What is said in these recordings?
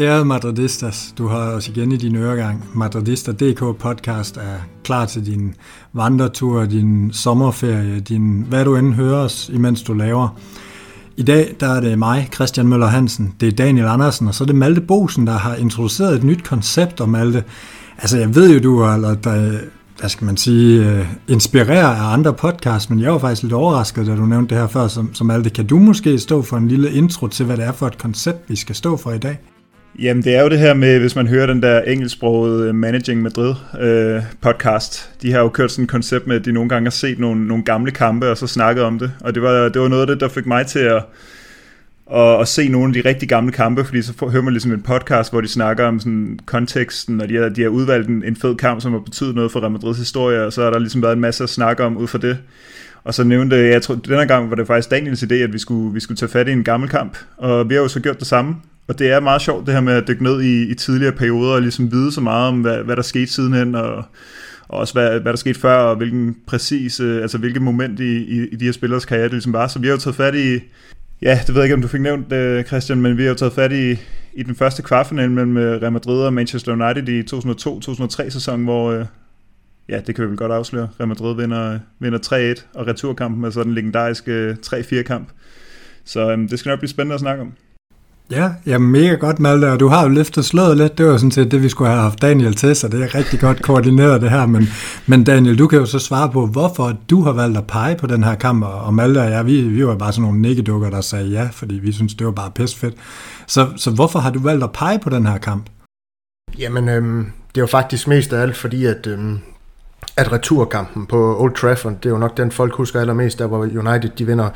Ærede Madridistas, du har os igen i din øregang. Madridista.dk podcast er klar til din vandretur, din sommerferie, din, hvad du end hører os, imens du laver. I dag der er det mig, Christian Møller Hansen, det er Daniel Andersen, og så er det Malte Bosen, der har introduceret et nyt koncept om Malte. Altså jeg ved jo, du er, eller der, hvad skal man sige, øh, inspirere af andre podcasts, men jeg var faktisk lidt overrasket, da du nævnte det her før, som, som det Kan du måske stå for en lille intro til, hvad det er for et koncept, vi skal stå for i dag? Jamen, det er jo det her med, hvis man hører den der engelsksprogede øh, Managing Madrid øh, podcast. De har jo kørt sådan et koncept med, at de nogle gange har set nogle, nogle gamle kampe, og så snakket om det. Og det var, det var noget af det, der fik mig til at, og, og se nogle af de rigtig gamle kampe, fordi så hører man ligesom en podcast, hvor de snakker om sådan konteksten, og de har, de har udvalgt en, en fed kamp, som har betydet noget for Real Madrids historie, og så har der ligesom været en masse at snakke om ud fra det. Og så nævnte jeg, tror, denne gang var det faktisk Daniels idé, at vi skulle, vi skulle tage fat i en gammel kamp, og vi har jo så gjort det samme. Og det er meget sjovt det her med at dykke ned i, i tidligere perioder og ligesom vide så meget om, hvad, hvad der skete sidenhen, og, og også hvad, hvad der skete før, og hvilken præcis, øh, altså hvilket moment i, i, i de her spillers karriere det ligesom var. Så vi har jo taget fat i, ja, det ved jeg ikke, om du fik nævnt øh, Christian, men vi har jo taget fat i, i den første kvartfinale mellem øh, Real Madrid og Manchester United i 2002-2003 sæson, hvor, øh, ja, det kan vi vel godt afsløre, Real Madrid vinder, vinder 3-1, og returkampen er så den legendariske 3-4 kamp. Så øhm, det skal nok blive spændende at snakke om. Ja, ja, mega godt Malte, og du har jo løftet slået lidt, det var sådan set det, vi skulle have haft Daniel til, så det er rigtig godt koordineret det her, men, men Daniel, du kan jo så svare på, hvorfor du har valgt at pege på den her kamp, og Malte og jeg, vi, vi var bare sådan nogle nikkedukker, der sagde ja, fordi vi synes det var bare fedt. Så, så hvorfor har du valgt at pege på den her kamp? Jamen, øhm, det er faktisk mest af alt, fordi at øhm, at returkampen på Old Trafford, det er jo nok den folk husker allermest, der hvor United de vinder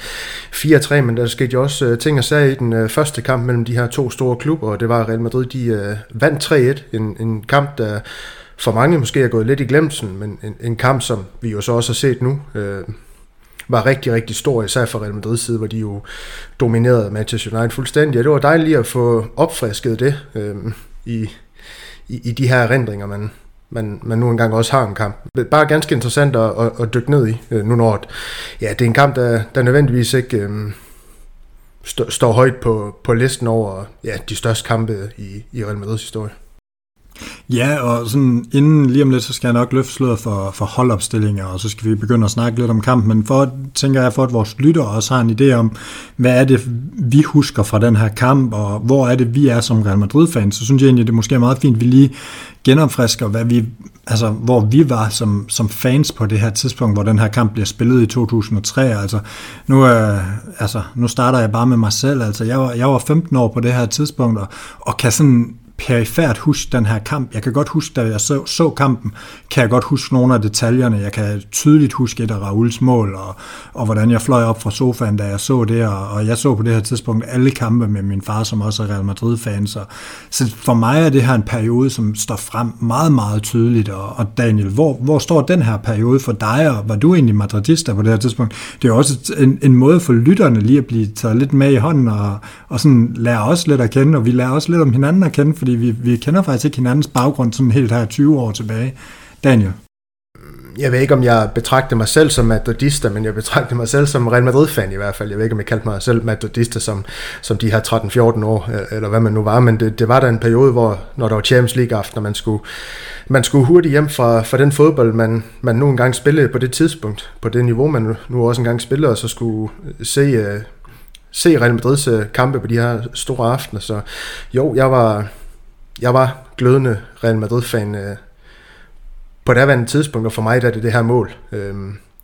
4-3, men der skete jo også uh, ting og sager i den uh, første kamp mellem de her to store klubber, og det var Real Madrid, de uh, vandt 3-1, en, en kamp, der for mange måske er gået lidt i glemsen, men en, en kamp, som vi jo så også har set nu, uh, var rigtig, rigtig stor, især for Real Madrid side, hvor de jo dominerede Manchester United fuldstændig, og det var dejligt at få opfrisket det uh, i, i, i de her erindringer, man, man, man nu engang også har en kamp. Bare ganske interessant at, at, at dykke ned i, øh, nu når ja, det er en kamp, der, der nødvendigvis ikke øhm, st- står højt på, på listen over ja, de største kampe i, i Real Madrids historie. Ja, og sådan inden lige om lidt, så skal jeg nok løfte sløret for, for holdopstillinger, og så skal vi begynde at snakke lidt om kampen. Men for, tænker jeg, for at vores lyttere også har en idé om, hvad er det, vi husker fra den her kamp, og hvor er det, vi er som Real Madrid-fans, så synes jeg egentlig, det er måske meget fint, at vi lige genopfrisker, hvad vi, altså, hvor vi var som, som fans på det her tidspunkt, hvor den her kamp bliver spillet i 2003. Altså, nu, øh, altså, nu starter jeg bare med mig selv. Altså, jeg, var, jeg var 15 år på det her tidspunkt, og, og kan sådan perifært huske den her kamp. Jeg kan godt huske, da jeg så, så kampen, kan jeg godt huske nogle af detaljerne. Jeg kan tydeligt huske et af Rauls mål, og, og hvordan jeg fløj op fra sofaen, da jeg så det, og, og jeg så på det her tidspunkt alle kampe med min far, som også er Real Madrid-fan. Så, så for mig er det her en periode, som står frem meget, meget tydeligt. Og, og Daniel, hvor, hvor står den her periode for dig, og var du egentlig madridista på det her tidspunkt? Det er også en, en måde for lytterne lige at blive taget lidt med i hånden, og, og sådan lære os lidt at kende, og vi lærer også lidt om hinanden at kende, fordi vi, vi kender faktisk ikke hinandens baggrund sådan helt her 20 år tilbage. Daniel? Jeg ved ikke, om jeg betragter mig selv som madridista, men jeg betragter mig selv som Real Madrid-fan i hvert fald. Jeg ved ikke, om jeg kaldte mig selv madridista som, som de her 13-14 år, øh, eller hvad man nu var, men det, det var der en periode, hvor når der var Champions League-aften, og man skulle, man skulle hurtigt hjem fra, fra den fodbold, man, man nu engang spillede på det tidspunkt, på det niveau, man nu også engang spillede, og så skulle øh, se, øh, se Real Madrids kampe på de her store aftener. Så jo, jeg var, jeg var glødende Real Madrid-fan øh, på det andet tidspunkt, og for mig der er det det her mål. Øh,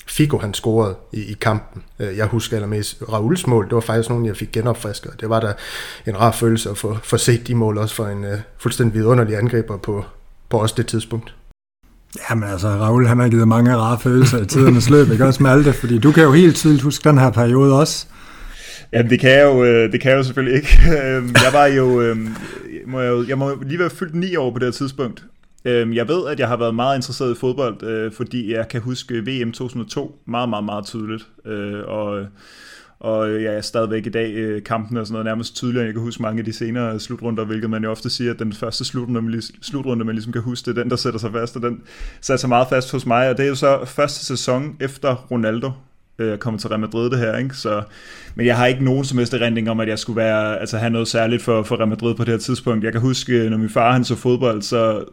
Figo han scorede i, i kampen. Øh, jeg husker allermest Rauls mål, det var faktisk nogen, jeg fik genopfrisket. Det var da en rar følelse at få, få set de mål også for en øh, fuldstændig vidunderlig angriber på, på også det tidspunkt. Jamen altså, Raul han har givet mange rare følelser i tidernes løb, ikke også med Malte? Fordi du kan jo helt tydeligt huske den her periode også. Jamen, det kan jeg jo, øh, det kan jeg jo selvfølgelig ikke. Øhm, jeg var jo, øhm, må jeg, jeg må lige være fyldt ni år på det her tidspunkt. Øhm, jeg ved, at jeg har været meget interesseret i fodbold, øh, fordi jeg kan huske VM 2002 meget, meget, meget tydeligt. Øh, og, og jeg er stadigvæk i dag øh, kampen og sådan noget nærmest tydeligere. Jeg kan huske mange af de senere slutrunder, hvilket man jo ofte siger, at den første slutrunde, man, slutrunde, man ligesom kan huske, det er den, der sætter sig fast, og den sætter sig meget fast hos mig, og det er jo så første sæson efter Ronaldo øh, kommet til Real Madrid det her, ikke? Så, men jeg har ikke nogen som helst erindring om, at jeg skulle være, altså have noget særligt for, for Real Madrid på det her tidspunkt. Jeg kan huske, øh, når min far han så fodbold, så,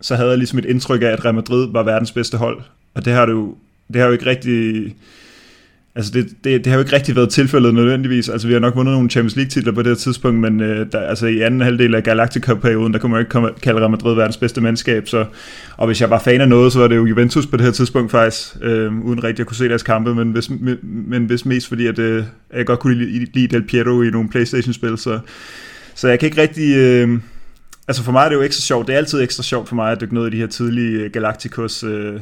så havde jeg ligesom et indtryk af, at Real Madrid var verdens bedste hold, og det har du det har jo ikke rigtig Altså det, det, det har jo ikke rigtig været tilfældet nødvendigvis. Altså vi har nok vundet nogle Champions League titler på det her tidspunkt, men øh, der, altså i anden halvdel af Galactica-perioden, der kunne man ikke komme, kalde Real Madrid verdens bedste mandskab. Så, og hvis jeg var fan af noget, så var det jo Juventus på det her tidspunkt faktisk, øh, uden rigtig at kunne se deres kampe, men hvis, men hvis mest fordi, at øh, jeg godt kunne lide, lide Del Piero i nogle Playstation-spil. Så, så jeg kan ikke rigtig... Øh, altså for mig er det jo ekstra sjovt. Det er altid ekstra sjovt for mig at dykke ned i de her tidlige øh, Galacticos... Øh,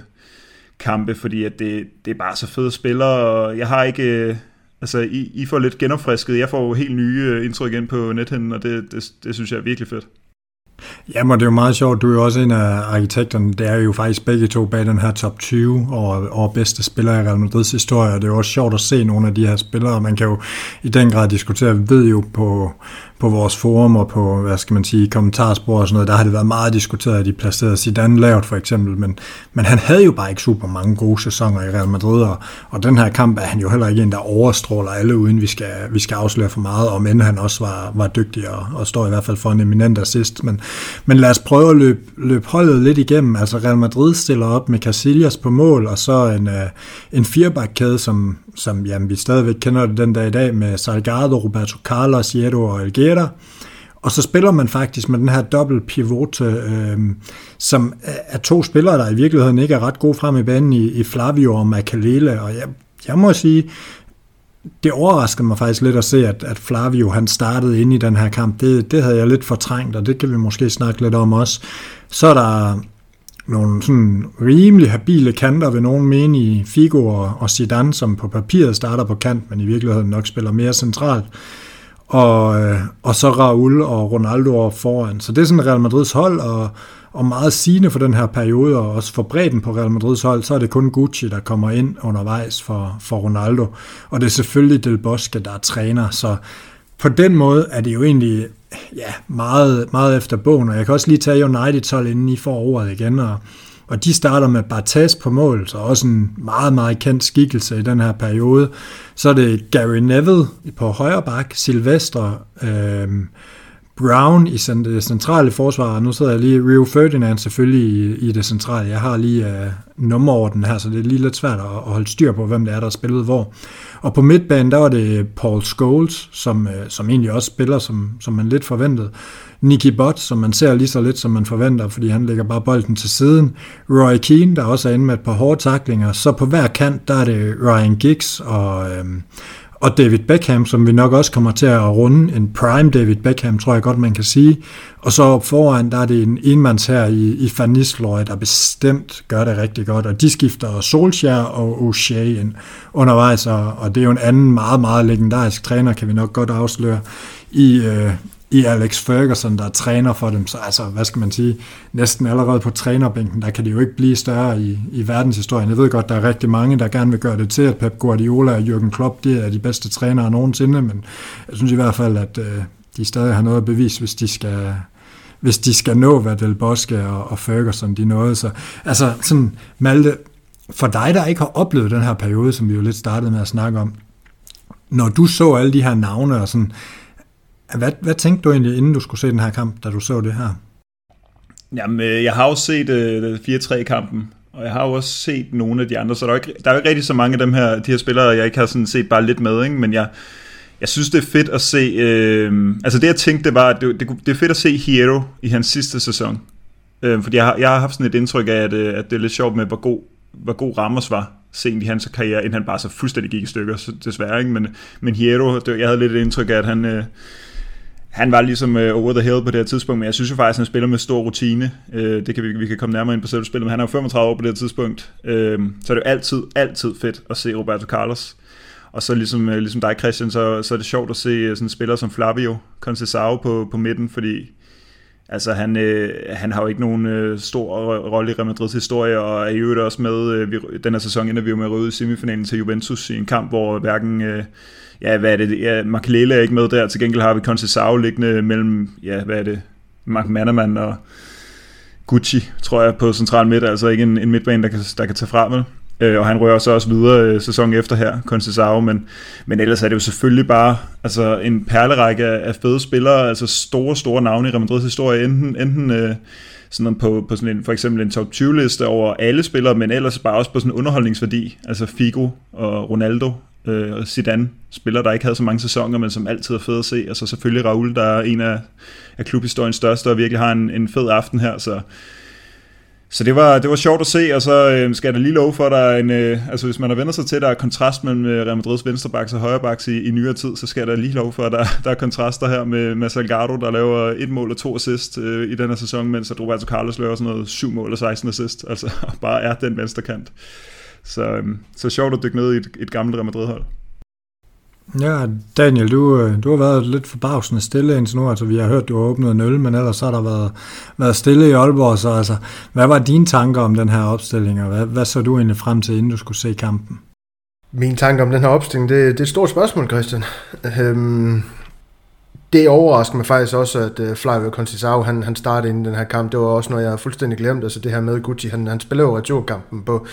kampe, fordi at det, det er bare så fede spillere, og jeg har ikke... Øh, altså, I, I får lidt genopfrisket. Jeg får jo helt nye øh, indtryk ind på nethen, og det, det, det synes jeg er virkelig fedt. Jamen, det er jo meget sjovt. Du er jo også en af arkitekterne. Det er jo faktisk begge to bag den her top 20 og, og bedste spillere i Real Madrids historie. Det er jo også sjovt at se nogle af de her spillere. Man kan jo i den grad diskutere. Vi ved jo på, på vores forum og på, hvad skal man sige, kommentarspor og sådan noget, der har det været meget diskuteret, at de placerede Zidane lavt for eksempel, men, men han havde jo bare ikke super mange gode sæsoner i Real Madrid, og, og den her kamp er han jo heller ikke en, der overstråler alle, uden vi skal, vi skal afsløre for meget, og men han også var, var dygtig og, og står i hvert fald for en eminent assist, men, men lad os prøve at løbe, løbe holdet lidt igennem, altså Real Madrid stiller op med Casillas på mål, og så en, øh, en firebakkæde, som, som jamen, vi stadigvæk kender det den dag i dag, med Salgado, Roberto Carlos, Jero og Elguera. Og så spiller man faktisk med den her dobbelt pivot, øh, som er to spillere, der i virkeligheden ikke er ret gode frem i banen i, i Flavio og Makalele. Og jeg, jeg må sige, det overraskede mig faktisk lidt at se, at, at Flavio han startede ind i den her kamp. Det, det havde jeg lidt fortrængt, og det kan vi måske snakke lidt om også. Så er der nogle sådan rimelig habile kanter, ved nogen mene i Figo og, og Zidane, som på papiret starter på kant, men i virkeligheden nok spiller mere centralt. Og, øh, og så Raul og Ronaldo foran. Så det er sådan Real Madrids hold, og, og meget sigende for den her periode, og også for bredden på Real Madrids hold, så er det kun Gucci, der kommer ind undervejs for, for Ronaldo. Og det er selvfølgelig Del Bosque, der er træner, så på den måde er det jo egentlig ja, meget, meget efter bogen, og jeg kan også lige tage United hold, inden I får ordet igen, og, og de starter med Bartes på mål, så også en meget, meget kendt skikkelse i den her periode. Så er det Gary Neville på højre bak, Silvestre, øh, Brown i det centrale forsvar, og nu sidder jeg lige Rio Ferdinand selvfølgelig i, i det centrale. Jeg har lige øh, nummerorden her, så det er lige lidt svært at, at holde styr på, hvem det er, der har spillet hvor. Og på midtbanen, der var det Paul Scholes, som, øh, som egentlig også spiller, som, som man lidt forventede. Nicky Butt, som man ser lige så lidt, som man forventer, fordi han lægger bare bolden til siden. Roy Keane, der også er inde med et par hårde taklinger. Så på hver kant, der er det Ryan Giggs og, øhm, og David Beckham, som vi nok også kommer til at runde, en prime David Beckham, tror jeg godt, man kan sige. Og så op foran, der er det en enmands her i, i Van Nistelrooy, der bestemt gør det rigtig godt. Og de skifter Solskjaer og O'Shea ind undervejs, og, og det er jo en anden meget, meget legendarisk træner, kan vi nok godt afsløre, i, øh, i Alex Ferguson, der er træner for dem. Så altså, hvad skal man sige, næsten allerede på trænerbænken, der kan det jo ikke blive større i, i verdenshistorien. Jeg ved godt, der er rigtig mange, der gerne vil gøre det til, at Pep Guardiola og Jürgen Klopp, det er de bedste trænere nogensinde, men jeg synes i hvert fald, at øh, de stadig har noget at bevise, hvis de skal, hvis de skal nå, hvad Del Bosque og, og Ferguson de nåede. Så altså sådan, Malte, for dig, der ikke har oplevet den her periode, som vi jo lidt startede med at snakke om, når du så alle de her navne og sådan, hvad, hvad tænkte du egentlig, inden du skulle se den her kamp, da du så det her? Jamen, øh, jeg har jo set øh, 4-3-kampen, og jeg har jo også set nogle af de andre, så der er, ikke, der er jo ikke rigtig så mange af dem her, de her spillere, jeg ikke har sådan set bare lidt med, ikke? men jeg, jeg synes, det er fedt at se, øh, altså det jeg tænkte, det var, at det, det, det er fedt at se Hero i hans sidste sæson, øh, fordi jeg har, jeg har haft sådan et indtryk af, at, øh, at det er lidt sjovt med, hvor god, hvor god Ramos var sent i hans karriere, inden han bare så fuldstændig gik i stykker, så desværre, ikke? Men, men Hierro, det, jeg havde lidt et indtryk af, at han, øh, han var ligesom uh, over the hill på det her tidspunkt, men jeg synes jo faktisk, at han spiller med stor rutine. Uh, det kan vi, vi kan komme nærmere ind på selv spillet, men han er jo 35 år på det her tidspunkt. Uh, så er det jo altid, altid fedt at se Roberto Carlos. Og så ligesom, uh, ligesom dig, Christian, så, så er det sjovt at se sådan en spiller som Flavio Concesao på, på midten, fordi Altså han, øh, han har jo ikke nogen øh, stor rolle i Real Madrids historie, og er i øvrigt også med, øh, vi, den her sæson ender vi jo med at røde i semifinalen til Juventus i en kamp, hvor hverken, øh, ja hvad er det, ja, Makelele er ikke med der, til gengæld har vi Conceição liggende mellem, ja hvad er det, Mark Mannerman og Gucci, tror jeg, på central midt, altså ikke en, en midtbane, der kan, der kan tage frem med. Øh, og han rører så også videre øh, sæsonen efter her, Concesao, men, men ellers er det jo selvfølgelig bare altså, en perlerække af, af fede spillere, altså store, store navne i Real Madrids historie, enten, enten øh, sådan på, på sådan en, for eksempel en top 20 liste over alle spillere, men ellers bare også på sådan en underholdningsværdi, altså Figo og Ronaldo øh, Zidane, spiller, der ikke havde så mange sæsoner, men som altid er fed at se, og så selvfølgelig Raul, der er en af, af klubhistoriens største, og virkelig har en, en fed aften her, så så det var, det var sjovt at se, og så øh, skal jeg da lige love for, at der er en, øh, altså hvis man har vendt sig til, at der er kontrast mellem øh, Real Madrids venstrebacks og højrebacks i, i nyere tid, så skal jeg da lige love for, at der, der er kontraster her med, med Salgado, der laver et mål og to assist øh, i den her sæson, mens at Roberto Carlos laver sådan noget syv mål og 16 assist, altså bare er den venstre kant. Øh, så sjovt at dykke ned i et, et gammelt Real Madrid-hold. Ja, Daniel, du, øh, du har været lidt forbavsende stille indtil nu. Altså, vi har hørt, du har åbnet en øl, men ellers har der været, været stille i Aalborg. Så altså, hvad var dine tanker om den her opstilling, og hvad, hvad så du egentlig frem til, inden du skulle se kampen? Min tanke om den her opstilling, det, det er et stort spørgsmål, Christian. Øhm, det overrasker mig faktisk også, at uh, Flavio Conceição, han, han startede inden den her kamp. Det var også noget, jeg fuldstændig glemt. Altså det her med Gucci, han, han spiller jo returkampen på,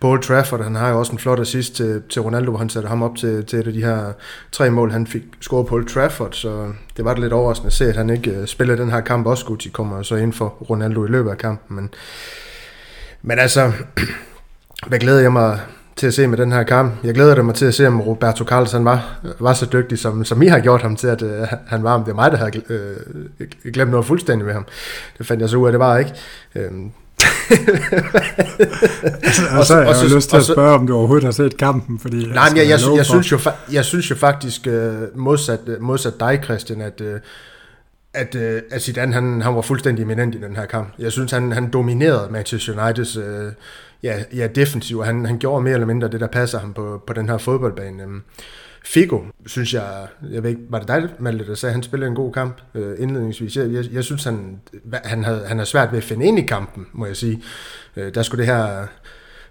på Old Trafford. Han har jo også en flot assist til, til Ronaldo, hvor han satte ham op til, til et af de her tre mål, han fik scoret på Old Trafford. Så det var det lidt overraskende at se, at han ikke uh, spiller den her kamp. Også Gucci kommer så ind for Ronaldo i løbet af kampen. Men, men altså, hvad glæder jeg mig til at se med den her kamp. Jeg glæder mig til at se, om Roberto Carlos han var, var så dygtig, som, som I har gjort ham til, at uh, han var. Det er mig, der havde uh, glemt noget fuldstændig ved ham. Det fandt jeg så ud af, det var ikke. Uh, altså, og så jeg jo lyst til at spørge, om du overhovedet har set kampen, fordi... Nej, men jeg, jeg, jeg, jeg, synes jo, jeg synes jo faktisk, uh, modsat, modsat dig, Christian, at, uh, at, uh, at Zidane, han, han var fuldstændig eminent i den her kamp. Jeg synes, han, han dominerede Manchester Uniteds uh, ja, ja, defensiv, han, han gjorde mere eller mindre det, der passer ham på, på den her fodboldbane. Øhm, Figo, synes jeg, jeg ved ikke, var det dig, Malte, der sagde, at han spillede en god kamp øh, indledningsvis. Jeg, jeg, jeg synes, han, han, havde, han har svært ved at finde ind i kampen, må jeg sige. Øh, der skulle det her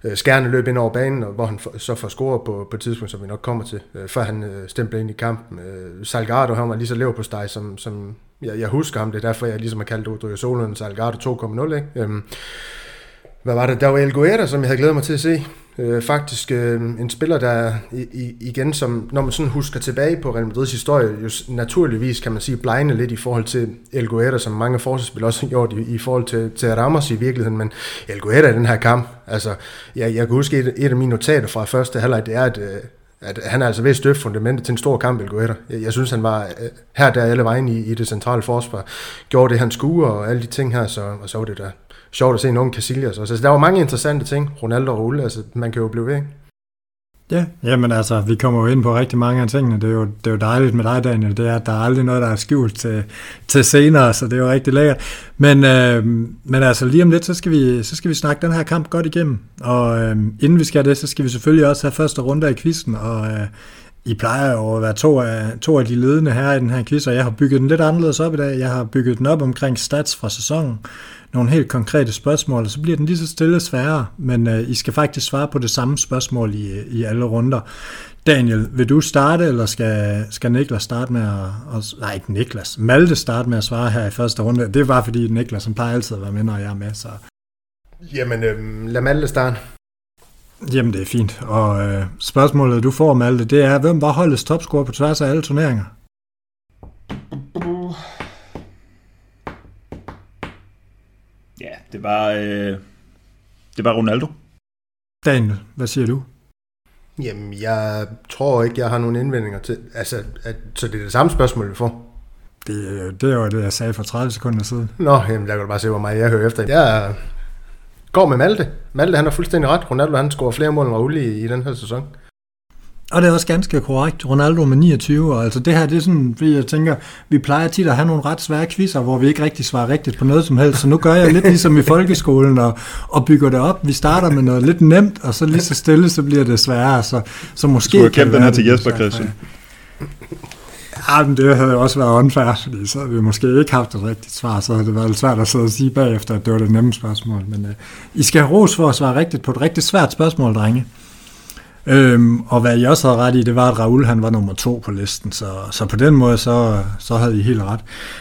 øh, skærne løb ind over banen, og hvor han for, så får scoret på, på et tidspunkt, som vi nok kommer til, øh, før han øh, stempler ind i kampen. Øh, Salgado, han var lige så lever på steg, som, som jeg, jeg husker ham. Det er derfor, jeg ligesom har kaldt Odrio Solund Salgado 2.0. Ikke? Øh, hvad var det? Der var El Guerra, som jeg havde glædet mig til at se. Øh, faktisk øh, en spiller, der i, i, igen, som når man sådan husker tilbage på Real Madrids historie, jo naturligvis kan man sige blegne lidt i forhold til El Guerra, som mange forsvarsspillere også har gjort i, i forhold til, til Ramos i virkeligheden, men El Guerra i den her kamp, altså, jeg, jeg kan huske et, et af mine notater fra første halvleg, det er, at, øh, at han er altså ved at støtte fundamentet til en stor kamp, El Guerra. Jeg, jeg synes, han var øh, her der alle vejen i, i det centrale forsvar, gjorde det, han skulle, og alle de ting her, så, og så var det der sjovt at se nogen Casillas også. Altså, der var mange interessante ting. Ronaldo og Ole, altså, man kan jo blive ved, ikke? Ja, jamen altså, vi kommer jo ind på rigtig mange af tingene. Det er jo, det er jo dejligt med dig, Daniel. Det er, at der er aldrig noget, der er skjult til, til senere, så det er jo rigtig lækkert. Men, øh, men altså, lige om lidt, så skal, vi, så skal vi snakke den her kamp godt igennem. Og øh, inden vi skal det, så skal vi selvfølgelig også have første runde af quizzen. Og øh, i plejer jo at være to af, to af de ledende her i den her quiz, og jeg har bygget den lidt anderledes op i dag. Jeg har bygget den op omkring stats fra sæsonen nogle helt konkrete spørgsmål, og så bliver den lige så stille sværere, men øh, I skal faktisk svare på det samme spørgsmål i, i alle runder. Daniel, vil du starte, eller skal, skal Niklas starte med at, at... Nej, ikke Niklas. Malte starte med at svare her i første runde. Det bare fordi Niklas, han plejer altid at være med, når jeg er med, så... Jamen, øh, lad Malte starte. Jamen, det er fint. Og øh, spørgsmålet, du får, Malte, det er, hvem var holdets topscorer på tværs af alle turneringer? Det var, øh, det var Ronaldo. Daniel, hvad siger du? Jamen, jeg tror ikke, jeg har nogen indvendinger til... Altså, at, så det er det samme spørgsmål, vi får. Det, det var det, jeg sagde for 30 sekunder siden. Nå, jamen, der kan du bare se, hvor meget jeg hører efter. Jeg går med Malte. Malte, han har fuldstændig ret. Ronaldo, han scorer flere mål end Raul i, i den her sæson. Og det er også ganske korrekt. Ronaldo med 29, og altså det her, det er sådan, fordi jeg tænker, vi plejer tit at have nogle ret svære quizzer, hvor vi ikke rigtig svarer rigtigt på noget som helst, så nu gør jeg lidt ligesom i folkeskolen og, og bygger det op. Vi starter med noget lidt nemt, og så lige så stille, så bliver det sværere, så, så måske... Har kæmpe den her til Jesper, Christian. Ja, men det havde også været unfair, fordi så havde vi måske ikke haft et rigtigt svar, så havde det været lidt svært at sidde og sige bagefter, at det var det nemme spørgsmål. Men uh, I skal have ros for at svare rigtigt på et rigtig svært spørgsmål, drenge. Øhm, og hvad I også havde ret i, det var, at Raul han var nummer to på listen, så, så på den måde, så, så havde I helt ret.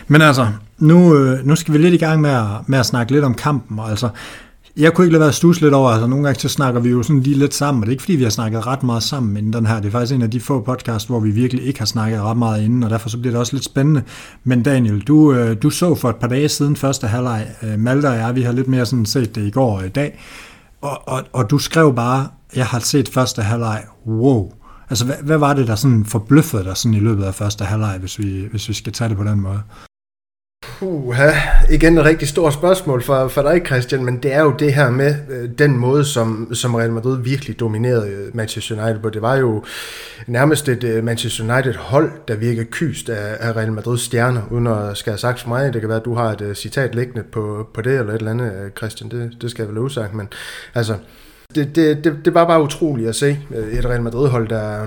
Men altså, nu, øh, nu skal vi lidt i gang med at, med at snakke lidt om kampen, og altså, jeg kunne ikke lade være at stus lidt over, altså nogle gange så snakker vi jo sådan lige lidt sammen, og det er ikke fordi, vi har snakket ret meget sammen inden den her, det er faktisk en af de få podcasts, hvor vi virkelig ikke har snakket ret meget inden, og derfor så bliver det også lidt spændende. Men Daniel, du, øh, du så for et par dage siden første halvleg, øh, Malte og jeg, vi har lidt mere sådan set det i går og i dag, og, og, og du skrev bare, jeg har set første halvleg, wow. Altså, hvad, hvad var det, der sådan forbløffede dig sådan i løbet af første halvleg, hvis vi, hvis vi skal tage det på den måde? Uha, igen et rigtig stort spørgsmål for, for dig, Christian, men det er jo det her med øh, den måde, som, som Real Madrid virkelig dominerede øh, Manchester United på. Det var jo nærmest et øh, Manchester United-hold, der virkede kyst af, af Real Madrids stjerner, uden at skal have sagt for mig. Det kan være, at du har et øh, citat liggende på, på det, eller et eller andet, øh, Christian. Det, det skal jeg vel udsagt, men altså, det, det, det, det var bare utroligt at se øh, et Real Madrid-hold, der,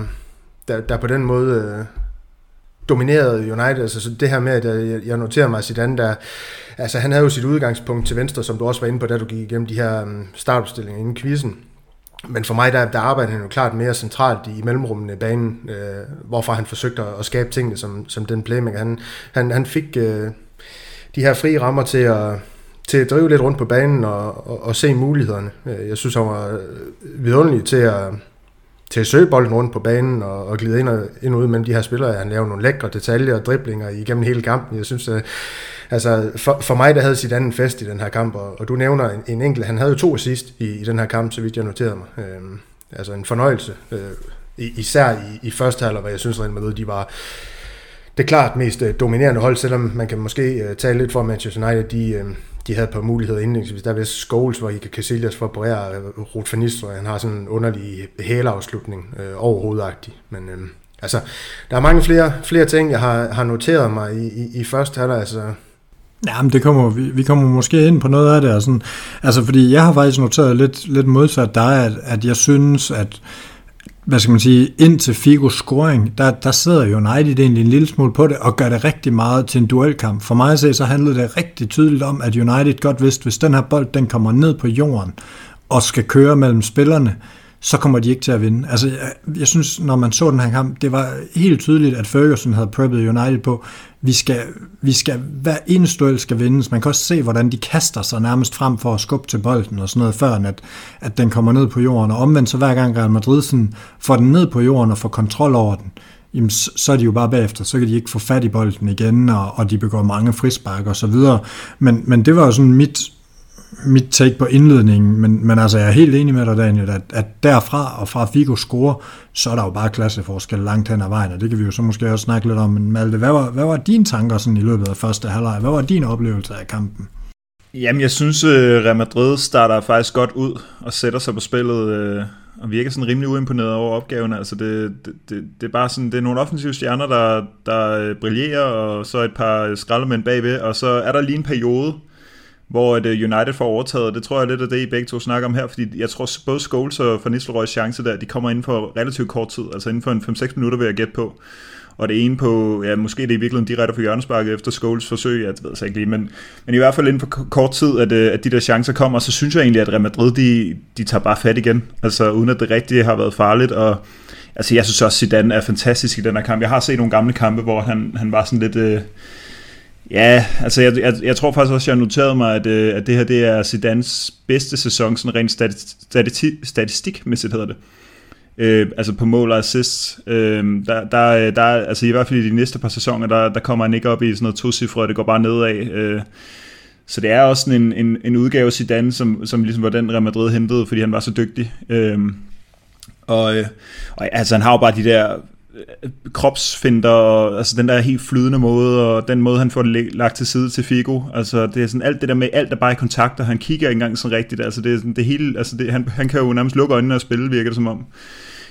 der, der på den måde øh, dominerede United. Altså det her med, at jeg, jeg noterer mig Zidane, der, altså han havde jo sit udgangspunkt til venstre, som du også var inde på, da du gik igennem de her um, startopstillinger inden quizzen. Men for mig, der, der arbejder han jo klart mere centralt i mellemrummene i banen, øh, hvorfor han forsøgte at, skabe tingene som, som den playmaker. Han, han, han fik øh, de her frie rammer til at, til at drive lidt rundt på banen og, og, og se mulighederne. Øh, jeg synes, han var øh, vidunderlig til at, til at søge bolden rundt på banen og, og glide ind og, ind og ud mellem de her spillere. Han lavede nogle lækre detaljer og driblinger igennem hele kampen. Jeg synes, at, altså, for, for mig, der havde sit anden fest i den her kamp, og, og du nævner en, en enkelt, han havde jo to assist i, i den her kamp, så vidt jeg noterede mig. Øhm, altså en fornøjelse, øh, især i, i første halvleg, hvor jeg synes, at Madrid, de var det klart mest dominerende hold, selvom man kan måske tale lidt for Manchester United, de, de havde et par muligheder indlægsvis. Der er vist Scholes, hvor Iker Casillas får operere uh, øh, Ruth van Nistelrooy. Han har sådan en underlig hælafslutning øh, overhovedagtig. Men øh, altså, der er mange flere, flere ting, jeg har, har noteret mig i, i, i første halvleg. Altså, Ja, men det kommer, vi, vi kommer måske ind på noget af det. Og sådan, altså, fordi jeg har faktisk noteret lidt, lidt modsat dig, at, at jeg synes, at hvad skal man sige, ind til Figos scoring, der, der sidder United egentlig en lille smule på det, og gør det rigtig meget til en duelkamp. For mig at se, så handlede det rigtig tydeligt om, at United godt vidste, hvis den her bold, den kommer ned på jorden, og skal køre mellem spillerne, så kommer de ikke til at vinde. Altså, jeg, jeg synes, når man så den her kamp, det var helt tydeligt, at Ferguson havde preppet United på, vi skal, vi skal, hver eneste duel skal vindes. Man kan også se, hvordan de kaster sig nærmest frem for at skubbe til bolden og sådan noget, før at, at den kommer ned på jorden. Og omvendt, så hver gang Real Madrid sådan, får den ned på jorden og får kontrol over den, jamen, så er de jo bare bagefter, så kan de ikke få fat i bolden igen, og, og de begår mange frispark og så videre. Men, men det var jo sådan mit, mit take på indledningen, men, men altså jeg er helt enig med dig, Daniel, at, at derfra og fra Figo score, så er der jo bare klasseforskel langt hen ad vejen, og det kan vi jo så måske også snakke lidt om. Men Malte, hvad var, hvad var dine tanker sådan i løbet af første halvleg? Hvad var din oplevelse af kampen? Jamen, jeg synes, øh, Real Madrid starter faktisk godt ud og sætter sig på spillet, øh, og virker sådan rimelig uimponeret over opgaven. Altså, det, det, det, det er bare sådan, det er nogle offensive stjerner, der, der øh, brillerer, og så et par skraldemænd bagved, og så er der lige en periode, hvor at øh, United får overtaget. Det tror jeg lidt af det, I begge to snakker om her, fordi jeg tror både Scholes og Van Nistelrooys chance der, de kommer inden for relativt kort tid, altså inden for en 5-6 minutter vil jeg gætte på. Og det ene på, ja, måske det er i virkeligheden direkte for hjørnesparket efter Scholes forsøg, jeg ved så ikke lige, men, men i hvert fald inden for kort tid, at, øh, at de der chancer kommer, så synes jeg egentlig, at Real Madrid, de, de tager bare fat igen, altså uden at det rigtige har været farligt, og altså jeg synes også, Zidane er fantastisk i den her kamp. Jeg har set nogle gamle kampe, hvor han, han var sådan lidt... Øh, Ja, altså jeg, jeg, jeg tror faktisk også, jeg har noteret mig, at, øh, at det her det er Zidans bedste sæson, sådan rent stati, statistikmæssigt hedder det. Øh, altså på mål og assist. Øh, der, der, øh, der, altså i hvert fald i de næste par sæsoner, der, der kommer han ikke op i sådan noget to cifre, det går bare nedad. Øh, så det er også sådan en, en, en udgave af Zidane, som, som ligesom var den Real Madrid hentede, fordi han var så dygtig. Øh, og, øh, og altså han har jo bare de der Øh, kropsfinder, og, altså den der helt flydende måde, og den måde, han får det lagt til side til Figo. Altså, det er sådan alt det der med, alt der bare i kontakt, og han kigger ikke engang sådan rigtigt. Altså, det er sådan, det hele, altså det, han, han kan jo nærmest lukke øjnene og spille, virker det som om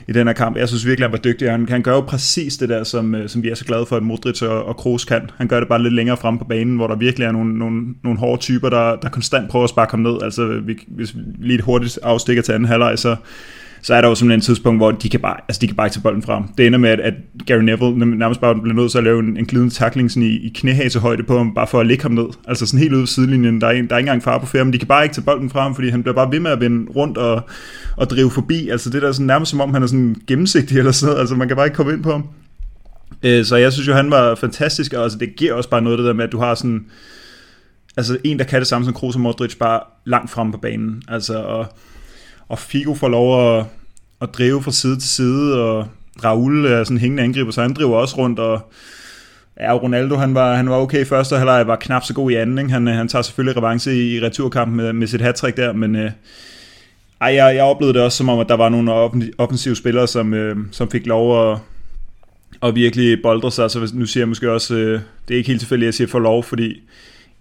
i den her kamp. Jeg synes virkelig, han var dygtig. Han, han gør jo præcis det der, som, øh, som vi er så glade for, at Modric og, og Kroos kan. Han gør det bare lidt længere frem på banen, hvor der virkelig er nogle, nogle, nogle hårde typer, der, der konstant prøver at sparke ham ned. Altså, vi, hvis vi lige et hurtigt afstikker til anden halvleg, så så er der jo simpelthen et tidspunkt, hvor de kan bare, altså de kan bare ikke tage bolden frem. Det ender med, at, at Gary Neville nærmest bare bliver nødt til at lave en, en glidende tackling sådan i, i knæhasehøjde på ham, bare for at lægge ham ned. Altså sådan helt ude ved sidelinjen. Der er, der er ikke engang far på færre, men de kan bare ikke tage bolden frem, fordi han bliver bare ved med at vende rundt og, og drive forbi. Altså det der sådan nærmest som om, han er sådan gennemsigtig eller sådan noget. Altså man kan bare ikke komme ind på ham. Øh, så jeg synes jo, han var fantastisk, og altså, det giver også bare noget det der med, at du har sådan, altså en, der kan det samme som Kroos og Modric, bare langt frem på banen. Altså, og, og Figo får lov at, at drive fra side til side, og Raul er sådan hængende angriber, så han driver også rundt, og ja, Ronaldo, han var, han var okay i første halvleg, var knap så god i anden, ikke? Han, øh, han tager selvfølgelig revanche i, i returkampen med, med sit hat der, men øh, ej, jeg, jeg oplevede det også som om, at der var nogle offensive spillere, som, øh, som fik lov at, at virkelig boldre sig, så nu siger jeg måske også, øh, det er ikke helt tilfældigt, at jeg siger for lov, fordi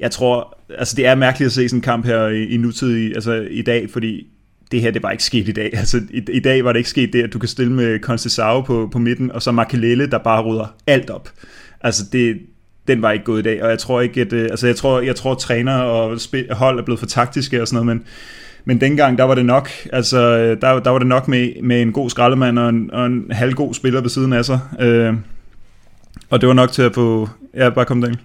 jeg tror, altså det er mærkeligt at se sådan en kamp her i, i nutid, altså i dag, fordi det her, det var ikke sket i dag. Altså, i, i dag var det ikke sket det, at du kan stille med Concesao på, på midten, og så Makelele, der bare rydder alt op. Altså, det, den var ikke gået i dag, og jeg tror ikke, at, øh, altså, jeg tror, jeg tror, at træner og spil, hold er blevet for taktiske og sådan noget, men, men dengang, der var det nok, altså, øh, der, der var det nok med, med en god skraldemand og en, og en halvgod spiller ved siden af sig. Øh, og det var nok til at få, ja, bare kom Daniel.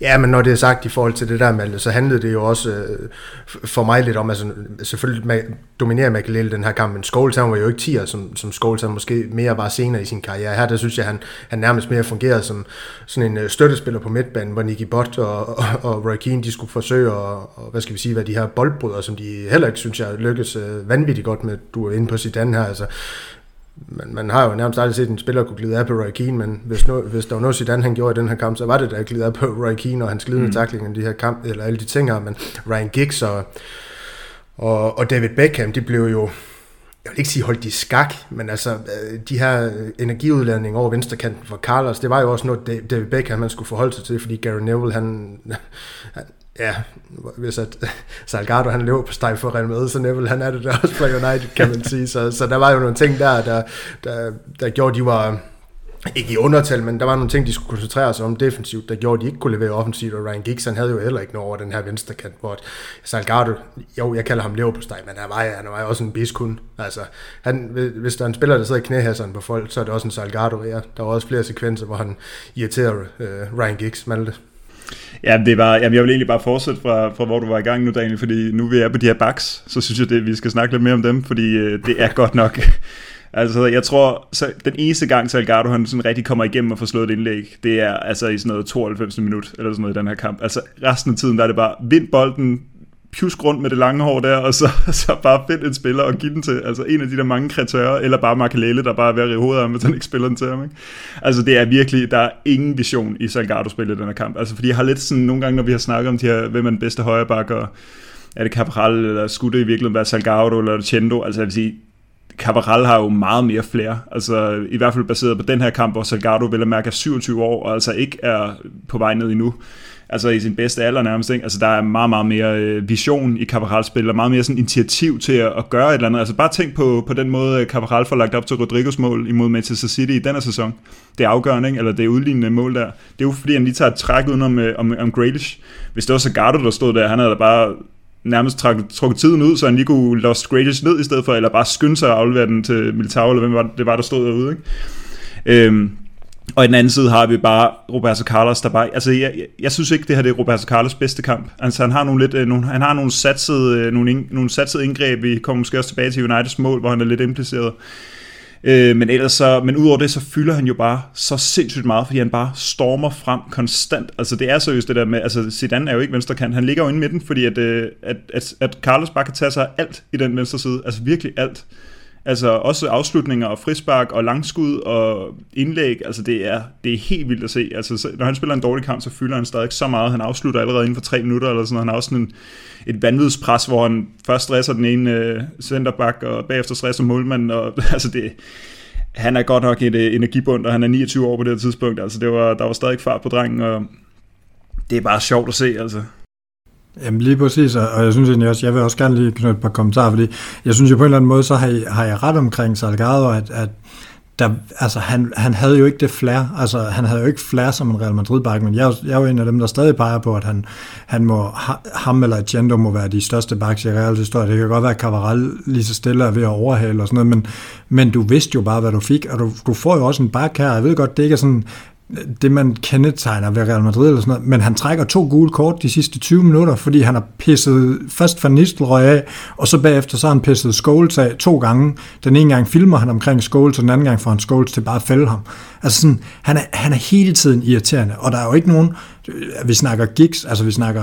Ja, men når det er sagt i forhold til det der, Malte, så handlede det jo også øh, for mig lidt om, altså selvfølgelig dominerer Makelele den her kamp, men Scholes han var jo ikke 10'er, som, som Scholes han måske mere var senere i sin karriere. Her der synes jeg, han, han nærmest mere fungerede som sådan en øh, støttespiller på midtbanen, hvor Nicky Bott og, og, og Roy Keane, de skulle forsøge at, og, hvad skal vi sige, hvad de her boldbrydere, som de heller ikke synes jeg lykkes øh, vanvittigt godt med, du er inde på Zidane her, altså man, man har jo nærmest aldrig set en spiller kunne glide af på Roy Keane, men hvis, no, hvis der var noget Zidane han gjorde i den her kamp, så var det da glide af på Roy Keane og hans glidende mm. tackling de her kamp, eller alle de ting her, men Ryan Giggs og, og, og David Beckham, de blev jo, jeg vil ikke sige holdt i skak, men altså øh, de her energiudladninger over venstrekanten for Carlos, det var jo også noget David Beckham man skulle forholde sig til, fordi Gary Neville, han, ja, hvis at Salgado han løber på steg for Real Madrid, så Neville han er det der også for United, kan man sige. Så, så der var jo nogle ting der, der, der, der gjorde, de var ikke i undertal, men der var nogle ting, de skulle koncentrere sig om defensivt, der gjorde, de ikke kunne levere offensivt, og Ryan Giggs, han havde jo heller ikke noget over den her venstre kant, hvor Salgado, jo, jeg kalder ham lever men han var, han var også en biskun. Altså, han, hvis der er en spiller, der sidder i knæhasseren på folk, så er det også en Salgado, ja. Der var også flere sekvenser, hvor han irriterer øh, Ryan Giggs, Malte. Ja, det var, jamen jeg vil egentlig bare fortsætte fra, fra, hvor du var i gang nu, Daniel, fordi nu vi er på de her backs, så synes jeg, at vi skal snakke lidt mere om dem, fordi øh, det er godt nok... altså, jeg tror, så den eneste gang, Salgado han sådan rigtig kommer igennem og får slået et indlæg, det er altså i sådan noget 92 minut, eller sådan noget i den her kamp. Altså, resten af tiden, der er det bare, vind bolden, pjusk rundt med det lange hår der, og så, så bare find en spiller og give den til, altså en af de der mange kreatører, eller bare Makalele, der bare er ved at rive hovedet af hvis han ikke spiller den til ham. Ikke? Altså det er virkelig, der er ingen vision i Salgado-spillet i den her kamp. Altså fordi jeg har lidt sådan, nogle gange, når vi har snakket om de her, hvem er den bedste højreback, og er det Cabral, eller skulle det i virkeligheden være Salgado, eller Chendo, altså jeg vil sige, Cabral har jo meget mere flere, altså i hvert fald baseret på den her kamp, hvor Salgado vil at mærke er 27 år, og altså ikke er på vej ned endnu altså i sin bedste alder nærmest. Ikke? Altså der er meget, meget mere øh, vision i Cabral-spil, og meget mere sådan initiativ til at, at gøre et eller andet. Altså bare tænk på, på den måde, øh, Cabral får lagt op til Rodrigos mål imod Manchester City i denne sæson. Det er afgørende, ikke? eller det er udlignende mål der. Det er jo fordi, han lige tager et træk udenom øh, om, om Grealish. Hvis det var Sagardo, der stod der, han havde da bare nærmest trukket, trukket tiden ud, så han lige kunne lost Grealish ned i stedet for, eller bare skynde sig at aflevere den til Militao, eller hvem var det, det var, der stod derude. Ikke? Øhm, og i den anden side har vi bare Roberto Carlos, der bare... Altså, jeg, jeg, jeg synes ikke, det her det er Roberto Carlos bedste kamp. Altså, han har nogle lidt... Øh, nogle, han har nogle satsede, øh, nogle, in, nogle satsede indgreb. Vi kommer måske også tilbage til Uniteds mål, hvor han er lidt impliceret. Øh, men ellers så... Men udover det, så fylder han jo bare så sindssygt meget, fordi han bare stormer frem konstant. Altså, det er seriøst det der med... Altså, Zidane er jo ikke venstrekant. Han ligger jo inde i midten, fordi at, øh, at, at, at Carlos bare kan tage sig alt i den venstre side. Altså, virkelig alt. Altså også afslutninger og frispark og langskud og indlæg, altså det er, det er helt vildt at se. Altså når han spiller en dårlig kamp, så fylder han stadig så meget. Han afslutter allerede inden for tre minutter eller sådan noget. Han har også sådan en, et vanvidspres, hvor han først stresser den ene øh, centerback og bagefter stresser målmanden. Og, altså det, han er godt nok et øh, energibund, og han er 29 år på det tidspunkt. Altså det var, der var stadig fart på drengen, og det er bare sjovt at se, altså. Jamen lige præcis, og jeg synes egentlig også, jeg vil også gerne lige knytte et par kommentarer, fordi jeg synes jo på en eller anden måde, så har, I, har jeg ret omkring Salgado, at, at der, altså, han, han havde jo ikke det flair, altså han havde jo ikke flair som en Real Madrid-back, men jeg, jeg er jo en af dem, der stadig peger på, at han, han må, ham eller Agendo må være de største backs i Real historie. Det kan godt være, at Cavaral lige så stille er ved at overhale og sådan noget, men, men du vidste jo bare, hvad du fik, og du, du får jo også en back her. Jeg ved godt, det ikke er sådan det, man kendetegner ved Real Madrid eller sådan noget, men han trækker to gule kort de sidste 20 minutter, fordi han har pisset først Van Nistelrooy af, og så bagefter så har han pisset Scholes af to gange. Den ene gang filmer han omkring Scholes, og den anden gang får han Scholes til bare at fælde ham. Altså sådan, han, er, han er hele tiden irriterende, og der er jo ikke nogen, vi snakker gigs, altså vi snakker,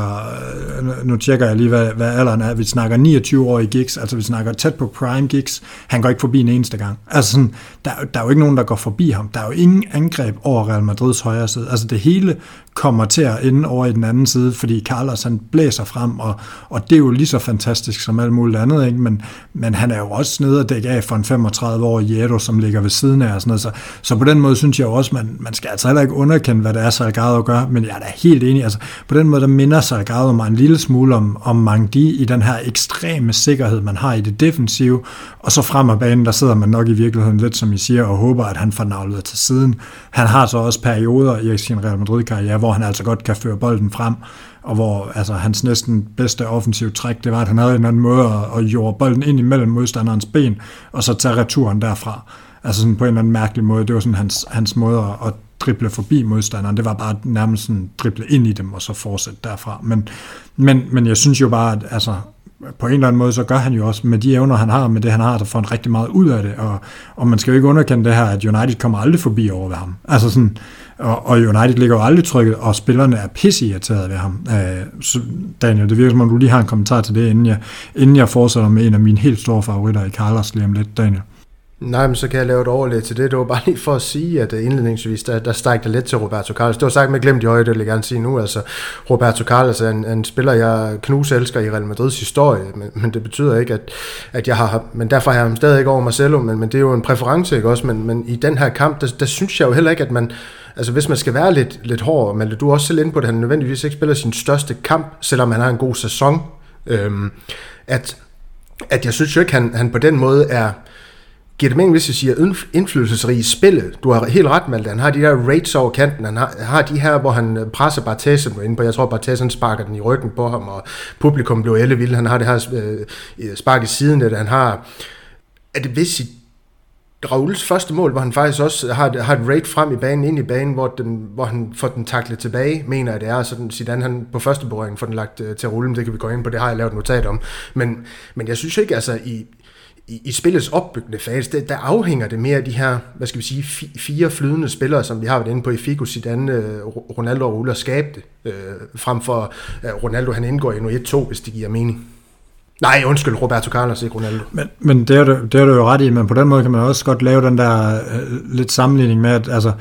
øh, nu tjekker jeg lige, hvad, hvad alderen er, vi snakker 29-årige gigs, altså vi snakker tæt på prime gigs, han går ikke forbi en eneste gang. Altså sådan, der, der er jo ikke nogen, der går forbi ham, der er jo ingen angreb over Real Madrids højre side, altså det hele kommer til at ende over i den anden side, fordi Carlos han blæser frem, og, og det er jo lige så fantastisk som alt muligt andet, ikke? Men, men han er jo også nede og dække af for en 35-årig Jedo, som ligger ved siden af og sådan noget. Så, så på den måde synes jeg også, man, man skal altså heller ikke underkende, hvad det er, Salgado gør, men jeg er da helt enig. Altså, på den måde, der minder Salgado mig en lille smule om, om Mangdi i den her ekstreme sikkerhed, man har i det defensive, og så frem af banen, der sidder man nok i virkeligheden lidt, som I siger, og håber, at han får navlet til siden. Han har så også perioder i sin Real Madrid-karriere, hvor han altså godt kan føre bolden frem, og hvor altså, hans næsten bedste offensiv træk, det var, at han havde en anden måde at, at jorde bolden ind imellem modstanderens ben, og så tage returen derfra. Altså sådan på en eller anden mærkelig måde. Det var sådan hans, hans måde at, at drible forbi modstanderen. Det var bare nærmest sådan drible ind i dem, og så fortsætte derfra. Men, men, men jeg synes jo bare, at altså, på en eller anden måde, så gør han jo også med de evner, han har, med det han har, der får en rigtig meget ud af det. Og, og man skal jo ikke underkende det her, at United kommer aldrig forbi over ved ham. Altså sådan, og, og United ligger jo aldrig trykket, og spillerne er pisse ved ham. Øh, så Daniel, det virker som om, du lige har en kommentar til det, inden jeg, inden jeg fortsætter med en af mine helt store favoritter i Carlos lige om lidt, Daniel. Nej, men så kan jeg lave et overlæg til det. Det var bare lige for at sige, at øh, indledningsvis, der, der stak det lidt til Roberto Carlos. Det var sagt med glemt i højde, det vil jeg gerne sige nu. Altså, Roberto Carlos er en, en spiller, jeg knuselsker i Real Madrids historie, men, men det betyder ikke, at, at jeg har, men derfor har jeg ham stadig ikke over Marcelo, men, men det er jo en præference, ikke også? Men, men i den her kamp, der, der synes jeg jo heller ikke, at man, altså hvis man skal være lidt, lidt hård, men du er også selv inde på, det, han nødvendigvis ikke spiller sin største kamp, selvom han har en god sæson, øhm, at, at jeg synes jo ikke, han, han på den måde er, giver det mening, hvis jeg siger indflydelsesrig i spillet. Du har helt ret, Malte. Han har de der raids over kanten. Han har, har de her, hvor han øh, presser Barthez ind på. Jeg tror, Barthez han sparker den i ryggen på ham, og publikum blev ellevildt. Han har det her øh, øh spark i siden, at han har... Er det hvis i Rauls første mål, hvor han faktisk også har, har et raid frem i banen, ind i banen, hvor, den, hvor han får den taklet tilbage, mener jeg det er, så den, Zidane han på første berøring får den lagt øh, til at rulle, det kan vi gå ind på, det har jeg lavet et notat om. Men, men jeg synes ikke, altså i, i, i spillets opbyggende fase, det, der afhænger det mere af de her, hvad skal vi sige, fire flydende spillere, som vi har været inde på i Figo, Zidane, øh, Ronaldo og Ulla skabte, øh, frem for øh, Ronaldo han indgår i nu 1-2, hvis det giver mening. Nej, undskyld, Roberto Carlos, ikke Ronaldo. Men, men det, er du, det er du jo ret i, men på den måde kan man også godt lave den der øh, lidt sammenligning med, at altså,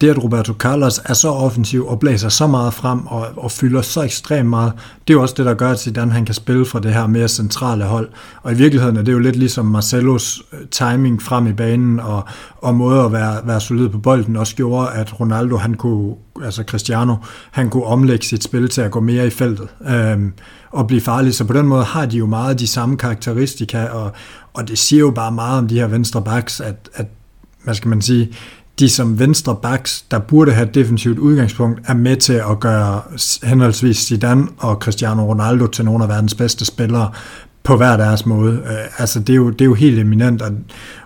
det, at Roberto Carlos er så offensiv og blæser så meget frem og, og fylder så ekstremt meget, det er jo også det, der gør, at Zidane han kan spille fra det her mere centrale hold. Og i virkeligheden er det jo lidt ligesom Marcelos øh, timing frem i banen og, og måde at være, være solid på bolden også gjorde, at Ronaldo, han kunne, altså Cristiano, han kunne omlægge sit spil til at gå mere i feltet øhm, og blive farlig. Så på den måde har de jo meget de samme karakteristika, og, og det siger jo bare meget om de her venstre backs, at, at hvad skal man sige, de som venstre backs, der burde have et defensivt udgangspunkt, er med til at gøre henholdsvis Zidane og Cristiano Ronaldo til nogle af verdens bedste spillere på hver deres måde. Øh, altså det er jo, det er jo helt eminent, og,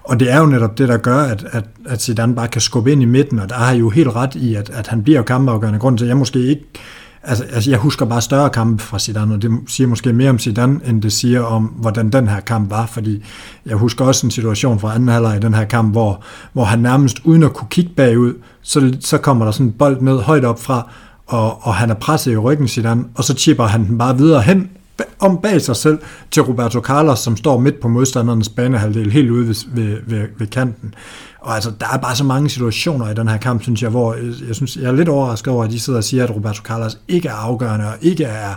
og det er jo netop det, der gør, at, at, at Zidane bare kan skubbe ind i midten, og der har jo helt ret i, at, at han bliver jo kampafgørende. Grund til, at jeg måske ikke altså, altså jeg husker bare større kampe fra Zidane, og det siger måske mere om Zidane, end det siger om, hvordan den her kamp var, fordi jeg husker også en situation fra anden halvleg i den her kamp, hvor, hvor han nærmest uden at kunne kigge bagud, så, så kommer der sådan en bold ned højt op fra, og, og han er presset i ryggen Zidane, og så chipper han den bare videre hen om bag sig selv til Roberto Carlos, som står midt på modstandernes banehalvdel, helt ude ved, ved, ved, ved kanten. Og altså, der er bare så mange situationer i den her kamp, synes jeg, hvor øh, jeg, synes, jeg er lidt overrasket over, at de sidder og siger, at Roberto Carlos ikke er afgørende, og ikke er,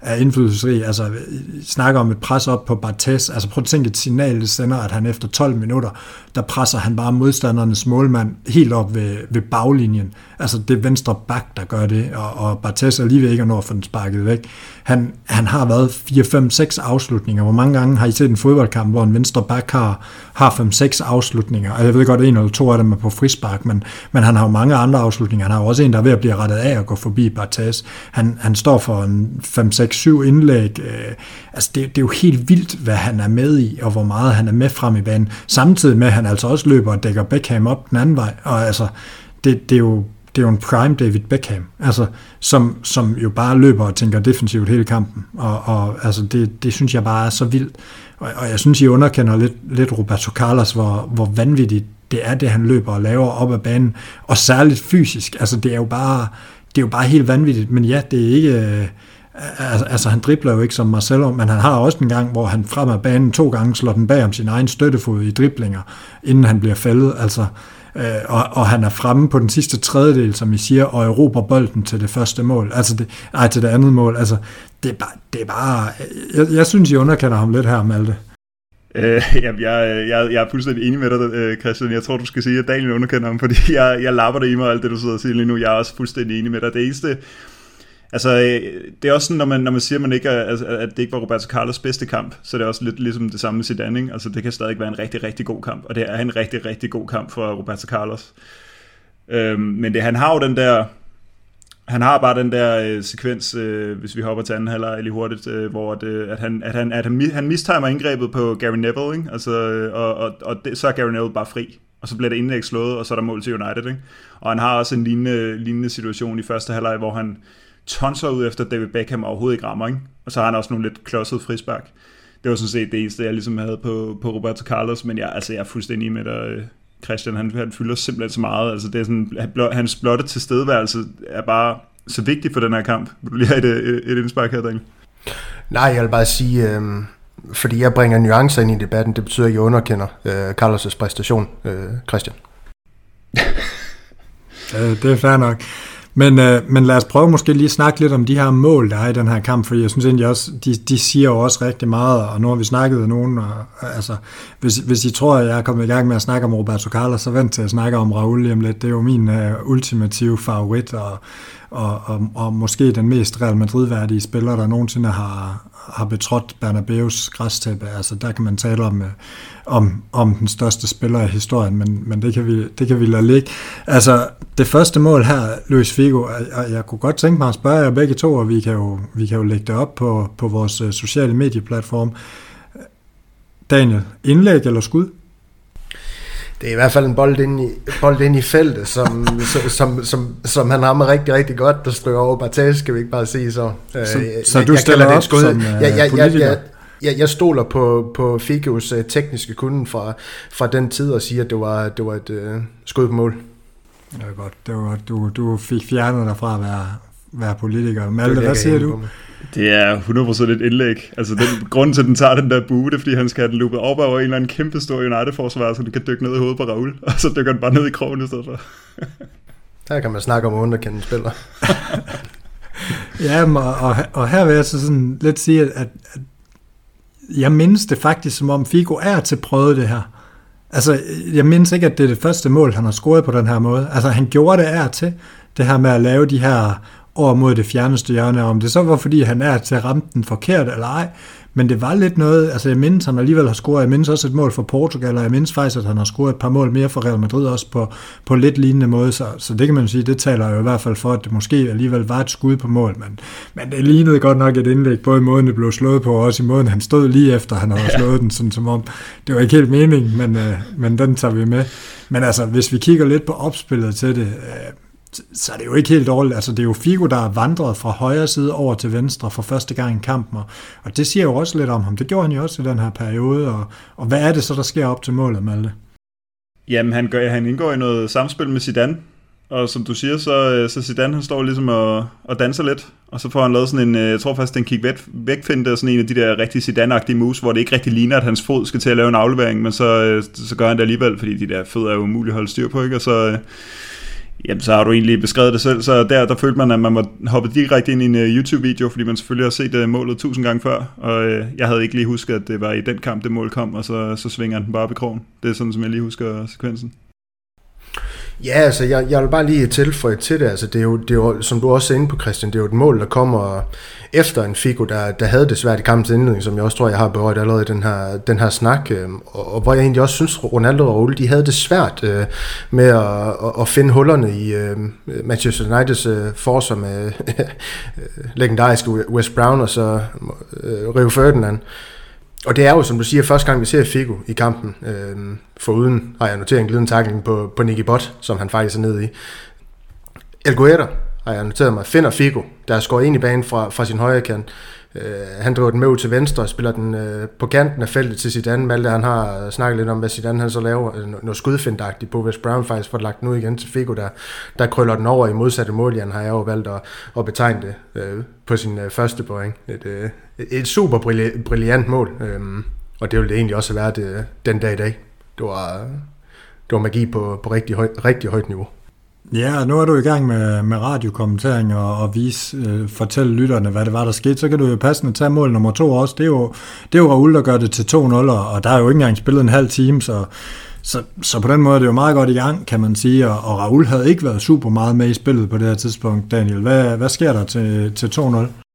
er indflydelsesrig. Altså, øh, snakker om et pres op på Bartes. Altså, prøv at tænke et signal, det sender, at han efter 12 minutter, der presser han bare modstandernes målmand helt op ved, ved baglinjen. Altså, det er venstre bak, der gør det, og, og Bartes er lige ved ikke at nå at få den sparket væk. Han, han har været 4, 5, 6 afslutninger. Hvor mange gange har I set en fodboldkamp, hvor en venstre back har, har 5-6 afslutninger? Og jeg ved godt, en eller to af dem er på frispark, men, men han har jo mange andre afslutninger. Han har jo også en, der er ved at blive rettet af og gå forbi Bartas. Han, han står for en 5-6-7 indlæg. Øh, altså det, det er jo helt vildt, hvad han er med i, og hvor meget han er med frem i banen. Samtidig med, at han altså også løber og dækker Beckham op den anden vej. Og altså, det, det er jo det er jo en prime David Beckham, altså, som, som jo bare løber og tænker defensivt hele kampen, og, og altså, det, det synes jeg bare er så vildt, og, og jeg synes, I underkender lidt, lidt Roberto Carlos, hvor, hvor vanvittigt det er, det han løber og laver op ad banen, og særligt fysisk, altså det er jo bare, det er jo bare helt vanvittigt, men ja, det er ikke, øh, altså han dribler jo ikke som Marcelo, men han har også en gang, hvor han frem af banen to gange slår den bag om sin egen støttefod i driblinger, inden han bliver faldet, altså øh, og, og han er fremme på den sidste tredjedel, som I siger, og erobrer bolden til det første mål, altså det, ej, til det andet mål, altså det er bare, det er bare øh, jeg, jeg synes, I underkender ham lidt her, Malte. Øh, jeg, jeg, jeg, jeg er fuldstændig enig med dig, øh, Christian. Jeg tror, du skal sige, at Daniel underkender ham, fordi jeg, jeg lapper det i mig, alt det, du sidder og siger lige nu. Jeg er også fuldstændig enig med dig. Det eneste, Altså, øh, det er også sådan, når man, når man siger, at, man ikke er, altså, at det ikke var Roberto Carlos bedste kamp, så det er også lidt ligesom det samme med Zidane, ikke? Altså, det kan stadig være en rigtig, rigtig god kamp, og det er en rigtig, rigtig god kamp for Roberto Carlos. Øhm, men det, han har jo den der, han har bare den der øh, sekvens, øh, hvis vi hopper til anden halvleg lige hurtigt, øh, hvor det, øh, at, han, at, han, at han, han mistimer indgrebet på Gary Neville, ikke? Altså, øh, og, og, og det, så er Gary Neville bare fri, og så bliver det indlæg slået, og så er der mål til United. Ikke? Og han har også en lignende, lignende situation i første halvleg, hvor han tonser ud efter David Beckham overhovedet ikke rammer, ikke? og så har han også nogle lidt klodsede frispark. Det var sådan set det eneste, jeg ligesom havde på, på Roberto Carlos, men jeg, altså, jeg er fuldstændig med dig, øh, Christian, han, han fylder simpelthen så meget. Altså, det er sådan, hans blotte tilstedeværelse er bare så vigtig for den her kamp. Vil du lige have et, et, et indspark her, Daniel? Nej, jeg vil bare sige, øh, fordi jeg bringer nuancer ind i debatten, det betyder, at jeg underkender øh, Carlos' præstation, øh, Christian. det er fair nok. Men, øh, men lad os prøve måske lige at snakke lidt om de her mål, der er i den her kamp, for jeg synes egentlig også, de, de siger jo også rigtig meget, og nu har vi snakket med nogen, og, altså, hvis, hvis I tror, at jeg er kommet i gang med at snakke om Roberto Carlos, så vent til at snakke om Raul lige om lidt. Det er jo min øh, ultimative favorit, og, og, og, og måske den mest Real Madrid-værdige spiller, der nogensinde har, har betrådt Bernabeus græstæppe. Altså, der kan man tale om, øh, om, om den største spiller i historien, men, men det, kan vi, det kan vi lade ligge. Altså, det første mål her, Luis Figo, og jeg kunne godt tænke mig at spørge jer begge to, og vi kan jo, vi kan jo lægge det op på, på vores øh, sociale medieplatform. Daniel, indlæg eller skud? Det er i hvert fald en bold ind i, bold ind i feltet, som, som, som, som han rammer rigtig, rigtig godt, der støder over Bartas, skal vi ikke bare sige så. Så, øh, så jeg, du stiller op skud. som uh, jeg, jeg, jeg, jeg, jeg, jeg stoler på, på Figos uh, tekniske kunden fra, fra den tid og siger, at det var, det var et uh, skud på mål. Det var godt. Det var. Du, du fik fjernet dig fra at være, være politiker. Malte, hvad siger du? Det er 100% et indlæg. Altså, den, grunden til, at den tager den der bue, det er, fordi han skal have den loopet op over en eller anden kæmpe stor United-forsvar, så du kan dykke ned i hovedet på Raul, og så dykker den bare ned i krogen i stedet for. Her kan man snakke om underkendte spiller. ja, og, og, og her vil jeg så sådan lidt sige, at, at jeg mindes det faktisk, som om Figo er til prøve det her. Altså, jeg mindes ikke, at det er det første mål, han har scoret på den her måde. Altså, han gjorde det er til, det her med at lave de her over mod det fjerneste hjørne, om det så var, fordi han er til at ramme den forkert eller ej, men det var lidt noget, altså jeg mindes, han alligevel har scoret, jeg mindes også et mål for Portugal, og jeg mindes faktisk, at han har scoret et par mål mere for Real Madrid også på, på lidt lignende måde, så, så det kan man sige, det taler jo i hvert fald for, at det måske alligevel var et skud på mål, men, men det lignede godt nok et indlæg, både i måden det blev slået på, og også i måden han stod lige efter, han havde slået den, sådan som om, det var ikke helt meningen, men, øh, men den tager vi med. Men altså, hvis vi kigger lidt på opspillet til det, øh, så er det jo ikke helt dårligt. Altså, det er jo Figo, der er vandret fra højre side over til venstre for første gang i kampen, og, og det siger jo også lidt om ham. Det gjorde han jo også i den her periode, og, og hvad er det så, der sker op til målet, Malte? Jamen, han, gør, han indgår i noget samspil med Zidane, og som du siger, så, øh, så Zidane han står ligesom og, og danser lidt, og så får han lavet sådan en, øh, jeg tror faktisk, den kick væk, sådan en af de der rigtig Zidane-agtige moves, hvor det ikke rigtig ligner, at hans fod skal til at lave en aflevering, men så, øh, så gør han det alligevel, fordi de der fødder er jo umuligt at holde styr på, ikke? Og så, Jamen, så har du egentlig beskrevet det selv, så der, der følte man, at man var hoppet direkte ind i en uh, YouTube-video, fordi man selvfølgelig har set uh, målet tusind gange før, og uh, jeg havde ikke lige husket, at det var i den kamp, det mål kom, og så, så svinger den bare op i krogen. Det er sådan, som jeg lige husker sekvensen. Ja, altså jeg, jeg vil bare lige tilføje til det, altså det er, jo, det er jo, som du også er inde på Christian, det er jo et mål, der kommer efter en Figo, der, der havde det svært i kampens indledning, som jeg også tror, jeg har berørt allerede i den her, den her snak, øh, og, og hvor jeg egentlig også synes, Ronaldo og Ole, de havde det svært øh, med at, at, at finde hullerne i øh, Manchester Uniteds øh, forsvar med øh, legendariske West Brown og så øh, Rio Ferdinand. Og det er jo, som du siger, første gang vi ser Figo i kampen. Øh, for uden har jeg noteret en glidende tackling på, på Nicky Bott, som han faktisk er nede i. El Guerra har jeg noteret mig, finder Figo, der skår ind i banen fra, fra sin højre kant. Øh, han driver den med ud til venstre og spiller den øh, på kanten af feltet til Zidane. Malte han har snakket lidt om, hvad Zidane han så laver. Øh, noget skudfindagtigt på West Brown faktisk får lagt den ud igen til Figo, der, der krøller den over i modsatte mål. Han har jeg jo valgt at, at betegne det øh, på sin øh, første point. Et, øh, et super brilliant mål, øh, og det ville det egentlig også have været øh, den dag i dag. Det var, øh, det var magi på, på rigtig, høj, rigtig højt niveau. Ja, nu er du i gang med, med radiokommentering og, og vise, øh, fortælle lytterne, hvad det var, der skete. Så kan du jo passende tage mål nummer to også. Det er jo, det er jo Raul, der gør det til 2-0, og der er jo ikke engang spillet en halv time, så, så, så på den måde er det jo meget godt i gang, kan man sige. Og, og Raul havde ikke været super meget med i spillet på det her tidspunkt. Daniel, hvad, hvad sker der til, til 2-0?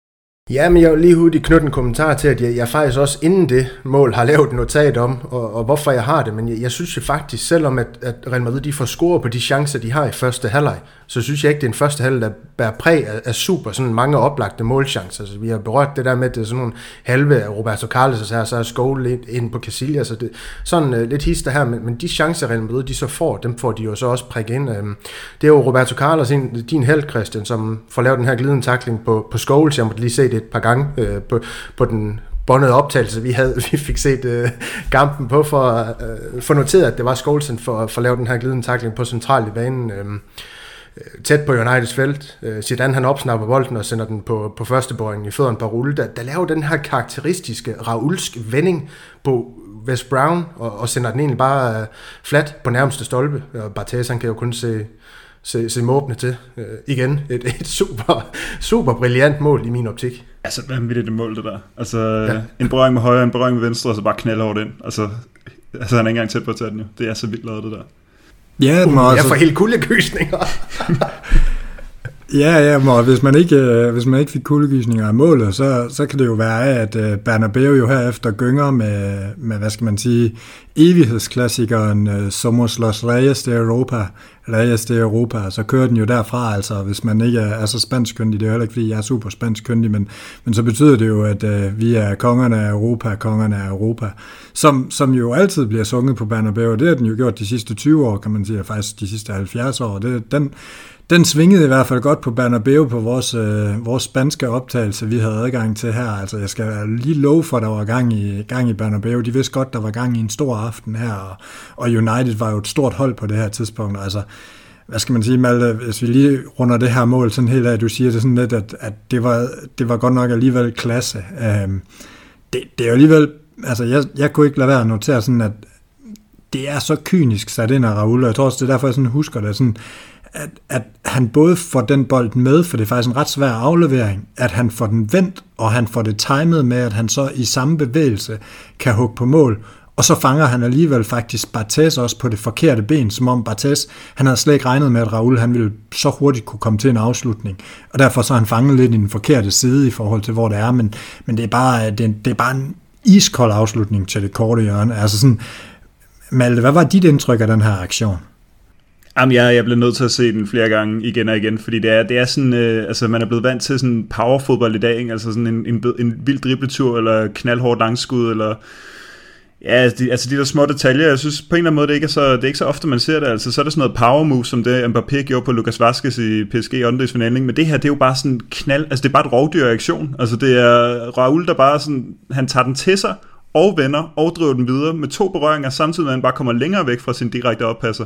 Ja, men jeg vil lige hurtigt knytte en kommentar til, at jeg, jeg faktisk også inden det mål har lavet et notat om, og, og hvorfor jeg har det. Men jeg, jeg synes jo faktisk, selvom at, at Real Madrid de får score på de chancer, de har i første halvleg, så synes jeg ikke, det er en første halvleg, der bærer præg af, af super, sådan mange oplagte målchancer. Altså, vi har berørt det der med, at det er sådan nogle halve Roberto Carlos, her, så er Skål ind, ind på Casillas, så det, sådan uh, lidt hister her, men, men de chancer, Real Madrid de så får, dem får de jo så også prikket ind. Um, det er jo Roberto Carlos, din held, Christian, som får lavet den her glidende takling på, på Scholes. Jeg måtte lige se det et par gange øh, på, på den båndet optagelse, vi havde, vi fik set øh, kampen på, for, øh, uh, for noteret, at det var Skålsen for, for at lave den her glidende takling på central i banen. Øh, øh, tæt på Uniteds felt. Øh, Zidane han opsnapper bolden og sender den på, på første bøjning i fødderen på Rulle, der, der laver den her karakteristiske Raulsk vending på West Brown og, og sender den egentlig bare øh, flat på nærmeste stolpe. Og Barthez han kan jo kun se, se, se måbne til. Uh, igen, et, et super, super brilliant mål i min optik. Altså, hvad er det mål, det der? Altså, ja. en berøring med højre, en berøring med venstre, og så bare knalde over den. Altså, altså han er ikke engang tæt på at tage den jo. Det er så vildt lavet, det der. Ja, uh, altså... Jeg får helt kuldegysninger. ja, ja, men hvis man ikke, øh, hvis man ikke fik kuldegysninger af målet, så, så kan det jo være, at øh, Bernabeu jo herefter gynger med, med, hvad skal man sige, evighedsklassikeren uh, Somos los Reyes de Europa, Reyes de Europa, så kører den jo derfra, altså hvis man ikke er, er så spanskkyndig, det er heller ikke, fordi jeg er super spanskkyndig, men, men så betyder det jo, at uh, vi er kongerne af Europa, kongerne af Europa, som, som jo altid bliver sunget på Bernabeu, det har den jo gjort de sidste 20 år, kan man sige, faktisk de sidste 70 år, det, den, den svingede i hvert fald godt på Bernabeu på vores, øh, vores spanske optagelse, vi havde adgang til her. Altså, jeg skal lige love for, at der var gang i, gang i Bernabeu. De vidste godt, der var gang i en stor aften her, og, og United var jo et stort hold på det her tidspunkt. Altså, hvad skal man sige, Malte, hvis vi lige runder det her mål sådan helt af, du siger det sådan lidt, at, at det, var, det var godt nok alligevel klasse. Øhm, det, det er jo alligevel, altså jeg, jeg kunne ikke lade være at notere sådan, at det er så kynisk sat ind af Raul, og jeg tror også, det er derfor, jeg sådan husker det, sådan, at, at han både får den bold med, for det er faktisk en ret svær aflevering, at han får den vendt, og han får det timet med, at han så i samme bevægelse kan hugge på mål, og så fanger han alligevel faktisk Bartes også på det forkerte ben, som om Bartes, han havde slet ikke regnet med, at Raul han ville så hurtigt kunne komme til en afslutning. Og derfor så han fanget lidt i den forkerte side i forhold til, hvor det er, men, men det, er bare, øh, det, det er bare en iskold afslutning til det korte hjørne. Altså sådan, Malte, hvad var dit indtryk af den her aktion? Jamen, jeg, jeg blev nødt til at se den flere gange igen og igen, fordi det er, det er sådan, øh, altså man er blevet vant til sådan powerfodbold i dag, ikke? altså sådan en, en, en vild dribletur, eller knaldhård langskud, eller Ja, altså de, altså de der små detaljer, jeg synes på en eller anden måde, det ikke er så, det er ikke så ofte, man ser det. Altså, så er det sådan noget power move, som det Mbappé gjorde på Lucas Vaskes i PSG åndedelsfinalen. Men det her, det er jo bare sådan knald, altså det er bare et rovdyr aktion. Altså det er Raul, der bare sådan, han tager den til sig, og vender, og driver den videre med to berøringer, samtidig med at han bare kommer længere væk fra sin direkte oppasser.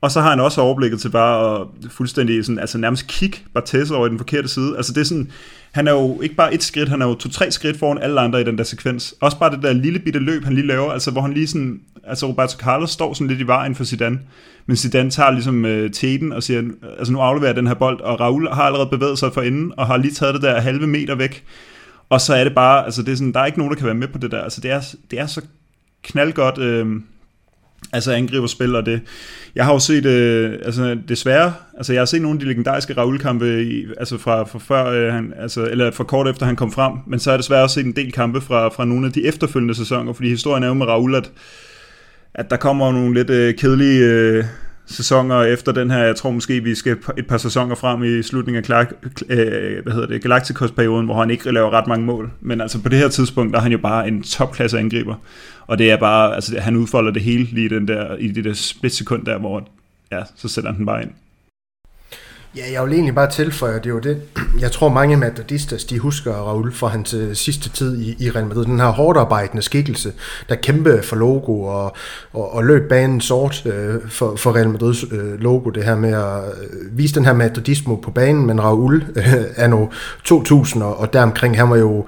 Og så har han også overblikket til bare at fuldstændig sådan, altså nærmest kigge Barthez over i den forkerte side. Altså det er sådan, han er jo ikke bare et skridt, han er jo to-tre skridt foran alle andre i den der sekvens. Også bare det der lille bitte løb, han lige laver, altså hvor han lige sådan, altså Roberto Carlos står sådan lidt i vejen for Zidane, men Zidane tager ligesom øh, teten og siger, altså nu afleverer den her bold, og Raul har allerede bevæget sig for inden, og har lige taget det der halve meter væk, og så er det bare, altså det er sådan, der er ikke nogen, der kan være med på det der, altså det er, det er så knaldgodt, øh, altså angriberspil, og det, jeg har jo set, øh, altså desværre, altså jeg har set nogle af de legendariske Raul-kampe, i, altså fra, fra før, øh, han, altså, eller fra kort efter han kom frem, men så har jeg desværre også set en del kampe fra, fra nogle af de efterfølgende sæsoner, fordi historien er jo med Raul, at, at der kommer nogle lidt øh, kedelige øh, sæsoner efter den her, jeg tror måske vi skal et par sæsoner frem i slutningen af Clark, øh, hvad hedder det, Galacticos-perioden, hvor han ikke laver ret mange mål, men altså på det her tidspunkt, der er han jo bare en topklasse angriber, og det er bare, altså han udfolder det hele lige den der, i det der splitsekund der, hvor ja, så sætter han den bare ind. Ja, jeg vil egentlig bare tilføje, det er jo det, jeg tror mange madridistas, de husker Raul for hans øh, sidste tid i, i Real Madrid. Den her hårdt arbejdende skikkelse, der kæmpe for logo og, og, og løb banen sort øh, for, for Real Madrids øh, logo. Det her med at øh, vise den her madridismo på banen, men Raul øh, er nu 2000 og, og deromkring, han var jo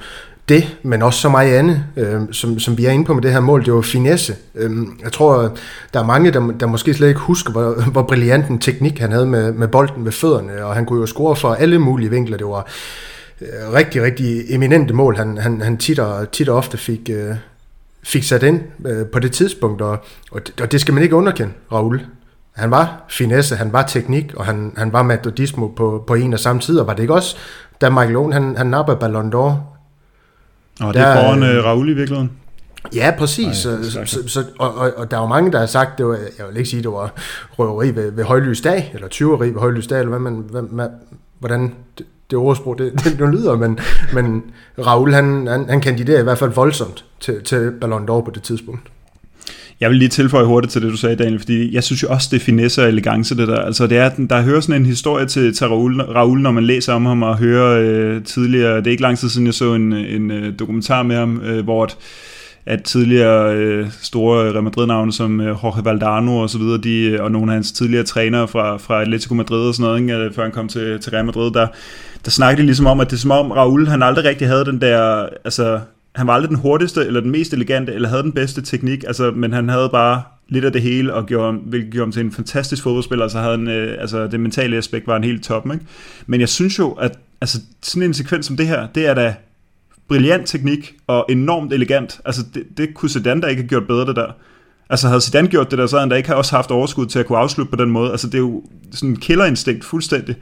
det, men også så meget andet, øh, som, som vi er inde på med det her mål, det var finesse. Øh, jeg tror, der er mange, der, der måske slet ikke husker, hvor, hvor brilliant en teknik han havde med, med bolden ved fødderne, og han kunne jo score fra alle mulige vinkler. Det var øh, rigtig, rigtig eminente mål, han, han, han tit, og, tit og ofte fik, øh, fik sat ind øh, på det tidspunkt, og, og, det, og det skal man ikke underkende, Raul. Han var finesse, han var teknik, og han, han var metodismo på, på en og samme tid, og var det ikke også, da Michael Owen, han, han nappede Ballon d'Or og det er foran uh, Raul i virkeligheden? Ja, præcis. Ej, så, så, så, og, og, og der er jo mange, der har sagt, det var, jeg vil ikke sige, det var røveri ved, ved højlysdag, eller tyveri ved højlysdag, eller hvad man, hvad, hvad, hvordan det, det ordsprog det, det, det lyder, men, men Raul, han, han, han kandiderer i hvert fald voldsomt til, til Ballon d'Or på det tidspunkt. Jeg vil lige tilføje hurtigt til det, du sagde, Daniel, fordi jeg synes jo også, det er finesse og elegance, det der. Altså, det er, der hører sådan en historie til, til Raul, Raul, når man læser om ham og hører øh, tidligere, det er ikke lang tid siden, jeg så en, en øh, dokumentar med ham, øh, hvor at, at tidligere øh, store Real Madrid-navne som øh, Jorge Valdano og så videre, de, øh, og nogle af hans tidligere trænere fra, fra Atletico Madrid og sådan noget, ikke, øh, før han kom til, til Real Madrid, der, der snakkede de ligesom om, at det er som om Raul, han aldrig rigtig havde den der, altså han var aldrig den hurtigste, eller den mest elegante, eller havde den bedste teknik, altså, men han havde bare lidt af det hele, og gjorde, hvilket gjorde ham til en fantastisk fodboldspiller, så havde han, øh, altså det mentale aspekt var en helt top, ikke? Men jeg synes jo, at altså, sådan en sekvens som det her, det er da brilliant teknik, og enormt elegant. Altså det, det kunne Zidane da ikke have gjort bedre, det der. Altså havde Zidane gjort det der, så havde han da ikke også haft overskud til at kunne afslutte på den måde. Altså det er jo sådan en killerinstinkt fuldstændig.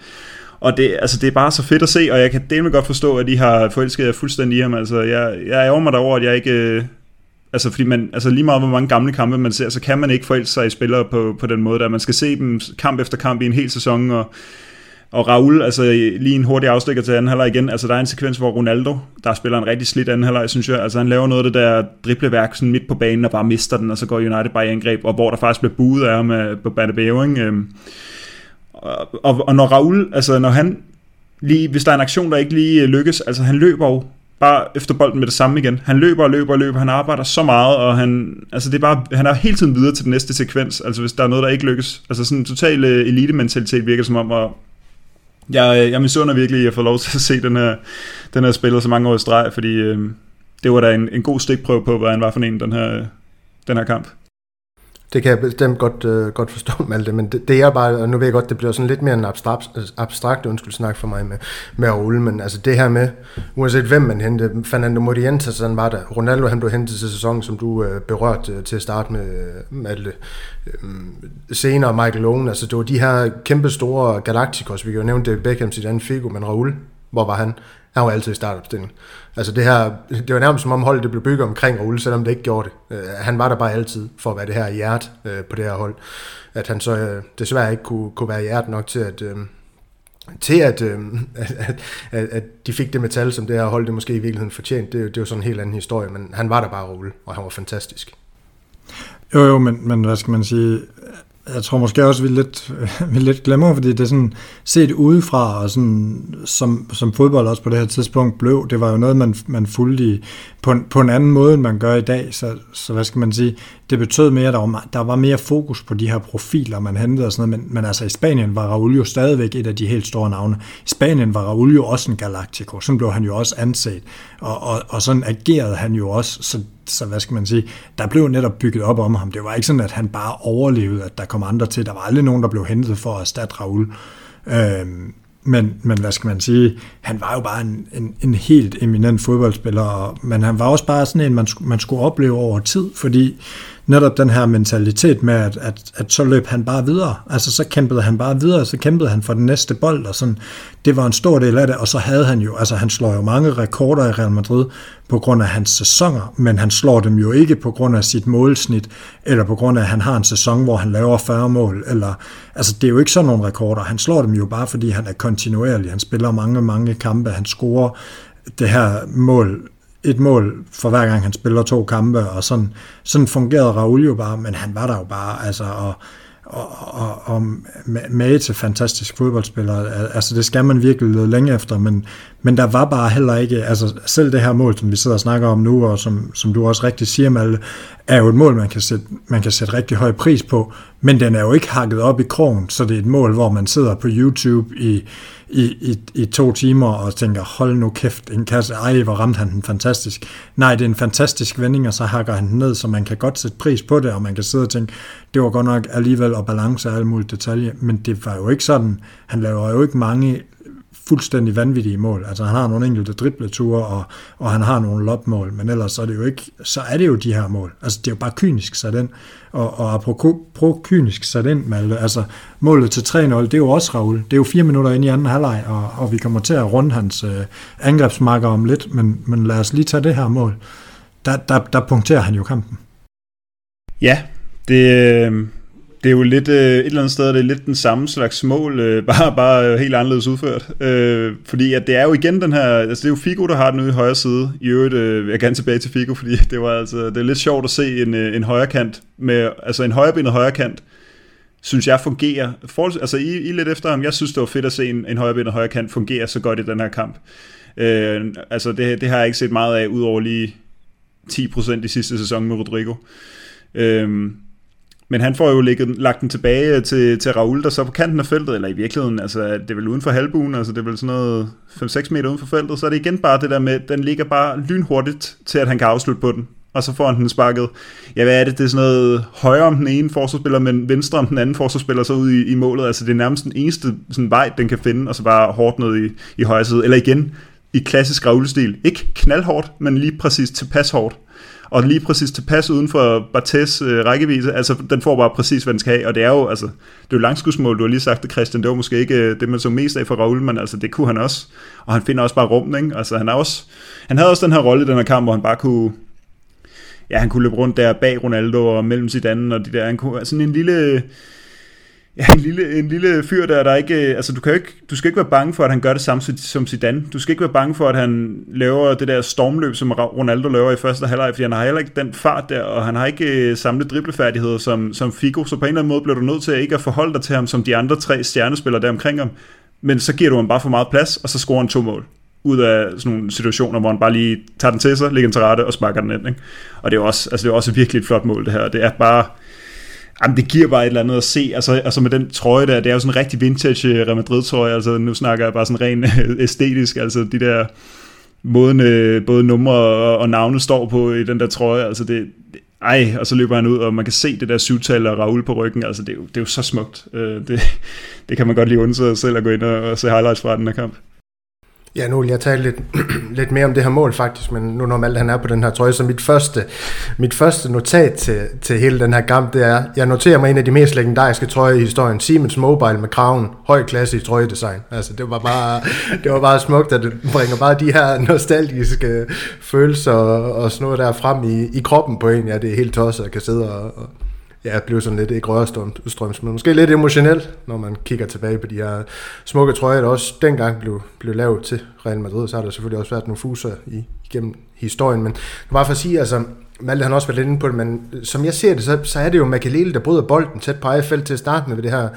Og det, altså, det er bare så fedt at se, og jeg kan delvis godt forstå, at de har forelsket jer fuldstændig i ham. Altså, jeg, jeg ærger mig derover, at jeg ikke... Øh, altså, fordi man, altså lige meget hvor mange gamle kampe man ser, så kan man ikke forelske sig i spillere på, på den måde, der man skal se dem kamp efter kamp i en hel sæson, og, og Raul, altså lige en hurtig afstikker til anden halvleg igen, altså der er en sekvens, hvor Ronaldo, der spiller en rigtig slidt anden halvleg, synes jeg, altså han laver noget af det der dribleværk sådan midt på banen, og bare mister den, og så går United bare i angreb, og hvor der faktisk bliver buet af ham øh, på Bernabeu, ikke? Øhm, og, og, og når Raul, altså når han lige, hvis der er en aktion, der ikke lige øh, lykkes, altså han løber jo bare efter bolden med det samme igen. Han løber og løber og løber, han arbejder så meget, og han, altså det er bare, han er hele tiden videre til den næste sekvens, altså hvis der er noget, der ikke lykkes. Altså sådan en total øh, elite-mentalitet virker som om, og jeg, øh, jeg misunder virkelig at få lov til at se den her, den her spiller så mange år i streg, fordi øh, det var da en, en god stikprøve på, hvad han var for en, den her, den her kamp. Det kan jeg bestemt godt, øh, godt forstå, Malte, men det, det er bare, og nu ved jeg godt, det bliver sådan lidt mere en abstrakt, abstrakt undskyld snak for mig med, med Ole, men altså det her med, uanset hvem man hentede, Fernando Morientes, sådan var der, Ronaldo han blev hentet til sæsonen, som du øh, berørte øh, til at starte med, øh, Malte, øh, senere Michael Owen, altså det var de her kæmpe store Galacticos, vi kan jo nævne det Beckham, Zidane, Figo, men Raul, hvor var han? Han var altid i startopstillingen. Altså det her, det var nærmest som om holdet det blev bygget omkring Raul, selvom det ikke gjorde det. Øh, han var der bare altid for at være det her hjert øh, på det her hold. At han så øh, desværre ikke kunne, kunne være hjert nok til at, Øh, til at, øh, at, at, at de fik det metal, som det her hold det måske i virkeligheden fortjent. Det, det er jo sådan en helt anden historie, men han var der bare Raul, og han var fantastisk. Jo, jo, men, men hvad skal man sige, jeg tror måske også, vi lidt, vi lidt glemmer, fordi det er sådan set udefra, og sådan, som, som fodbold også på det her tidspunkt blev, det var jo noget, man, man fulgte i, på, en, på en anden måde, end man gør i dag. Så, så hvad skal man sige, det betød mere, at der var, der var mere fokus på de her profiler, man hentede og sådan noget, men, men altså i Spanien var Raul jo stadigvæk et af de helt store navne. I Spanien var Raul jo også en Galactico, sådan blev han jo også anset, og, og, og sådan agerede han jo også, så så hvad skal man sige, der blev netop bygget op om ham. Det var ikke sådan, at han bare overlevede, at der kom andre til. Der var aldrig nogen, der blev hentet for at erstatte Raul. Øhm, men, men hvad skal man sige, han var jo bare en, en, en helt eminent fodboldspiller, men han var også bare sådan en, man, man skulle opleve over tid, fordi netop den her mentalitet med, at, at, at så løb han bare videre. Altså så kæmpede han bare videre, så kæmpede han for den næste bold, og sådan, det var en stor del af det, og så havde han jo, altså han slår jo mange rekorder i Real Madrid på grund af hans sæsoner, men han slår dem jo ikke på grund af sit målsnit, eller på grund af, at han har en sæson, hvor han laver 40 mål, eller, altså det er jo ikke sådan nogle rekorder, han slår dem jo bare, fordi han er kontinuerlig, han spiller mange, mange kampe, han scorer det her mål et mål for hver gang han spiller to kampe, og sådan, sådan fungerede Raul jo bare, men han var der jo bare, altså, og, og, og, og med til fantastisk fodboldspiller. Altså det skal man virkelig lede længe efter, men, men der var bare heller ikke, altså selv det her mål, som vi sidder og snakker om nu, og som, som du også rigtig siger, Malte, er jo et mål, man kan, sætte, man kan sætte rigtig høj pris på, men den er jo ikke hakket op i krogen, så det er et mål, hvor man sidder på YouTube i, i, i, i to timer og tænker, hold nu kæft, en kasse, ej, hvor ramte han den fantastisk. Nej, det er en fantastisk vending, og så hakker han den ned, så man kan godt sætte pris på det, og man kan sidde og tænke, det var godt nok alligevel og balance og alle mulige detaljer, men det var jo ikke sådan, han laver jo ikke mange fuldstændig vanvittige mål. Altså han har nogle enkelte dribleture, og, og han har nogle lopmål, men ellers så er det jo ikke, så er det jo de her mål. Altså det er jo bare kynisk sat ind, og, og apropos kynisk sat ind, Malte, altså målet til 3-0, det er jo også Raul. Det er jo fire minutter ind i anden halvleg, og, og vi kommer til at runde hans øh, angrebsmarker om lidt, men, men lad os lige tage det her mål. Der, der, der punkterer han jo kampen. Ja, det, øh, det er jo lidt, øh, et eller andet sted, det er lidt den samme slags mål, øh, bare, bare helt anderledes udført. Øh, fordi at det er jo igen den her, altså det er jo Figo, der har den ude i højre side. I øvrigt øh, vil jeg gerne tilbage til Figo, fordi det var altså, det er lidt sjovt at se en, øh, en højre kant, med, altså en højrebenet højre kant, synes jeg fungerer, for, altså I, I lidt efter ham, jeg synes det var fedt at se en, en højrebenet højre kant fungere så godt i den her kamp. Øh, altså det, det har jeg ikke set meget af, udover lige 10% i sidste sæson med Rodrigo. Øh, men han får jo ligget, lagt den tilbage til, til Raul, der så på kanten af feltet, eller i virkeligheden, altså det er vel uden for halvbuen, altså det er vel sådan noget 5-6 meter uden for feltet, så er det igen bare det der med, den ligger bare lynhurtigt til, at han kan afslutte på den. Og så får han den sparket. Ja, hvad er det? Det er sådan noget højre om den ene forsvarsspiller, men venstre om den anden forsvarsspiller, så ud i, i målet. Altså det er nærmest den eneste sådan vej, den kan finde, og så bare hårdt ned i, i højre side. Eller igen, i klassisk Raul-stil. Ikke knaldhårdt, men lige præcis tilpas hårdt og lige præcis tilpas uden for Bartes øh, rækkevidde, altså den får bare præcis, hvad den skal have, og det er jo, altså, det er jo langskudsmål, du har lige sagt det, Christian, det var måske ikke øh, det, man så mest af for Raul, men altså, det kunne han også, og han finder også bare rum, ikke? altså han, er også, han havde også den her rolle i den her kamp, hvor han bare kunne, ja, han kunne løbe rundt der bag Ronaldo og mellem sit andet, og de der, han kunne, sådan en lille, Ja, en lille, en lille fyr der, der ikke... Øh, altså, du, kan ikke, du skal ikke være bange for, at han gør det samme som Zidane. Du skal ikke være bange for, at han laver det der stormløb, som Ronaldo laver i første halvleg, fordi han har heller ikke den fart der, og han har ikke samme samlet driblefærdigheder som, som Figo, så på en eller anden måde bliver du nødt til at ikke at forholde dig til ham som de andre tre stjernespillere der omkring ham, men så giver du ham bare for meget plads, og så scorer han to mål ud af sådan nogle situationer, hvor han bare lige tager den til sig, lægger den til rette og sparker den ind. Ikke? Og det er også, altså det er også virkelig et flot mål, det her. Det er bare, Jamen, det giver bare et eller andet at se, altså, altså med den trøje der, det er jo sådan en rigtig vintage øh, Real Madrid trøje, altså nu snakker jeg bare sådan rent øh, æstetisk, altså de der måden øh, både numre og, og navne står på i den der trøje, altså det, ej, og så løber han ud, og man kan se det der syvtal og Raul på ryggen, altså det er jo, det er jo så smukt, øh, det, det kan man godt lige undre sig selv at gå ind og, og se highlights fra den her kamp. Ja, nu vil jeg tale lidt, lidt mere om det her mål faktisk, men nu når Malte han er på den her trøje, så mit første, mit første notat til, til hele den her kamp, det er, jeg noterer mig en af de mest legendariske trøjer i historien, Siemens Mobile med kraven, høj klasse i trøjedesign. Altså det var bare, det var bare smukt, at det bringer bare de her nostalgiske følelser og, og sådan noget der frem i, i kroppen på en. Ja, det er helt tosset at kan sidde og, og ja, blev sådan lidt, ikke rørstrøms, men måske lidt emotionelt, når man kigger tilbage på de her smukke trøjer, der også dengang blev, blev lavet til Real Madrid, så har der selvfølgelig også været nogle fuser i, igennem historien, men bare for at sige, altså, Malte han også været lidt inde på det, men som jeg ser det, så, så er det jo Makalele, der bryder bolden tæt på eget felt til at starte med ved det her,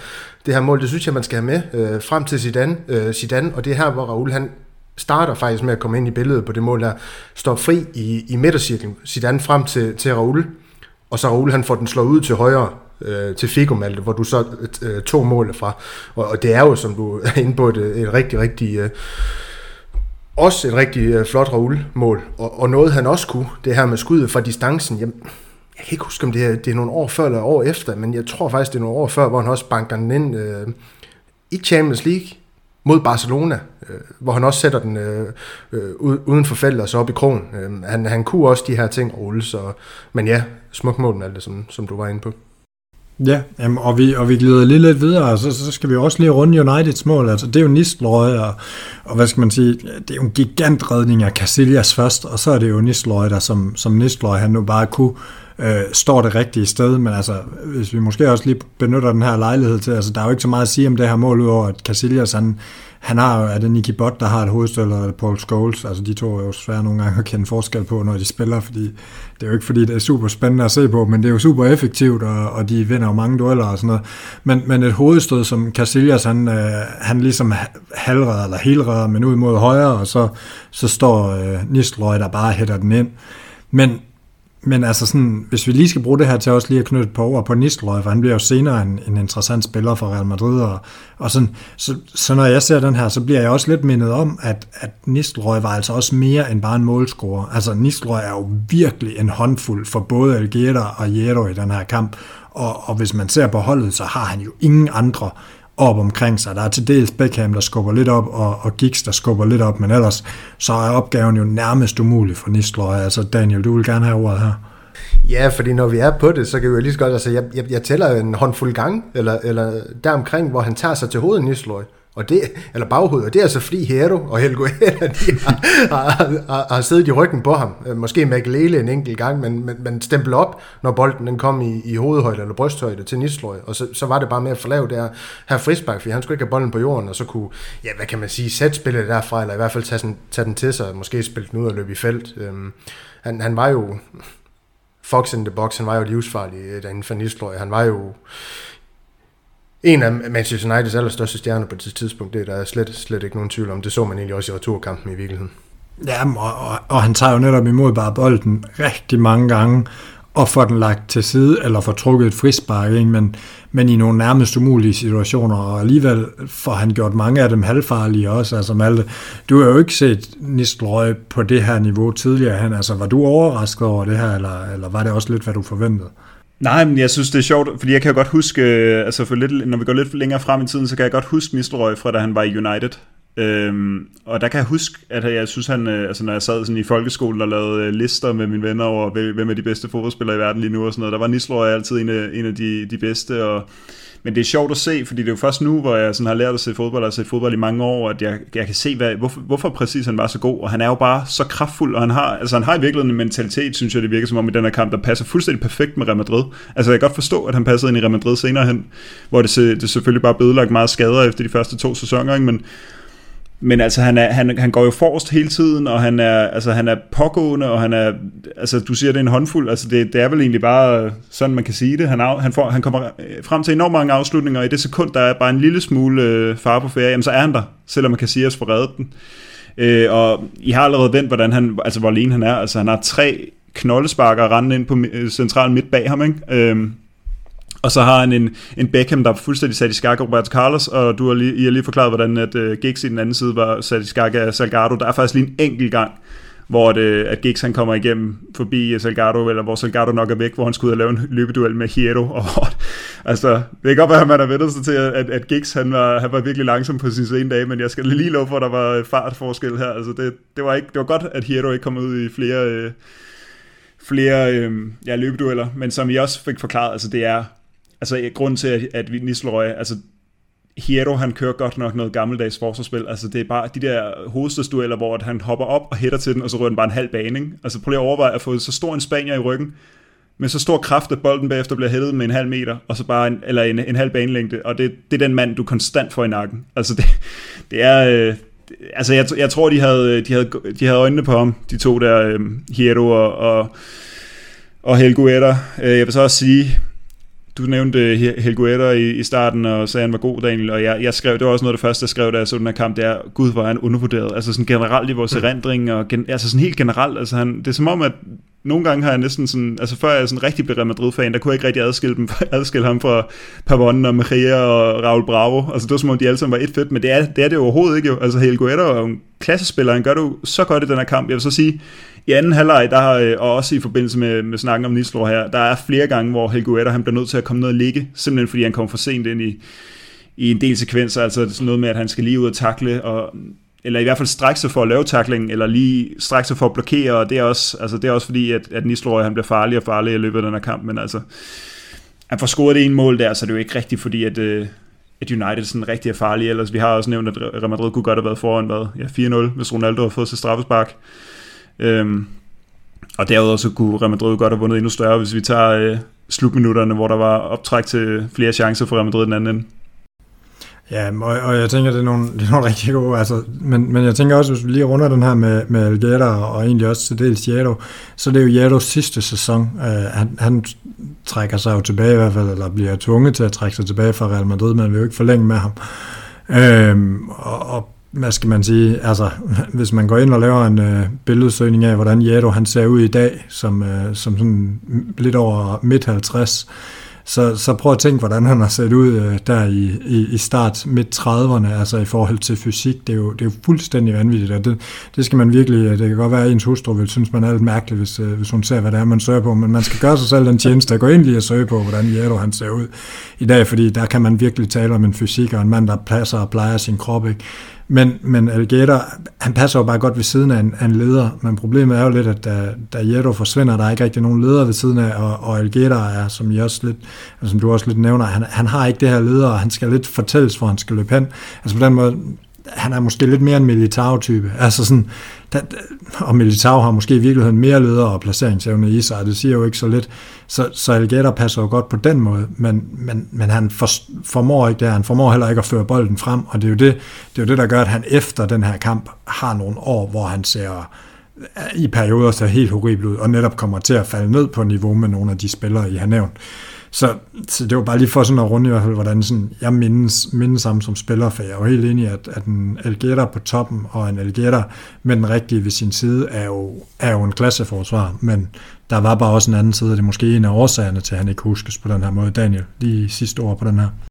det her mål. Det synes jeg, man skal have med øh, frem til Zidane, øh, Zidane, og det er her, hvor Raul han starter faktisk med at komme ind i billedet på det mål der, står fri i, i midtercirklen, Zidane frem til, til Raul, og så Raul han får den slået ud til højre, øh, til Figo Malte, hvor du så øh, to mål fra. Og, og det er jo, som du er inde på, et, et rigtig, rigtig øh, også et rigtig øh, flot Raul-mål, og, og noget han også kunne, det her med skuddet fra distancen, jamen, jeg kan ikke huske, om det er, det er nogle år før eller år efter, men jeg tror faktisk, det er nogle år før, hvor han også banker den ind øh, i Champions League mod Barcelona, øh, hvor han også sætter den øh, øh, uden for feltet og så op i krogen. Øh, han, han kunne også de her ting rulle, så, men ja, smuk mål alt det, som, som du var inde på. Ja, jamen, og, vi, og vi glider lige lidt videre, og så, så skal vi også lige runde Uniteds mål. Altså, det er jo Nistelrøj, og, og hvad skal man sige, det er jo en gigantredning af Casillas først, og så er det jo Nistelrøj, der som, som Nistelrøj, han nu bare kunne øh, står det rigtige sted, men altså, hvis vi måske også lige benytter den her lejlighed til, altså, der er jo ikke så meget at sige om det her mål, udover at Casillas, han, han har jo, er det Nicky Bott, der har et hovedstød, eller det Paul Scholes, altså de to er jo svære nogle gange at kende forskel på, når de spiller, fordi det er jo ikke fordi, det er super spændende at se på, men det er jo super effektivt, og, og de vinder jo mange dueller og sådan noget. Men, men et hovedstød, som Casillas, han, øh, han ligesom halvreder eller helreder, men ud mod højre, og så, så står øh, Nistelrøj, der bare hætter den ind. Men men altså sådan, hvis vi lige skal bruge det her til også lige at knytte et par ord på Nistelrøj, for han bliver jo senere en, en interessant spiller for Real Madrid, og, og sådan, så, så når jeg ser den her, så bliver jeg også lidt mindet om, at, at Nistelrøj var altså også mere end bare en målscorer. Altså Nistelrøj er jo virkelig en håndfuld for både Algeta og Jero i den her kamp, og, og hvis man ser på holdet, så har han jo ingen andre op omkring sig. Der er til dels Beckham, der skubber lidt op, og, og Giggs, der skubber lidt op, men ellers så er opgaven jo nærmest umulig for Nistelrøj. Altså Daniel, du vil gerne have ordet her. Ja, fordi når vi er på det, så kan vi jo lige så godt, altså jeg, jeg, jeg tæller en håndfuld gang, eller, eller deromkring, hvor han tager sig til hovedet Nistelrøj. Og det, eller baghovedet, og det er altså fordi Hero og Helgo Hera, de har, har, har, har, siddet i ryggen på ham. Øh, måske Magalele en enkelt gang, men, men, men stempel op, når bolden den kom i, i hovedhøjde eller brysthøjde til Nisløj. Og så, så var det bare med at forlave det her, frisbak, fordi han skulle ikke have bolden på jorden, og så kunne, ja, hvad kan man sige, sætte spillet derfra, eller i hvert fald tage, sådan, tage den til sig, og måske spille den ud og løbe i felt. Øhm, han, han var jo, Fox in the box, han var jo livsfarlig den derinde for Han var jo en af Manchester Uniteds allerstørste stjerner på det tidspunkt. Det er der slet, slet ikke nogen tvivl om. Det så man egentlig også i returkampen i virkeligheden. Ja, og, og, og han tager jo netop imod bare bolden rigtig mange gange, og får den lagt til side, eller får trukket et frispark, ind, Men, men i nogle nærmest umulige situationer, og alligevel får han gjort mange af dem halvfarlige også, altså Malte, du har jo ikke set Nistelrøj på det her niveau tidligere, han, altså var du overrasket over det her, eller, eller var det også lidt, hvad du forventede? Nej, men jeg synes, det er sjovt, fordi jeg kan godt huske, øh, altså for lidt, når vi går lidt længere frem i tiden, så kan jeg godt huske Nistelrøj fra da han var i United. Øhm, og der kan jeg huske, at jeg synes, han, øh, altså når jeg sad sådan i folkeskolen og lavede øh, lister med mine venner over, hvem er de bedste fodboldspillere i verden lige nu og sådan noget, der var Nislor altid en af, en af de, de bedste, og men det er sjovt at se, fordi det er jo først nu, hvor jeg sådan har lært at se fodbold, og har set fodbold i mange år, at jeg, jeg kan se, hvad, hvorfor, hvorfor præcis han var så god. Og han er jo bare så kraftfuld, og han har, altså han har i virkeligheden en mentalitet, synes jeg, det virker som om i den her kamp, der passer fuldstændig perfekt med Real Madrid. Altså jeg kan godt forstå, at han passede ind i Real Madrid senere hen, hvor det, det selvfølgelig bare blev meget skader efter de første to sæsoner, ikke? men men altså, han, er, han, han går jo forrest hele tiden, og han er, altså, han er pågående, og han er, altså, du siger, det er en håndfuld, altså, det, det er vel egentlig bare sådan, man kan sige det. Han, af, han, får, han kommer øh, frem til enormt mange afslutninger, og i det sekund, der er bare en lille smule øh, far på ferie, jamen, så er han der, selvom man kan sige, at får reddet den. Øh, og I har allerede vendt, hvordan han, altså, hvor alene han er. Altså, han har tre knoldesparker rendende ind på øh, central midt bag ham, ikke? Øh, og så har han en, en Beckham, der er fuldstændig sat i skak af Roberto Carlos, og du har lige, I har lige forklaret, hvordan at, uh, Giggs i den anden side var sat i skak af Salgado. Der er faktisk lige en enkelt gang, hvor det, øh, at Giggs han kommer igennem forbi øh, Salgado, eller hvor Salgado nok er væk, hvor han skulle ud og lave en løbeduel med Hierro. Og, altså, det kan godt være, at man har vendt sig til, at, at Giggs han var, han var virkelig langsom på sin sene dag, men jeg skal lige love for, at der var fartforskel her. Altså, det, det, var ikke, det var godt, at Hierro ikke kom ud i flere, øh, flere øh, ja, løbedueller, men som I også fik forklaret, altså det er altså grunden til, at, at Nistelrøj, altså Hiero, han kører godt nok noget gammeldags forsvarsspil. Altså, det er bare de der hovedstadsdueller, hvor han hopper op og hætter til den, og så rører den bare en halv bane. Ikke? Altså, prøv lige at overveje at få så stor en spanier i ryggen, med så stor kraft, at bolden bagefter bliver hættet med en halv meter, og så bare en, eller en, en halv banelængde, og det, det er den mand, du konstant får i nakken. Altså, det, det er... Øh, altså, jeg, jeg tror, de havde, øh, de, havde, de havde øjnene på ham, de to der, øh, Hiero og, og, og Helgueta. Øh, jeg vil så også sige, du nævnte Helguera i, i starten, og sagde, han var god, Daniel, og jeg, jeg skrev, det var også noget af det første, jeg skrev, da jeg så den her kamp, det er, gud, hvor er han undervurderet, altså sådan generelt i vores mm. erindring, og gen, altså sådan helt generelt, altså han, det er som om, at nogle gange har jeg næsten sådan, altså før jeg sådan rigtig Real Madrid-fan, der kunne jeg ikke rigtig adskille, dem, adskille ham fra Pavon og Maria og Raul Bravo. Altså det var som om de alle sammen var et fedt, men det er det, er det overhovedet ikke jo. Altså Hel Guerrero er jo en klassespiller, han gør det jo så godt i den her kamp. Jeg vil så sige, i anden halvleg, der har, øh, og også i forbindelse med, med snakken om Nislo her, der er flere gange, hvor Hel Guerrero, han bliver nødt til at komme ned og ligge, simpelthen fordi han kommer for sent ind i, i en del sekvenser, altså sådan noget med, at han skal lige ud og takle, og eller i hvert fald strække sig for at lave tackling, eller lige strække sig for at blokere, og det er også, altså det er også fordi, at, at Nistelrooy, han bliver farlig og farlig i løbet af den her kamp, men altså, han får scoret det ene mål der, så det er jo ikke rigtigt, fordi at, øh, at United sådan rigtig er farlige, ellers vi har også nævnt, at Real Madrid kunne godt have været foran, hvad, ja, 4-0, hvis Ronaldo har fået sit straffespark. Øhm, og derudover så kunne Real Madrid godt have vundet endnu større, hvis vi tager øh, slutminutterne, hvor der var optræk til flere chancer for Real Madrid den anden ende. Ja, og, og jeg tænker, det er nogle, det er nogle rigtig gode, altså, men, men jeg tænker også, hvis vi lige runder den her med, med Algeta og egentlig også til dels Jado, så det er jo Jados sidste sæson. Uh, han, han trækker sig jo tilbage i hvert fald, eller bliver tvunget til at trække sig tilbage fra Real Madrid, men vil jo ikke forlænge med ham. Uh, og, og hvad skal man sige, altså hvis man går ind og laver en øh, billedsøgning af, hvordan Jado han ser ud i dag, som, øh, som sådan lidt over midt 50, så, så prøv at tænke, hvordan han har set ud øh, der i, i, i start midt 30'erne, altså i forhold til fysik. Det er jo, det er jo fuldstændig vanvittigt, og det, det skal man virkelig, øh, det kan godt være, at ens hustru vil synes, man er lidt mærkelig, hvis, øh, hvis hun ser, hvad det er, man søger på, men man skal gøre sig selv den tjeneste at gå ind lige og søge på, hvordan Jero han ser ud i dag, fordi der kan man virkelig tale om en fysik og en mand, der passer og plejer sin krop, ikke? Men, men Alligator, han passer jo bare godt ved siden af en, af en leder, men problemet er jo lidt, at da, da Jetto forsvinder, der er ikke rigtig nogen leder ved siden af, og, og Alligator er, som, I også lidt, som du også lidt nævner, han, han har ikke det her leder, og han skal lidt fortælles, hvor han skal løbe hen. Altså på den måde, han er måske lidt mere en militærtype. Altså sådan, der, og militær har måske i virkeligheden mere leder og placeringsevne i sig, og det siger jo ikke så lidt. Så, så Algeta passer jo godt på den måde, men, men, men han for, formår ikke det Han formår heller ikke at føre bolden frem, og det er, jo det, det er jo det, der gør, at han efter den her kamp har nogle år, hvor han ser øh, i perioder ser helt horribelt ud, og netop kommer til at falde ned på niveau med nogle af de spillere, I har nævnt. Så, så det var bare lige for sådan at runde i hvert fald, hvordan sådan, jeg mindes, mindes ham som spiller, for jeg er jo helt enig i, at, at en Algeta på toppen, og en Algeta med den rigtige ved sin side, er jo, er jo en klasseforsvar, men der var bare også en anden side, og det er måske en af årsagerne til, at han ikke huskes på den her måde. Daniel, lige sidste ord på den her.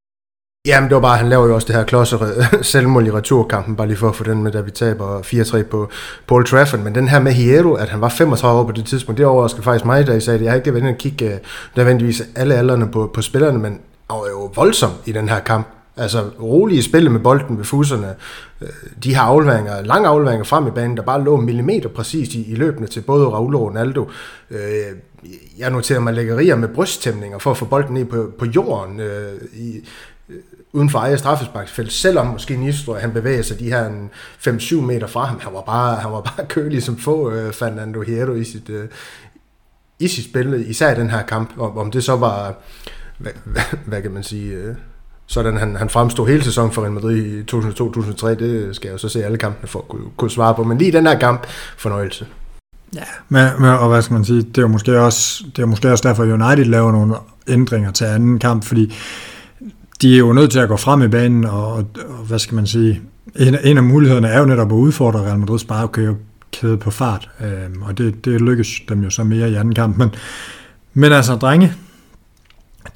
Jamen, det var bare, han laver jo også det her klodser selvmål i returkampen, bare lige for at få den med, da vi taber 4-3 på Paul Trafford. Men den her med Hierro, at han var 35 år på det tidspunkt, det overraskede faktisk mig, da I sagde det. Jeg har ikke det været at kigge øh, nødvendigvis alle alderne på, på spillerne, men han var jo voldsom i den her kamp. Altså rolige spil med bolden ved fuserne. Øh, de har afleveringer, lange afleveringer frem i banen, der bare lå millimeter præcist i, i løbende til både Raul og Ronaldo. Øh, jeg noterer mig lækkerier med brysttæmninger for at få bolden ned på, på jorden i, uden for eget straffesparksfelt, selvom måske Nistro, han bevæger sig de her 5-7 meter fra ham. Han var bare, han var bare kølig som få øh, Fernando Hierro i sit, øh, i sit spil, især i den her kamp. Om, om det så var, hvad, hvad, hvad kan man sige, øh, sådan han, han fremstod hele sæsonen for Real Madrid i 2002-2003, det skal jeg jo så se alle kampene for at kunne, kunne svare på. Men lige den her kamp, fornøjelse. Ja, men, men, og hvad skal man sige, det er måske også, det er måske også derfor, at United laver nogle ændringer til anden kamp, fordi de er jo nødt til at gå frem i banen, og, og hvad skal man sige, en, en af mulighederne er jo netop at udfordre Real Madrids kæde på fart, øh, og det, det lykkes dem jo så mere i anden kamp. Men, men altså, drenge,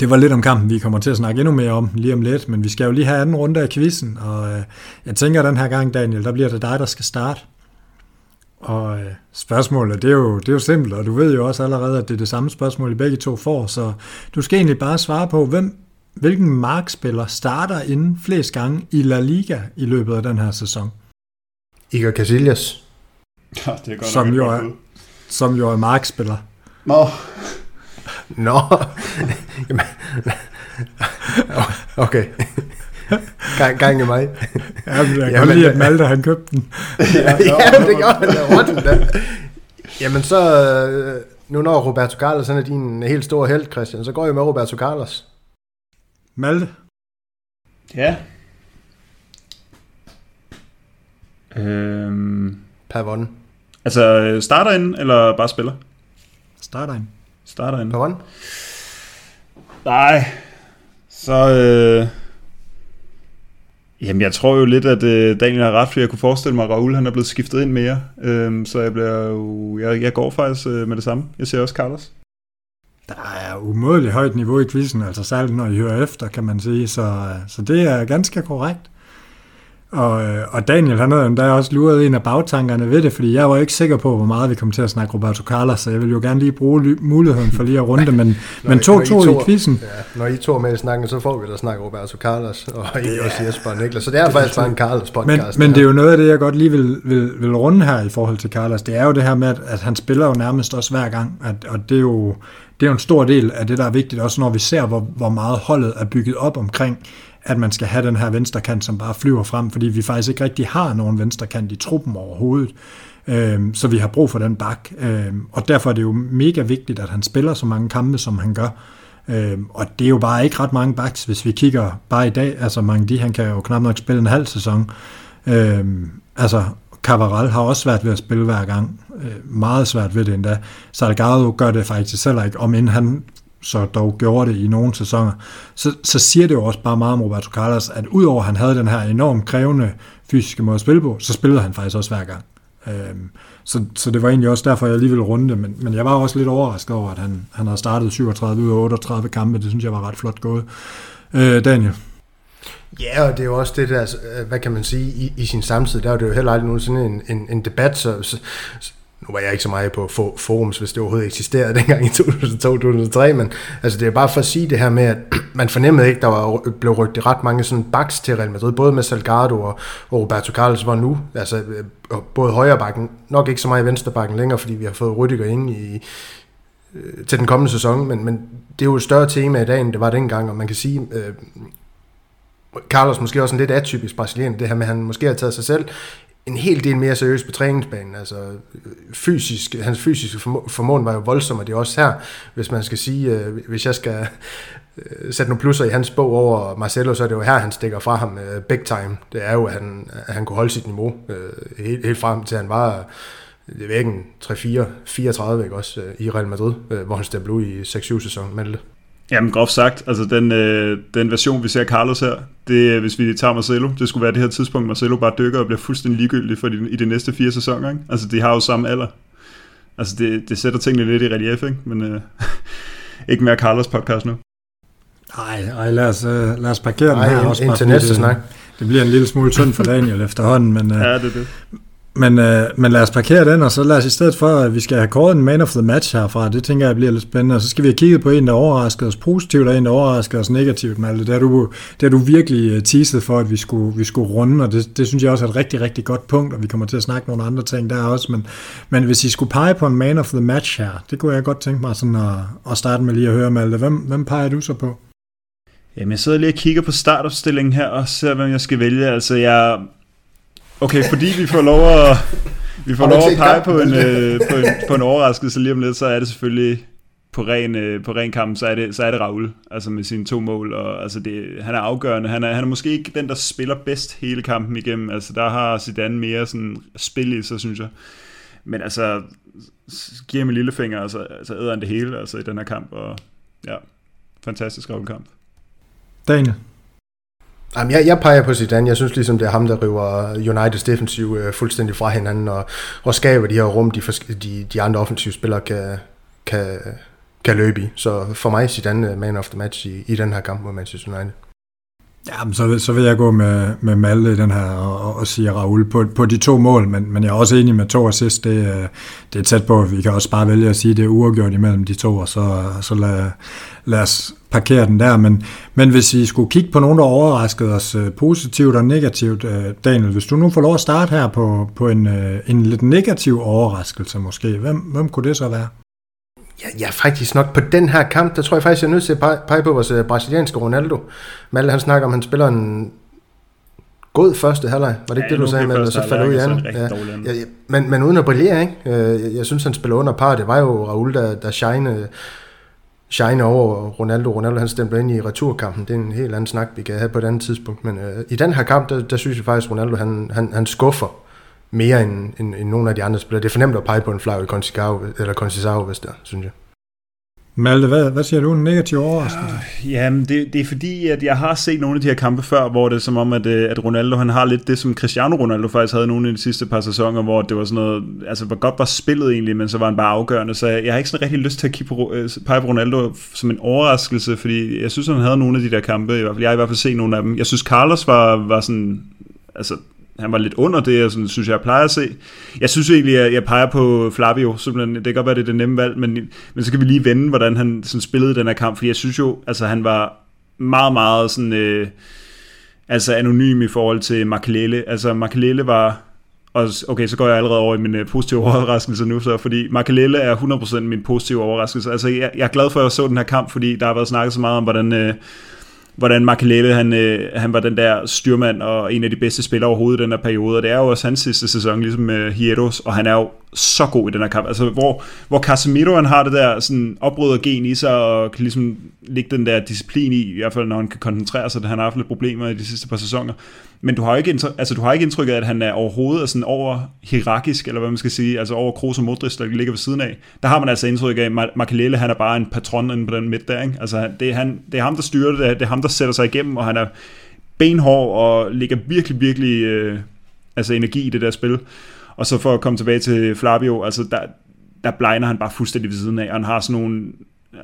det var lidt om kampen, vi kommer til at snakke endnu mere om lige om lidt, men vi skal jo lige have anden runde af quizzen, og øh, jeg tænker at den her gang, Daniel, der bliver det dig, der skal starte. Og øh, spørgsmålet, det er, jo, det er jo simpelt, og du ved jo også allerede, at det er det samme spørgsmål, I begge to får, så du skal egentlig bare svare på, hvem Hvilken markspiller starter inden flest gange i La Liga i løbet af den her sæson? Iker Casillas. Ja, det er godt som, jo er, som jo er markspiller. Nå. Nå. okay. Gang, gang i mig. Ja, men jeg kan lide, at Malte han købte den. ja, ja, det gør han. Rotten da. Jamen så, øh, nu når Roberto Carlos han er din helt store held, Christian, så går jeg med Roberto Carlos. Malte? Ja. Øhm, Pavon. Altså starter ind, eller bare spiller? Starter ind. Starter ind. Pavon? Nej. Så... Øh, Jamen, jeg tror jo lidt, at øh, Daniel har ret, fordi jeg kunne forestille mig, at Raul han er blevet skiftet ind mere. Øhm, så jeg, bliver jo, jeg, jeg går faktisk øh, med det samme. Jeg ser også Carlos. Der er umådeligt højt niveau i quizzen, altså særligt når I hører efter, kan man sige, så, øh, så det er ganske korrekt. Og, øh, og Daniel, han havde der også luret en af bagtankerne ved det, fordi jeg var ikke sikker på, hvor meget vi kom til at snakke Roberto Carlos, så jeg vil jo gerne lige bruge muligheden for lige at runde, men, men to to i quizzen. Ja, når I to er med i snakken, så får vi da snakke Roberto Carlos, og I ja. også Jesper og Niklas, så det er faktisk bare en Carlos podcast. Men, men det er jo noget af det, jeg godt lige vil, vil, vil runde her i forhold til Carlos, det er jo det her med, at, at han spiller jo nærmest også hver gang, at, og det er jo det er jo en stor del af det, der er vigtigt, også når vi ser, hvor, hvor meget holdet er bygget op omkring, at man skal have den her venstrekant, som bare flyver frem, fordi vi faktisk ikke rigtig har nogen venstrekant i truppen overhovedet. Øh, så vi har brug for den bak, øh, og derfor er det jo mega vigtigt, at han spiller så mange kampe, som han gør. Øh, og det er jo bare ikke ret mange backs, hvis vi kigger bare i dag. Altså de, han kan jo knap nok spille en halv sæson. Øh, altså Cavaral har også svært ved at spille hver gang. Øh, meget svært ved det endda. Salgado gør det faktisk heller ikke, om end han så dog gjorde det i nogle sæsoner, så, så siger det jo også bare meget om Roberto Carlos, at udover at han havde den her enormt krævende fysiske måde at spille på, så spillede han faktisk også hver gang. Øhm, så, så det var egentlig også derfor, jeg lige ville runde det, men, men jeg var også lidt overrasket over, at han, han har startet 37 ud af 38 kampe, det synes jeg var ret flot gået. Øh, Daniel? Ja, og det er jo også det der, øh, hvad kan man sige, i, i sin samtid, der er det jo heller aldrig nogensinde en, en, en debat, så, så, nu var jeg ikke så meget på forums, hvis det overhovedet eksisterede dengang i 2002-2003, men altså det er bare for at sige det her med, at man fornemmede ikke, der var, blev rykket ret mange sådan backs til Real Madrid, både med Salgado og, og Roberto Carlos, var nu, altså øh, både højre bakken, nok ikke så meget venstre bakken længere, fordi vi har fået Rüdiger ind i, øh, til den kommende sæson, men, men det er jo et større tema i dag, end det var dengang, og man kan sige, øh, Carlos måske også en lidt atypisk brasilian, det her med, at han måske har taget sig selv en hel del mere seriøs på træningsbanen. Altså, fysisk, hans fysiske formåen var jo voldsom, og det er også her, hvis man skal sige, øh, hvis jeg skal øh, sætte nogle plusser i hans bog over Marcelo, så er det jo her, han stikker fra ham øh, big time. Det er jo, at han, at han kunne holde sit niveau øh, helt, helt frem til, han var det er ikke en 3-4, 34, ikke også, øh, i Real Madrid, øh, hvor han stemte ud i 6-7 sæsonen, Malte. Jamen groft sagt, altså den, øh, den version, vi ser Carlos her, det, hvis vi tager Marcelo, det skulle være det her tidspunkt, Marcelo bare dykker og bliver fuldstændig ligegyldig for de, i de næste fire sæsoner. Ikke? Altså de har jo samme alder. Altså det, det sætter tingene lidt i relief, ikke? men øh, ikke mere Carlos podcast nu. Nej, ej, lad os, øh, lad os parkere den her. Også indtil næste snak. Det bliver en lille smule tynd for Daniel efterhånden, men, øh, ja, det er det. Men, øh, men lad os parkere den, og så lad os i stedet for, at vi skal have kåret en man of the match herfra. Det tænker jeg bliver lidt spændende. Og så skal vi have kigget på en, der overraskede os positivt, og en, der overraskede os negativt, Malte. Det har du, det har du virkelig øh, teaset for, at vi skulle, vi skulle runde, og det, det synes jeg også er et rigtig, rigtig godt punkt, og vi kommer til at snakke nogle andre ting der også. Men, men hvis I skulle pege på en man of the match her, det kunne jeg godt tænke mig sådan at, at starte med lige at høre, Malte. Hvem, hvem peger du så på? Jamen, jeg sidder lige og kigger på startopstillingen her, og ser, hvem jeg skal vælge. Altså, jeg, Okay, fordi vi får lov at, vi får lov at pege på en, øh, på, en, på en overraskelse lige om lidt, så er det selvfølgelig på ren, øh, på ren kamp, så er, det, så er det Raul, altså med sine to mål, og altså det, han er afgørende. Han er, han er måske ikke den, der spiller bedst hele kampen igennem. Altså der har Zidane mere sådan spil i sig, synes jeg. Men altså, giver mig lillefinger, altså, altså æder han det hele altså, i den her kamp, og ja, fantastisk Raul-kamp. Daniel? Jamen, jeg, jeg peger på Zidane. Jeg synes ligesom, det er ham, der river Uniteds defensiv øh, fuldstændig fra hinanden og, og skaber de her rum, de, de, de andre offensive spillere kan, kan, kan løbe i. Så for mig Zidane man of the match i, i den her kamp mod Manchester United. Ja, så, så vil jeg gå med, med Malte i den her og, og sige Raul på, på de to mål, men, men jeg er også enig med to assist. Det, øh, det er tæt på, vi kan også bare vælge at sige, at det er uafgjort imellem de to, og så, så lad, lad os parkere den der. Men, men hvis vi skulle kigge på nogen, der overraskede os øh, positivt og negativt, øh, Daniel, hvis du nu får lov at starte her på, på en, en lidt negativ overraskelse måske, hvem, hvem kunne det så være? Ja, ja, faktisk nok på den her kamp, der tror jeg faktisk, jeg er nødt til at pege på vores øh, brasilianske Ronaldo. Malte, han snakker om, han spiller en god første halvleg. Var det ikke ja, det, du sagde, Malte? Så falder ud i anden. Ja. Ja, ja, men, men uden at brillere, ikke? Øh, jeg, jeg synes, han spiller under par. Det var jo Raul, der, der shine, shine over Ronaldo. Ronaldo, han stemte ind i returkampen. Det er en helt anden snak, vi kan have på et andet tidspunkt. Men øh, i den her kamp, der, der synes jeg faktisk, Ronaldo, han, han, han skuffer mere end, end, end nogle af de andre spillere. Det er fornemt at pege på en Flavio Concicao, eller Concicao, hvis der, synes jeg. Malte, hvad, hvad siger du? En negativ overraskelse? Uh, jamen, det, det er fordi, at jeg har set nogle af de her kampe før, hvor det er som om, at, øh, at Ronaldo han har lidt det, som Cristiano Ronaldo faktisk havde nogle af de sidste par sæsoner, hvor det var sådan noget, altså hvor godt var spillet egentlig, men så var han bare afgørende, så jeg, jeg har ikke sådan rigtig lyst til at kigge på, øh, pege på Ronaldo som en overraskelse, fordi jeg synes, han havde nogle af de der kampe, i hvert fald, jeg har i hvert fald set nogle af dem. Jeg synes, Carlos var, var sådan, altså han var lidt under det, jeg sådan, synes jeg, plejer at se. Jeg synes egentlig, at jeg peger på Flavio, simpelthen. Det kan godt være, det er det nemme valg, men, men så kan vi lige vende, hvordan han sådan spillede den her kamp, fordi jeg synes jo, altså han var meget, meget sådan, øh, altså anonym i forhold til Makelele. Altså Makelele var, og okay, så går jeg allerede over i min øh, positive overraskelse nu, så, fordi Makalele er 100% min positive overraskelse. Altså jeg, jeg er glad for, at jeg så den her kamp, fordi der har været snakket så meget om, hvordan... Øh, hvordan Makelele, han, øh, han var den der styrmand og en af de bedste spillere overhovedet i den der periode, og det er jo også hans sidste sæson, ligesom øh, med Hieros, og han er jo så god i den her kamp. Altså, hvor, hvor Casemiro han har det der sådan gen i sig, og kan ligesom ligge den der disciplin i, i hvert fald når han kan koncentrere sig, at han har haft lidt problemer i de sidste par sæsoner. Men du har ikke, indtryk, altså, du har ikke indtryk af, at han er overhovedet sådan over hierarkisk, eller hvad man skal sige, altså over Kroos og Modric, der ligger ved siden af. Der har man altså indtryk af, at Makelele, han er bare en patron inde på den midt der. Ikke? Altså, det er, han, det er ham, der styrer det, det er ham, der sætter sig igennem, og han er benhård og ligger virkelig, virkelig øh, altså energi i det der spil. Og så for at komme tilbage til Flavio, altså der, der blegner han bare fuldstændig ved siden af, og han har sådan nogle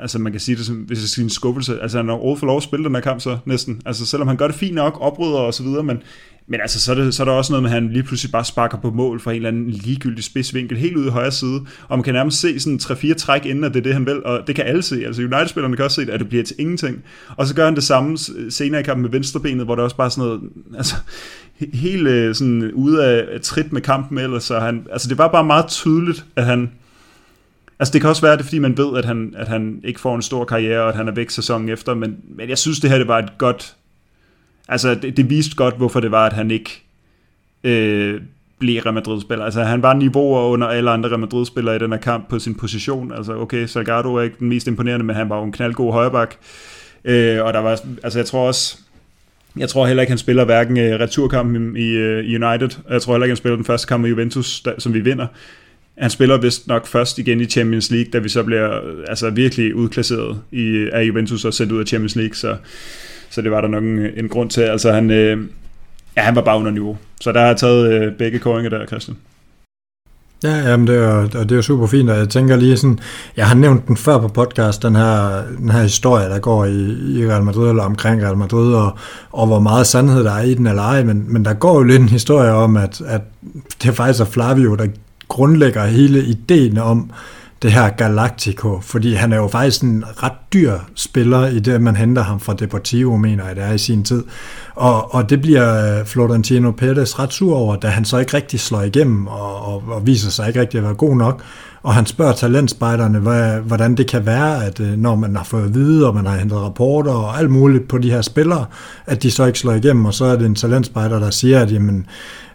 altså man kan sige det som, hvis jeg siger en skuffelse, altså han har overhovedet fået lov at spille den her kamp så næsten, altså selvom han gør det fint nok, oprydder og så videre, men, men altså så er, det, så er der også noget med, at han lige pludselig bare sparker på mål fra en eller anden ligegyldig spidsvinkel, helt ude i højre side, og man kan nærmest se sådan 3-4 træk inden, at det er det, han vil, og det kan alle se, altså United-spillerne kan også se, det, at det bliver til ingenting, og så gør han det samme senere i kampen med venstrebenet, hvor der også bare sådan noget, altså helt øh, sådan ude af trit med kampen ellers, så han, altså det var bare meget tydeligt, at han, Altså det kan også være, det fordi man ved, at han, at han ikke får en stor karriere, og at han er væk sæsonen efter, men, men jeg synes, det her det var et godt... Altså det, det viste godt, hvorfor det var, at han ikke øh, blev Real Madrid-spiller. Altså han var niveauer under alle andre Real Madrid-spillere i den her kamp på sin position. Altså okay, Salgado er ikke den mest imponerende, men han var jo en knaldgod højreback. Øh, og der var, altså jeg tror også, jeg tror heller ikke, han spiller hverken øh, returkampen øh, i, United, og jeg tror heller ikke, han spiller den første kamp i Juventus, der, som vi vinder. Han spiller vist nok først igen i Champions League, da vi så bliver altså, virkelig udklasseret i, af Juventus og sendt ud af Champions League, så, så det var der nok en, en grund til. Altså han, øh, ja, han var bare under niveau. Så der har jeg taget øh, begge koringer der, Christian. Ja, jamen det er, det er super fint, og jeg tænker lige sådan, jeg har nævnt den før på podcast, den her, den her historie, der går i, i Real Madrid, eller omkring Real Madrid, og, og hvor meget sandhed der er i den eller ej, men, men der går jo lidt en historie om, at, at det faktisk er Flavio, der grundlægger hele ideen om det her Galactico, fordi han er jo faktisk en ret dyr spiller i det, man henter ham fra Deportivo, mener jeg, det er i sin tid. Og, og det bliver øh, Florentino Perez ret sur over, da han så ikke rigtig slår igennem og, og, og viser sig ikke rigtig at være god nok. Og han spørger talentspejderne, hvad, hvordan det kan være, at øh, når man har fået at vide, og man har hentet rapporter og alt muligt på de her spillere, at de så ikke slår igennem, og så er det en talentspejder, der siger, at jamen,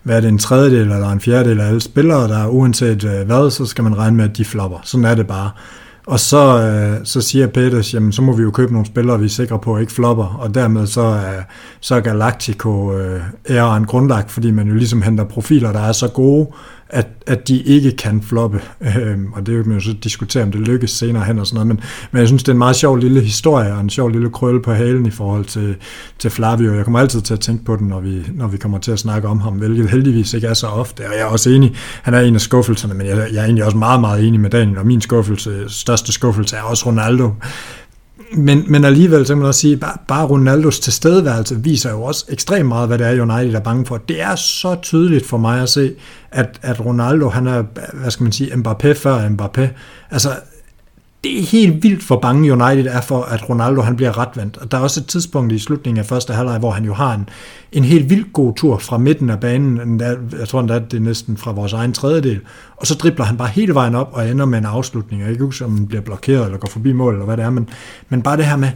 hvad er det, en tredjedel eller en fjerdedel af alle spillere, der uanset øh, hvad, så skal man regne med, at de flopper. Sådan er det bare. Og så, øh, så siger Peters, jamen så må vi jo købe nogle spillere, vi er sikre på ikke flopper, og dermed så er, så er Galactico øh, æren grundlagt, fordi man jo ligesom henter profiler, der er så gode, at, at de ikke kan floppe. Øhm, og det kan man jo så diskutere, om det lykkes senere hen og sådan noget. Men, men jeg synes, det er en meget sjov lille historie, og en sjov lille krølle på halen i forhold til, til Flavio. Jeg kommer altid til at tænke på den, når vi, når vi kommer til at snakke om ham, hvilket heldigvis ikke er så ofte. Og jeg er også enig, han er en af skuffelserne, men jeg, jeg er egentlig også meget, meget enig med Daniel, og min skuffelse, største skuffelse er også Ronaldo men, men alligevel, så kan man også sige, bare, bare Ronaldos tilstedeværelse viser jo også ekstremt meget, hvad det er, United er bange for. Det er så tydeligt for mig at se, at, at Ronaldo, han er, hvad skal man sige, Mbappé før Mbappé. Altså, det er helt vildt for bange United er for, at Ronaldo han bliver retvendt. Og der er også et tidspunkt i slutningen af første halvleg, hvor han jo har en, en helt vildt god tur fra midten af banen. Jeg tror endda, det er næsten fra vores egen tredjedel. Og så dribler han bare hele vejen op og ender med en afslutning. Jeg ikke huske, om den bliver blokeret eller går forbi mål eller hvad det er. Men, men bare det her med,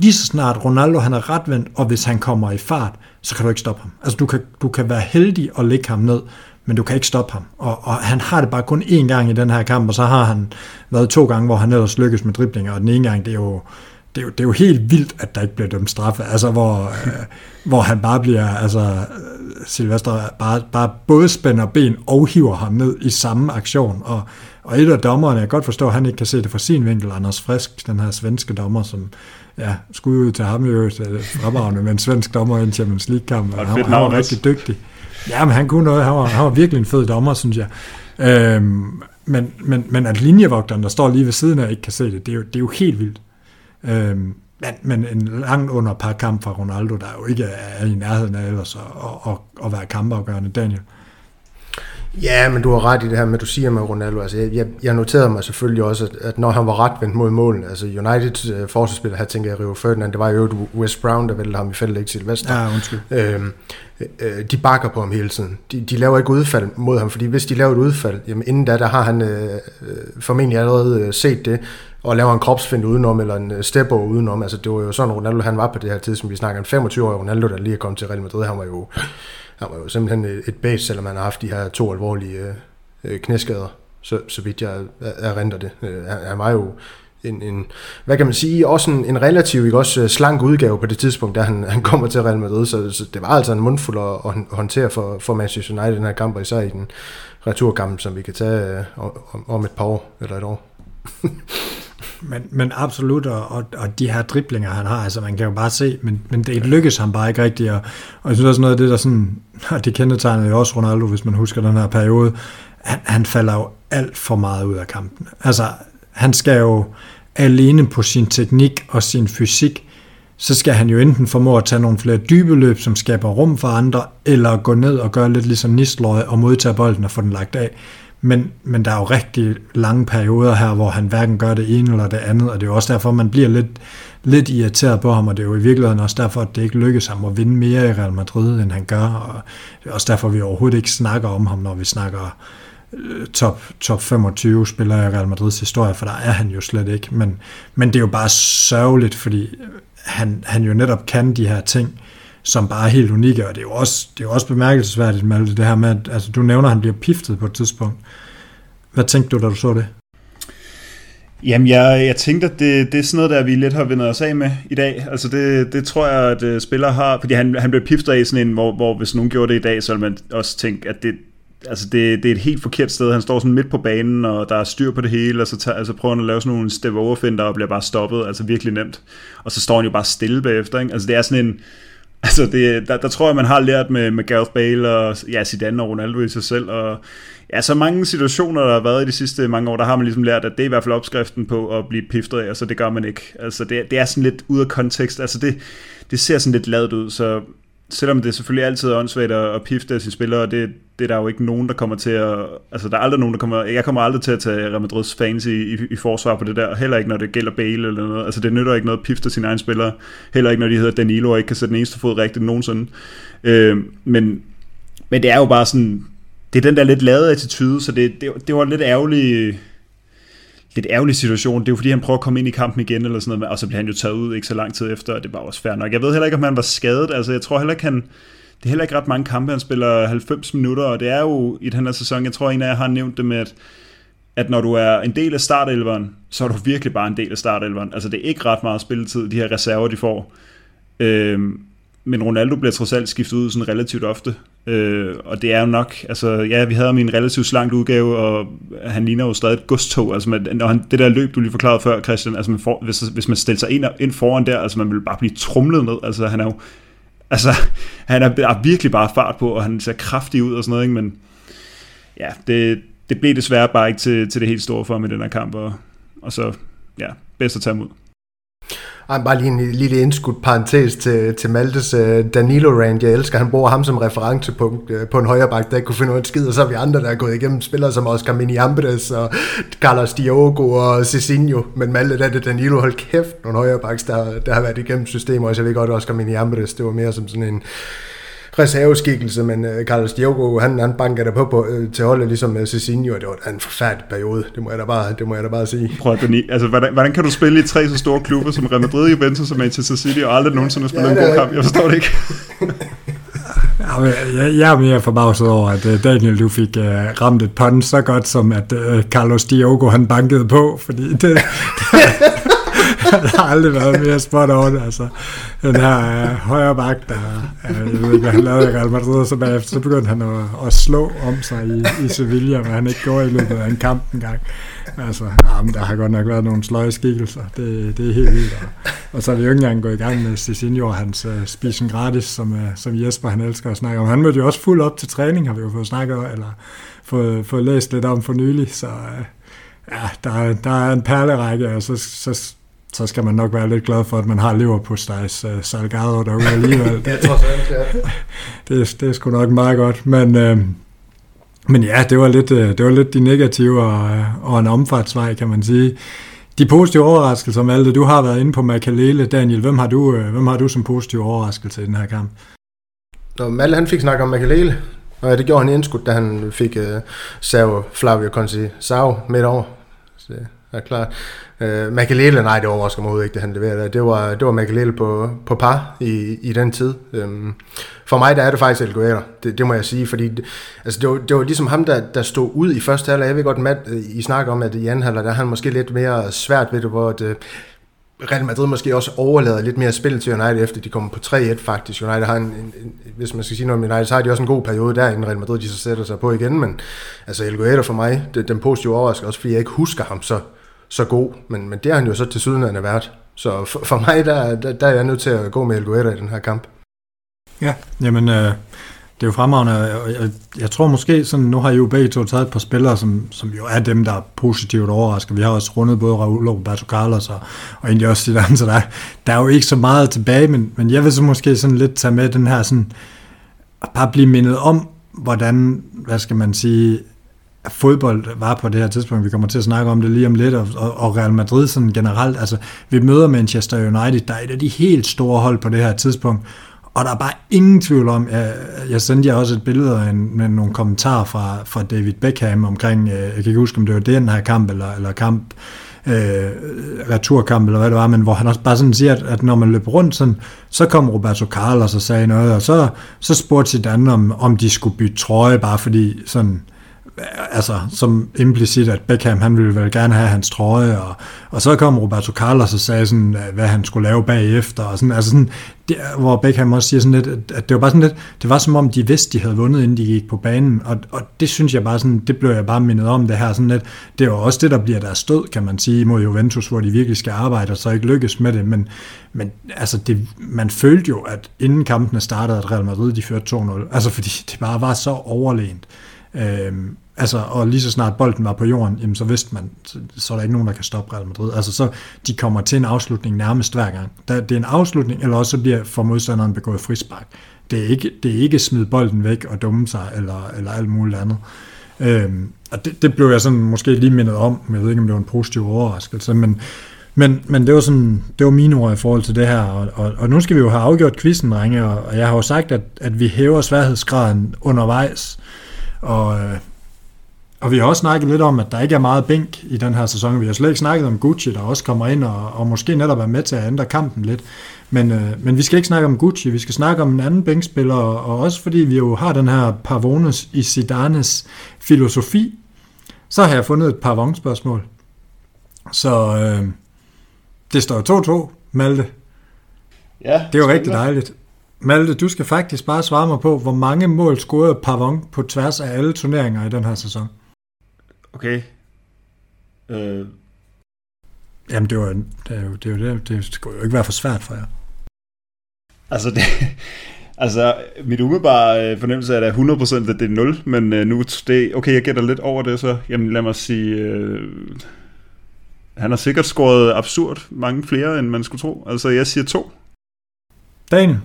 lige så snart Ronaldo han er retvendt, og hvis han kommer i fart, så kan du ikke stoppe ham. Altså du kan, du kan være heldig og lægge ham ned, men du kan ikke stoppe ham. Og, og han har det bare kun én gang i den her kamp, og så har han været to gange, hvor han ellers lykkes med driblinger, og den ene gang, det er jo, det er jo, det er jo helt vildt, at der ikke bliver dømt straffe, altså hvor, øh, hvor han bare bliver altså, Silvestre bare, bare både spænder ben og hiver ham ned i samme aktion, og, og et af dommerne, jeg kan godt forstå, at han ikke kan se det fra sin vinkel, Anders Frisk, den her svenske dommer, som ja, skulle ud til ham i øvrigt, fremragende med en svensk dommer i en Champions League-kamp, og han, han var rigtig dygtig. Ja, men han kunne noget, han var, han var virkelig en fed dommer, synes jeg. Øhm, men, men, men at linjevogteren, der står lige ved siden af, ikke kan se det, det er jo, det er jo helt vildt. Øhm, men, men en langt under par kamp fra Ronaldo, der jo ikke er i nærheden af ellers at, at, at, at være kampafgørende. Daniel? Ja, men du har ret i det her med, du siger med Ronaldo. Altså, jeg, jeg noterede mig selvfølgelig også, at, at når han var ret vendt mod målen, altså United uh, forsvarsspiller, her tænker jeg Rio Ferdinand, det var jo West Brown, der vælger ham i feltet, ikke Silvester. Ja, undskyld. Øhm, øh, de bakker på ham hele tiden. De, de laver ikke udfald mod ham, fordi hvis de laver et udfald, jamen inden da, der har han øh, øh formentlig allerede øh, set det, og laver en kropsfind udenom, eller en step udenom. Altså, det var jo sådan, Ronaldo han var på det her tidspunkt. Vi snakker en 25 år Ronaldo, der lige er kommet til Real Madrid. Han var jo han var jo simpelthen et base, selvom han har haft de her to alvorlige øh, øh knæskader, så, så vidt jeg erindrer det. Øh, han, han var jo en, en, hvad kan man sige, også en, en relativt ikke, også øh, slank udgave på det tidspunkt, da han, han kommer til Real Madrid, så, så det var altså en mundfuld at, at håndtere for, for Manchester United den her kamp, og især i den returkamp, som vi kan tage øh, om, om et par år, eller et år. Men, men absolut, og, og, og de her driblinger, han har, altså man kan jo bare se, men, men det lykkes ham bare ikke rigtigt, og, og jeg synes også noget af det, der sådan, og det kendetegner jo også Ronaldo, hvis man husker den her periode, han, han falder jo alt for meget ud af kampen. Altså, han skal jo alene på sin teknik og sin fysik, så skal han jo enten formå at tage nogle flere dybe løb, som skaber rum for andre, eller gå ned og gøre lidt ligesom Nistelrooy og modtage bolden og få den lagt af. Men, men der er jo rigtig lange perioder her, hvor han hverken gør det ene eller det andet, og det er jo også derfor, man bliver lidt, lidt irriteret på ham, og det er jo i virkeligheden også derfor, at det ikke lykkes ham at vinde mere i Real Madrid, end han gør, og det er også derfor, vi overhovedet ikke snakker om ham, når vi snakker øh, top, top 25 spillere i Real Madrids historie, for der er han jo slet ikke, men, men det er jo bare sørgeligt, fordi han, han jo netop kan de her ting, som bare er helt unikke, og det er jo også, det er jo også bemærkelsesværdigt, med det her med, at altså, du nævner, at han bliver piftet på et tidspunkt. Hvad tænkte du, da du så det? Jamen, jeg, jeg tænkte, at det, det er sådan noget, der vi lidt har vendt os af med i dag. Altså, det, det tror jeg, at øh, spillere har, fordi han, han blev piftet af sådan en, hvor, hvor hvis nogen gjorde det i dag, så ville man også tænke, at det, altså det, det er et helt forkert sted. Han står sådan midt på banen, og der er styr på det hele, og så tager, altså prøver han at lave sådan nogle step overfinder og bliver bare stoppet, altså virkelig nemt. Og så står han jo bare stille bagefter, ikke? Altså det er sådan en, Altså, det, der, der tror jeg, man har lært med, med Gareth Bale og ja, Zidane og Ronaldo i sig selv. Og ja, så mange situationer, der har været i de sidste mange år, der har man ligesom lært, at det er i hvert fald opskriften på at blive piftet af, og så det gør man ikke. Altså, det, det er sådan lidt ude af kontekst. Altså, det, det ser sådan lidt lavet ud, så selvom det selvfølgelig altid er åndssvagt at pifte af sine spillere, det, det er der jo ikke nogen, der kommer til at... Altså, der er aldrig nogen, der kommer... Jeg kommer aldrig til at tage Real Madrids fans i, i, i forsvar på det der. Heller ikke, når det gælder Bale eller noget. Altså, det nytter ikke noget at pifte sine egne spillere. Heller ikke, når de hedder Danilo og ikke kan sætte den eneste fod rigtigt nogensinde. Øh, men, men det er jo bare sådan... Det er den der lidt lavede attitude, så det, det, det var lidt ærgerligt lidt ærgerlig situation. Det er jo fordi, han prøver at komme ind i kampen igen, eller sådan noget, og så bliver han jo taget ud ikke så lang tid efter, og det var også fair nok. Jeg ved heller ikke, om han var skadet. Altså, jeg tror heller ikke, han, det er heller ikke ret mange kampe, han spiller 90 minutter, og det er jo i den her sæson, jeg tror, en af jer har nævnt det med, at, at når du er en del af startelveren, så er du virkelig bare en del af startelveren. Altså, det er ikke ret meget spilletid, de her reserver, de får. Øhm, men Ronaldo bliver trods alt skiftet ud sådan relativt ofte. Øh, og det er jo nok, altså ja, vi havde ham i en relativt slank udgave, og han ligner jo stadig et godstog. Altså, man, når han, det der løb, du lige forklarede før, Christian, altså man for, hvis, hvis man stiller sig ind, ind foran der, altså man vil bare blive trumlet ned. Altså han er jo, altså han er, er virkelig bare fart på, og han ser kraftig ud og sådan noget, ikke? men ja, det, det blev desværre bare ikke til, til det helt store for ham i den her kamp, og, og så, ja, bedst at tage imod. Ej, bare lige en lille indskudt parentes til, til Maltes uh, Danilo Rand. Jeg elsker, han bruger ham som referencepunkt uh, på en højre bak, der ikke kunne finde noget skid, og så er vi andre, der er gået igennem spillere som Oscar Miniambres og Carlos Diogo og Cicinho. Men Malte, der er det Danilo, hold kæft, nogle højre baks, der, der har været igennem systemer, og jeg ved godt, Oscar Miniambres, det var mere som sådan en reserveskikkelse, men uh, Carlos Diogo, han, han banker der på, på uh, til holdet, ligesom uh, Cicinho, og det var en forfærdelig periode, det må jeg da bare, det må jeg da bare sige. Prøv at altså, hvordan, hvordan, kan du spille i tre så store klubber som Real Madrid, Juventus og Manchester City, og aldrig nogensinde spille ja, en god kamp? Jeg forstår det ikke. jeg, jeg er mere forbavset over, at Daniel, du fik uh, ramt et pun så godt, som at uh, Carlos Diogo, han bankede på, fordi det, der har aldrig været mere spot on, altså. Den her øh, højre bak, der, øh, jeg ved ikke, hvad han lavede i Real Madrid, og så bagefter, så begyndte han at, at slå om sig i, i Sevilla, hvad han ikke gjorde i løbet af en kamp engang. Altså, ah, jamen, der har godt nok været nogle sløje skikkelser, det, det er helt vildt. Og, og så er vi jo ikke engang gået i gang med Cicinho, hans øh, spisen gratis, som, øh, som Jesper han elsker at snakke om. Han mødte jo også fuld op til træning, har vi jo fået snakket eller fået, fået læst lidt om for nylig, så Øh, ja, der, der er en perlerække, og så, så, så skal man nok være lidt glad for, at man har lever på Stajs uh, Salgado derude alligevel. det, trods alt, ja. det, det er sgu nok meget godt, men, uh, men ja, det var, lidt, uh, det var lidt de negative og, og en omfartsvej, kan man sige. De positive overraskelser, Malte, du har været inde på Makalele. Daniel, hvem har du, uh, hvem har du som positiv overraskelse i den her kamp? Nå, Malte han fik snakket om Makalele, og det gjorde han indskudt, da han fik uh, Sao Flavio Conci Sao midt over. Så Ja, klar. klart. Uh, Makalele, nej, det overrasker mig ikke, det han leverede. Det var, det var Makalele på, på par i, i den tid. Um, for mig der er det faktisk El Guerra, det, det må jeg sige, fordi det, altså det, var, det var ligesom ham, der, der stod ud i første halvleg. Jeg ved godt, Matt, øh, I snakker om, at i anden halvleg, der er han måske lidt mere svært ved det, hvor det, øh, Real Madrid måske også overlader lidt mere spil til United, efter de kommer på 3-1 faktisk. United har en, en, en, hvis man skal sige noget om United, så har de også en god periode der, inden Real Madrid de så sætter sig på igen, men altså El Guerra for mig, det, den positive overraskelse, også fordi jeg ikke husker ham så, så god, men, men det har han jo så til syden af været. Så for, for mig, der, der, der er jeg nødt til at gå med El Guerra i den her kamp. Ja, jamen, øh, det er jo fremragende, og jeg, jeg tror måske, sådan, nu har I jo begge to taget et par spillere, som, som jo er dem, der er positivt overrasket. Vi har også rundet både Raul og Roberto Carlos, og, og egentlig også Zidane, så der, der er jo ikke så meget tilbage, men, men jeg vil så måske sådan lidt tage med den her, sådan, at bare blive mindet om, hvordan, hvad skal man sige, fodbold var på det her tidspunkt. Vi kommer til at snakke om det lige om lidt, og, og Real Madrid sådan generelt. Altså, vi møder Manchester United, der er et af de helt store hold på det her tidspunkt, og der er bare ingen tvivl om, jeg, jeg sendte jer også et billede af en, med nogle kommentarer fra, fra David Beckham omkring, øh, jeg kan ikke huske, om det var den her kamp, eller, eller kamp, øh, returkamp, eller hvad det var, men hvor han også bare sådan siger, at, at når man løber rundt sådan, så kom Roberto Carlos og sagde noget, og så, så spurgte Zidane, om, om de skulle bytte trøje, bare fordi sådan, altså som implicit, at Beckham han ville vel gerne have hans trøje, og, og så kom Roberto Carlos og sagde sådan, øh, hvad han skulle lave bagefter, og sådan, altså sådan, det, hvor Beckham også siger sådan lidt, at, det var bare sådan lidt, det var som om de vidste, de havde vundet, inden de gik på banen, og, og det synes jeg bare sådan, det blev jeg bare mindet om det her, sådan lidt, det var også det, der bliver deres stød, kan man sige, mod Juventus, hvor de virkelig skal arbejde, og så ikke lykkes med det, men, men altså det, man følte jo, at inden kampene startede, at Real Madrid, de førte 2-0, altså fordi det bare var så overlænt, Øhm, altså, og lige så snart bolden var på jorden, jamen, så vidste man, så, så er der ikke nogen, der kan stoppe Real Madrid. Altså, så de kommer til en afslutning nærmest hver gang. Der, det er en afslutning, eller også bliver for modstanderen begået frispark. Det er ikke, det er ikke smide bolden væk og dumme sig, eller, eller alt muligt andet. Øhm, og det, det, blev jeg sådan måske lige mindet om. Jeg ved ikke, om det var en positiv overraskelse, men, men, men det var sådan, det var mine ord i forhold til det her, og, og, og nu skal vi jo have afgjort quizzen, drenge, og, og jeg har jo sagt, at, at vi hæver sværhedsgraden undervejs, og, øh, og vi har også snakket lidt om, at der ikke er meget bænk i den her sæson. Vi har slet ikke snakket om Gucci, der også kommer ind og, og måske netop er med til at ændre kampen lidt. Men, øh, men vi skal ikke snakke om Gucci, vi skal snakke om en anden bænkspiller, og, og også fordi vi jo har den her Pavones i Zidanes filosofi, så har jeg fundet et par vognspørgsmål. Så øh, det står 2-2, Malte. Ja, det er jo rigtig dejligt. Malte, du skal faktisk bare svare mig på, hvor mange mål scorede Pavon på tværs af alle turneringer i den her sæson? Okay. Øh. Jamen, det, var, det, er jo, det, er jo, det, det skulle jo ikke være for svært for jer. Altså, det, altså mit umiddelbare øh, fornemmelse er, at 100% at det er 0, men øh, nu det, okay, jeg gætter lidt over det, så jamen, lad mig sige, øh, han har sikkert scoret absurd mange flere, end man skulle tro. Altså, jeg siger to. Daniel?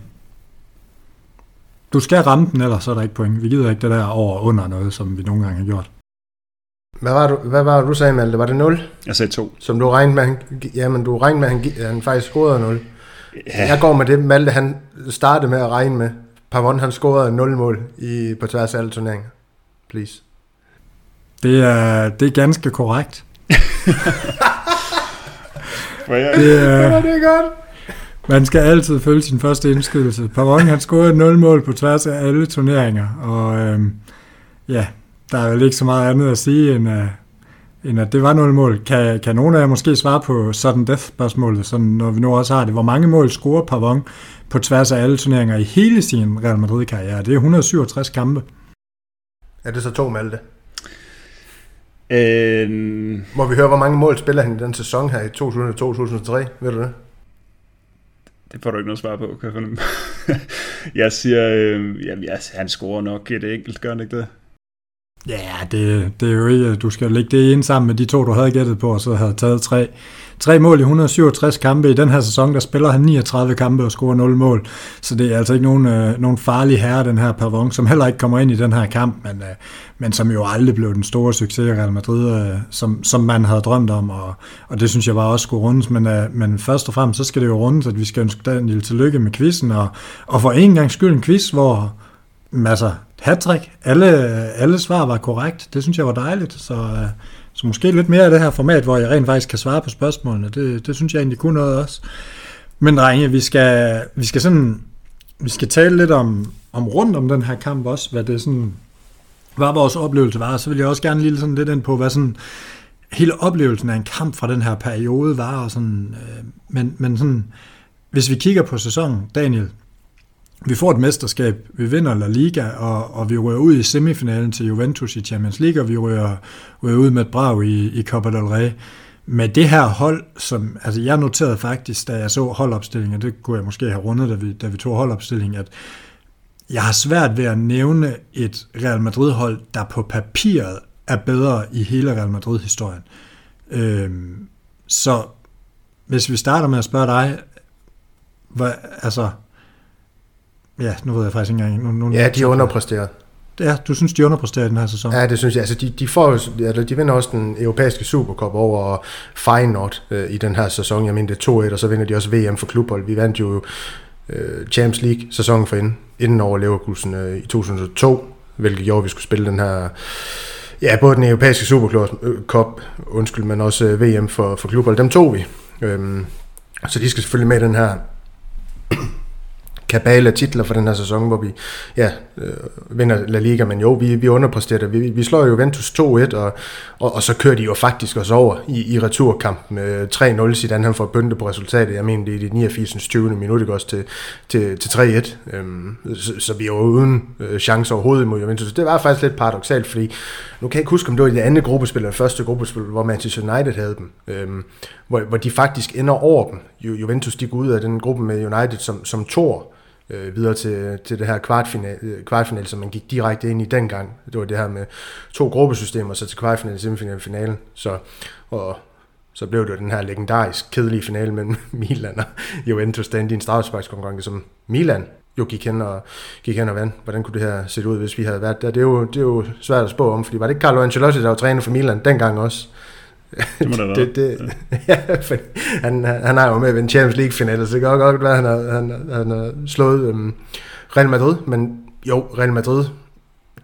Du skal ramme den, ellers så er der ikke point. Vi gider ikke det der over og under noget, som vi nogle gange har gjort. Hvad var, du, hvad var du sagde, Malte? Var det 0? Jeg sagde 2. Som du regnede med, han, jamen, du regnede med, han, han faktisk scorede 0. Ja. Jeg går med det, Malte han startede med at regne med. Pavon han scorede 0 mål i, på tværs af alle turneringer. Please. Det er, det er ganske korrekt. det, er, det er godt. Man skal altid følge sin første indskydelse. Pavon han scorede 0 mål på tværs af alle turneringer, og øhm, ja, der er vel ikke så meget andet at sige, end, uh, end at det var nul mål. Kan, kan nogen af jer måske svare på sudden death-spørgsmålet, sådan, når vi nu også har det? Hvor mange mål scorer Pavon på tværs af alle turneringer i hele sin Real Madrid-karriere? Det er 167 kampe. Er det så to Malte? Øh, Må vi høre, hvor mange mål spiller han i den sæson her i 2002-2003? Ved du det? det får du ikke noget svar på, kan jeg fornemme. jeg siger, øh, jamen, ja, han scorer nok et enkelt, gør han ikke det? Ja, det, det er jo ikke, du skal lægge det ind sammen med de to, du havde gættet på, og så havde taget tre, tre mål i 167 kampe. I den her sæson, der spiller han 39 kampe og scorer 0 mål. Så det er altså ikke nogen, øh, nogen farlig herre, den her Pavon, som heller ikke kommer ind i den her kamp, men, øh, men som jo aldrig blev den store succes i Real Madrid, øh, som, som man havde drømt om, og, og det synes jeg var også skulle rundes. Men, øh, men først og fremmest, så skal det jo rundes, at vi skal ønske Daniel tillykke med quizzen, og, og for en gang skyld en quiz, hvor altså, Hattrick. alle, alle svar var korrekt. Det synes jeg var dejligt, så, øh, så måske lidt mere af det her format, hvor jeg rent faktisk kan svare på spørgsmålene. Det, det synes jeg egentlig kunne noget også. Men drenge, vi skal, vi skal sådan, vi skal tale lidt om, om rundt om den her kamp også, hvad det sådan var vores oplevelse var, så vil jeg også gerne lige sådan lidt ind på, hvad sådan hele oplevelsen af en kamp fra den her periode var, og sådan, øh, men, men sådan, hvis vi kigger på sæsonen, Daniel, vi får et mesterskab, vi vinder La Liga, og, og vi rører ud i semifinalen til Juventus i Champions League, og vi rører, rører ud med et brag i, i Copa del Rey. Med det her hold, som altså jeg noterede faktisk, da jeg så holdopstillingen, det kunne jeg måske have rundet, da vi, da vi tog holdopstillingen, at jeg har svært ved at nævne et Real Madrid-hold, der på papiret er bedre i hele Real Madrid-historien. Øhm, så hvis vi starter med at spørge dig, hvad, altså, Ja, nu ved jeg faktisk ikke engang. Nu, nu, ja, de er underpræsteret. Ja, du synes, de underpræsterer den her sæson? Ja, det synes jeg. Altså, de, de, får, altså, de vinder også den europæiske Supercup over Feyenoord øh, i den her sæson. Jeg mener, det er 2-1, og så vinder de også VM for klubhold. Vi vandt jo øh, Champions League sæsonen for inden, inden over Leverkusen øh, i 2002, hvilket gjorde, at vi skulle spille den her Ja, både den europæiske Supercup, undskyld, men også øh, VM for, for klubhold, dem tog vi. Øhm, så de skal selvfølgelig med i den her kabale titler for den her sæson, hvor vi ja, øh, vinder La Liga, men jo, vi, vi underpresterer Vi, vi slår jo Juventus 2-1, og, og, og så kører de jo faktisk også over i, i returkampen øh, 3-0. Zidane han får bønte på resultatet. Jeg mener, det er det 89. 20. minut, ikke også til, til, til 3-1. Øhm, så, så, vi er jo uden øh, chance overhovedet mod Juventus. Det var faktisk lidt paradoxalt, fordi nu kan jeg ikke huske, om det var i det andet gruppespil, eller første gruppespil, hvor Manchester United havde dem, øhm, hvor, hvor de faktisk ender over dem. Juventus de går ud af den gruppe med United som, som tor, øh, videre til, til det her kvartfinal, kvartfinale, kvartfinal, som man gik direkte ind i dengang. Det var det her med to gruppesystemer, så til kvartfinal, semifinal, finalen. Så, og så blev det den her legendarisk kedelige finale mellem Milan og Juventus, den i en straffesparkskonkurrence, som Milan jo gik hen og, gik hen og vandt. Hvordan kunne det her se ud, hvis vi havde været der? Det er jo, det er jo svært at spå om, fordi var det ikke Carlo Ancelotti, der var træner for Milan dengang også? Det må det, det, det ja. ja, han, han har jo med ved en Champions League-finale, så det kan godt være, at han har, han, han har slået øhm, Real Madrid, men jo, Real Madrid,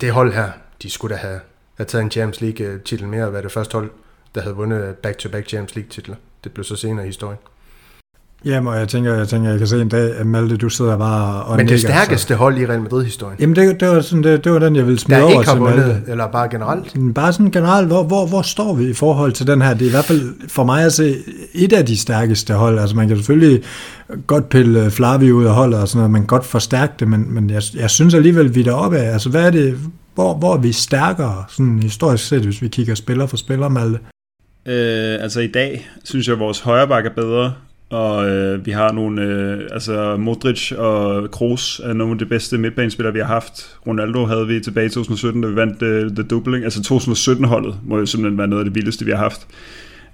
det hold her, de skulle da have, have taget en Champions League-titel mere, og være det første hold, der havde vundet back-to-back Champions League-titler. Det blev så senere i historien. Jamen, og jeg tænker, jeg tænker, jeg kan se en dag, at Malte, du sidder bare og Men det stærkeste så. hold i Real Madrid-historien? Jamen, det, det, var sådan, det, det var den, jeg ville smide over til Malte. Vundet, eller bare generelt? Bare sådan generelt, hvor, hvor, hvor står vi i forhold til den her? Det er i hvert fald for mig at se et af de stærkeste hold. Altså, man kan selvfølgelig godt pille Flavi ud af holdet og sådan noget, man kan godt forstærke det, men, men jeg, jeg synes alligevel, vi er deroppe af. Altså, hvad er det, hvor, hvor er vi stærkere, sådan historisk set, hvis vi kigger spiller for spiller, Malte? Øh, altså i dag synes jeg, at vores højre bakke er bedre og øh, vi har nogle, øh, altså Modric og Kroos er nogle af de bedste midtbanespillere, vi har haft. Ronaldo havde vi tilbage i 2017, da vi vandt øh, The Doubling. Altså 2017-holdet må jo simpelthen være noget af det vildeste, vi har haft.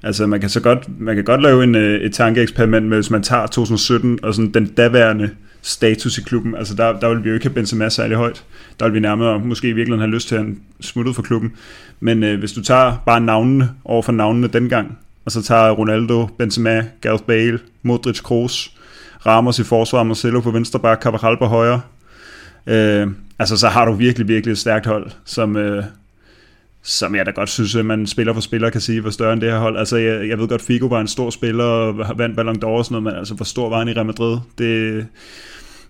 Altså man kan så godt, man kan godt lave en, øh, et tankeeksperiment med, hvis man tager 2017 og sådan den daværende status i klubben. Altså der, der ville vi jo ikke have Benzema særlig højt. Der ville vi nærmere måske i virkeligheden have lyst til at smutte ud fra klubben. Men øh, hvis du tager bare navnene over for navnene dengang, og så tager Ronaldo, Benzema, Gareth Bale, Modric, Kroos, Ramos i forsvar, Marcelo på venstre bak, Carvajal på højre. Øh, altså så har du virkelig, virkelig et stærkt hold, som, øh, som jeg da godt synes, at man spiller for spiller kan sige, hvor større end det her hold. Altså jeg, jeg ved godt, Figo var en stor spiller og vandt Ballon d'Or og sådan noget, men altså hvor stor var han i Real Madrid? Det,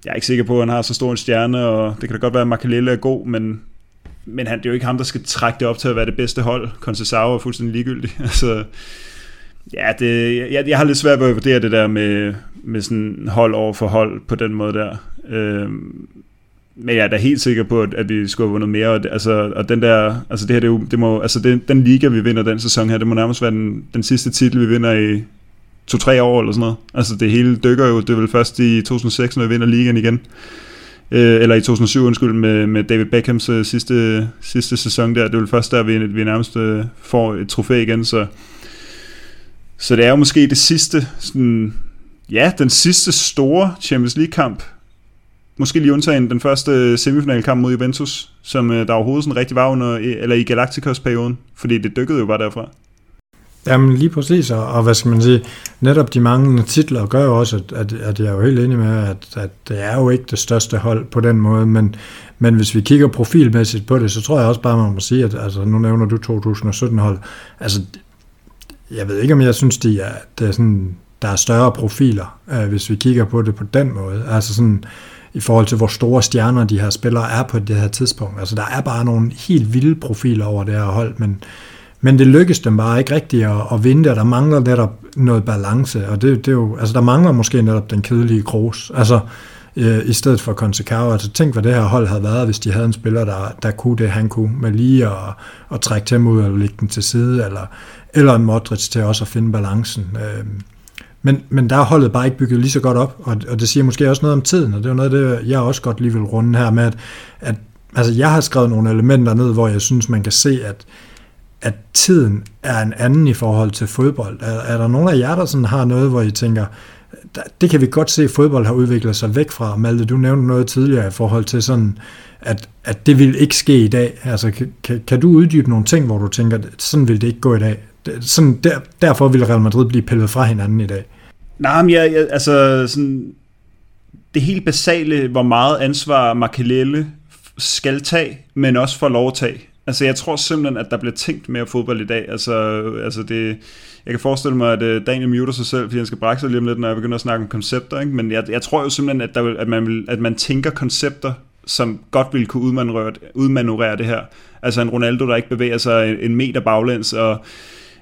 jeg er ikke sikker på, at han har så stor en stjerne, og det kan da godt være, at Makalele er god, men men han, det er jo ikke ham, der skal trække det op til at være det bedste hold. Concesao er fuldstændig ligegyldig. altså, ja, det, jeg, jeg har lidt svært ved at vurdere det der med, med sådan hold over for hold på den måde der. Øh, men jeg er da helt sikker på, at, at vi skulle have vundet mere. Og, det, altså, og den der, altså det her, det, jo, det må, altså den, den liga, vi vinder den sæson her, det må nærmest være den, den sidste titel, vi vinder i to-tre år eller sådan noget. Altså det hele dykker jo, det er vel først i 2006, når vi vinder ligaen igen. Øh, eller i 2007, undskyld, med, med David Beckhams øh, sidste, sidste sæson der. Det er vel først der, vi, vi nærmest øh, får et trofæ igen, så, så det er jo måske det sidste, sådan, ja, den sidste store Champions League-kamp, måske lige undtagen den første semifinalkamp mod Juventus, som øh, der overhovedet sådan rigtig var under, eller i Galacticos-perioden, fordi det dykkede jo bare derfra. Jamen lige præcis, og, og hvad skal man sige, netop de mange titler gør jo også, at, at, at jeg er jo helt enig med, at, at det er jo ikke det største hold på den måde, men, men hvis vi kigger profilmæssigt på det, så tror jeg også bare, man må sige, at altså, nu nævner du 2017-hold, altså jeg ved ikke, om jeg synes, de er, det er sådan, der er større profiler, øh, hvis vi kigger på det på den måde. Altså sådan, i forhold til, hvor store stjerner de her spillere er på det her tidspunkt. Altså, der er bare nogle helt vilde profiler over det her hold, men, men det lykkes dem bare ikke rigtigt at, at vinde, og der mangler netop noget balance, og det, det er jo, altså der mangler måske netop den kedelige Kroos, altså øh, i stedet for Consecao. Altså tænk, hvad det her hold havde været, hvis de havde en spiller, der, der kunne det, han kunne, med lige at, at trække til ud og lægge den til side, eller, eller en Modric til også at finde balancen. Øh, men, men der er holdet bare ikke bygget lige så godt op, og, og det siger måske også noget om tiden, og det er noget det, jeg også godt lige vil runde her med, at, at altså, jeg har skrevet nogle elementer ned, hvor jeg synes, man kan se, at, at tiden er en anden i forhold til fodbold. Er, er der nogen af jer, der sådan har noget, hvor I tænker, det kan vi godt se, at fodbold har udviklet sig væk fra. Malte, du nævnte noget tidligere i forhold til sådan, at, at det vil ikke ske i dag. Altså, kan, kan du uddybe nogle ting, hvor du tænker, at sådan vil det ikke gå i dag? Sådan der, derfor vil Real Madrid blive pillet fra hinanden i dag. Nej, men jeg, jeg, altså sådan, det helt basale, hvor meget ansvar Makelele skal tage, men også får lov at tage. Altså jeg tror simpelthen, at der bliver tænkt mere fodbold i dag. Altså, altså det, jeg kan forestille mig, at øh, Daniel muter sig selv, fordi han skal brække sig lige om lidt, når jeg begynder at snakke om koncepter. Ikke? Men jeg, jeg tror jo simpelthen, at, der vil, at, man vil, at man tænker koncepter, som godt ville kunne udmanøvrere, udmanøvrere det her. Altså en Ronaldo, der ikke bevæger sig en meter baglæns, og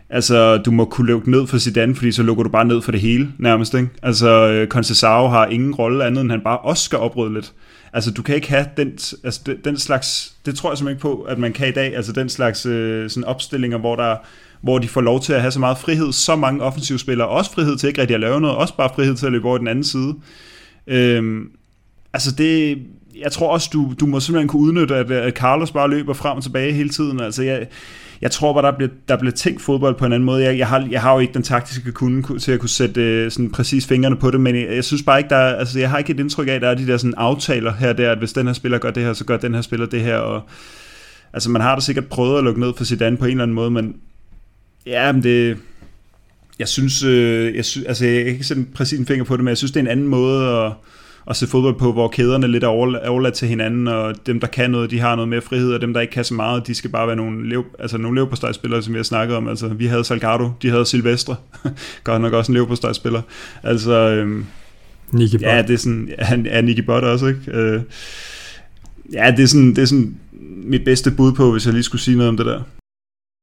Altså, du må kunne lukke ned for Zidane, fordi så lukker du bare ned for det hele, nærmest, ikke? Altså, øh, Concesao har ingen rolle andet, end han bare også skal oprydde lidt. Altså, du kan ikke have den, altså, den, den slags, det tror jeg simpelthen ikke på, at man kan i dag, altså den slags øh, sådan opstillinger, hvor der hvor de får lov til at have så meget frihed, så mange offensivspillere, også frihed til ikke rigtig at lave noget, også bare frihed til at løbe over den anden side. Øhm, altså det, jeg tror også, du, du må simpelthen kunne udnytte, at, at Carlos bare løber frem og tilbage hele tiden. Altså jeg, jeg tror bare, der bliver, der bliver tænkt fodbold på en anden måde. Jeg, jeg, har, jeg har jo ikke den taktiske kunde til at kunne sætte øh, sådan præcis fingrene på det, men jeg, jeg synes bare ikke, der er, altså jeg har ikke et indtryk af, at der er de der sådan aftaler her der, at hvis den her spiller gør det her, så gør den her spiller det her, og altså man har da sikkert prøvet at lukke ned for Zidane på en eller anden måde, men ja, men det, jeg synes, øh, jeg synes altså jeg kan ikke sætte præcis en finger på det, men jeg synes, det er en anden måde at, at se fodbold på, hvor kæderne lidt er overladt til hinanden, og dem, der kan noget, de har noget mere frihed, og dem, der ikke kan så meget, de skal bare være nogle, lev, altså nogle levpostejspillere, som vi har snakket om. Altså, vi havde Salgado, de havde Silvestre, godt nok også en levpostejspiller. Altså, øhm, Nicky ja, det er sådan, ja, ja Nicky Bott også, ikke? Øh, ja, det er, sådan, det er sådan mit bedste bud på, hvis jeg lige skulle sige noget om det der.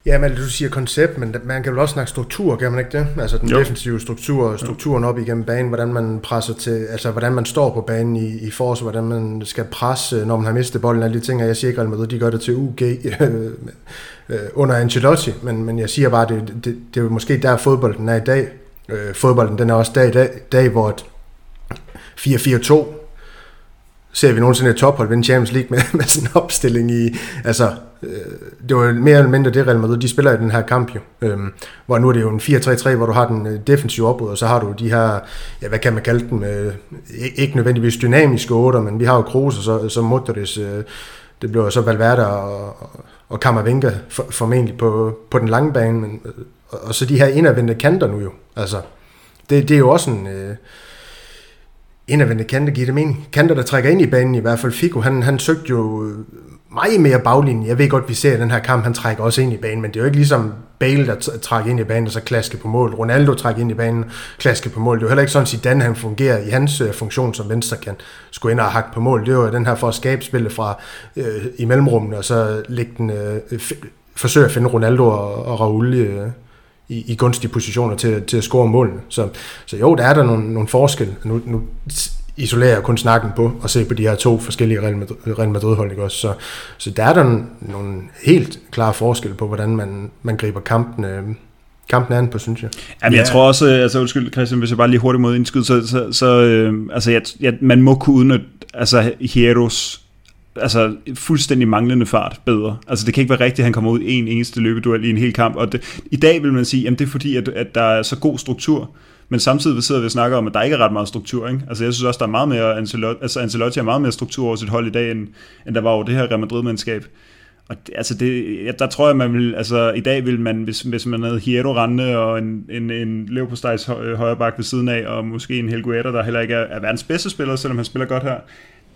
Ja, men du siger koncept, men man kan vel også snakke struktur, kan man ikke det? Altså den jo. defensive struktur, strukturen op igennem banen, hvordan man presser til, altså hvordan man står på banen i, i forsvar, hvordan man skal presse, når man har mistet bolden, alle de ting, og jeg siger ikke, at de gør det til UG øh, under Ancelotti, men, men jeg siger bare, det, det, det er måske der fodbolden er i dag. Øh, fodbolden, den er også der i dag, dag hvor 4-4-2 ser vi nogensinde et tophold vinde Champions League med, med sådan en opstilling i, altså, øh, Øh, det var mere eller mindre det Real Madrid, de spiller i den her kamp jo, øhm, hvor nu er det jo en 4-3-3, hvor du har den øh, defensive opbrud, og så har du de her, ja, hvad kan man kalde dem, øh, ikke nødvendigvis dynamiske otter, men vi har jo Kroos og så, så Modric, øh, det bliver så Valverde og, og Kammervenka for, formentlig på, på den lange bane, men, øh, og, og så de her indadvendte kanter nu jo, altså, det, det er jo også en, øh, indadvendte kanter giver det mening. Kanter, der trækker ind i banen, i hvert fald Figo, han, han søgte jo meget mere baglinjen. Jeg ved godt, vi ser i den her kamp, han trækker også ind i banen, men det er jo ikke ligesom Bale, der trækker ind i banen og så klaske på mål. Ronaldo trækker ind i banen, klaske på mål. Det er jo heller ikke sådan, at Zidane han fungerer i hans øh, funktion som venstre kan skulle ind og hakke på mål. Det var den her for at skabe spillet fra øh, i mellemrummene, og så lægge den, øh, forsøge at finde Ronaldo og, og Raul øh, i, i gunstige positioner til, til at score målene. Så, så jo, der er der nogle, nogle forskel. Nu, nu isolerer jeg kun snakken på og se på de her to forskellige Real Madrid, Real Madrid-hold. Ikke også? Så, så der er der nogle helt klare forskelle på, hvordan man, man griber kampen, øh, kampen an på, synes jeg. Jamen, jeg tror også, altså undskyld Christian, hvis jeg bare lige hurtigt mod indskyde, så, så, så øh, altså, jeg, jeg, man må kunne udnytte altså, Hieros altså fuldstændig manglende fart bedre. Altså det kan ikke være rigtigt, at han kommer ud en eneste løbeduel i en hel kamp. Og det, i dag vil man sige, at det er fordi, at, at der er så god struktur. Men samtidig sidder vi og snakker om, at der ikke er ret meget struktur. Ikke? Altså jeg synes også, der er meget mere, Ancelotti, altså Ancelotti har meget mere struktur over sit hold i dag, end, end der var over det her Real Madrid-mandskab. Og det, altså det, ja, der tror jeg, man vil, altså i dag vil man, hvis, hvis man havde Hierro Rande og en, en, en Leopoldstejs højre bak ved siden af, og måske en Helgueta, der heller ikke er, er verdens bedste spiller, selvom han spiller godt her,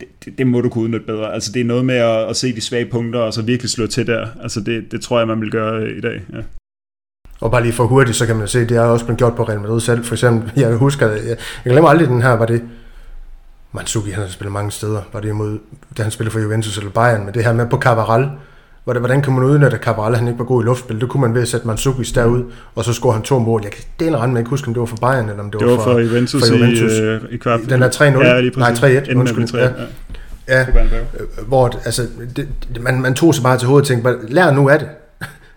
det, det, det må du kunne udnytte bedre. Altså det er noget med at, at se de svage punkter, og så virkelig slå til der. Altså det, det tror jeg, man vil gøre i dag. Ja. Og bare lige for hurtigt, så kan man se, det er også blevet gjort på Real Madrid selv. For eksempel, jeg husker, jeg, jeg glemmer aldrig den her, var det Mandzuki, han har spillet mange steder. Var det imod, da han spillede for Juventus eller Bayern, men det her med på Cavaral, Hvordan kan man udnytte, at Cabral han ikke var god i luftspil? Det kunne man ved at sætte Mandzukic derud, og så score han to mål. Jeg kan dele rende med ikke huske, om det var for Bayern, eller om det, det var, for, for Juventus, for Juventus. I, øh, i kvart. Den er 3-0. Ja, lige Nej, 3-1. Undskyld. 3, ja. ja. ja. hvor altså, det, man, man tog sig bare til hovedet og tænkte, lær nu af det.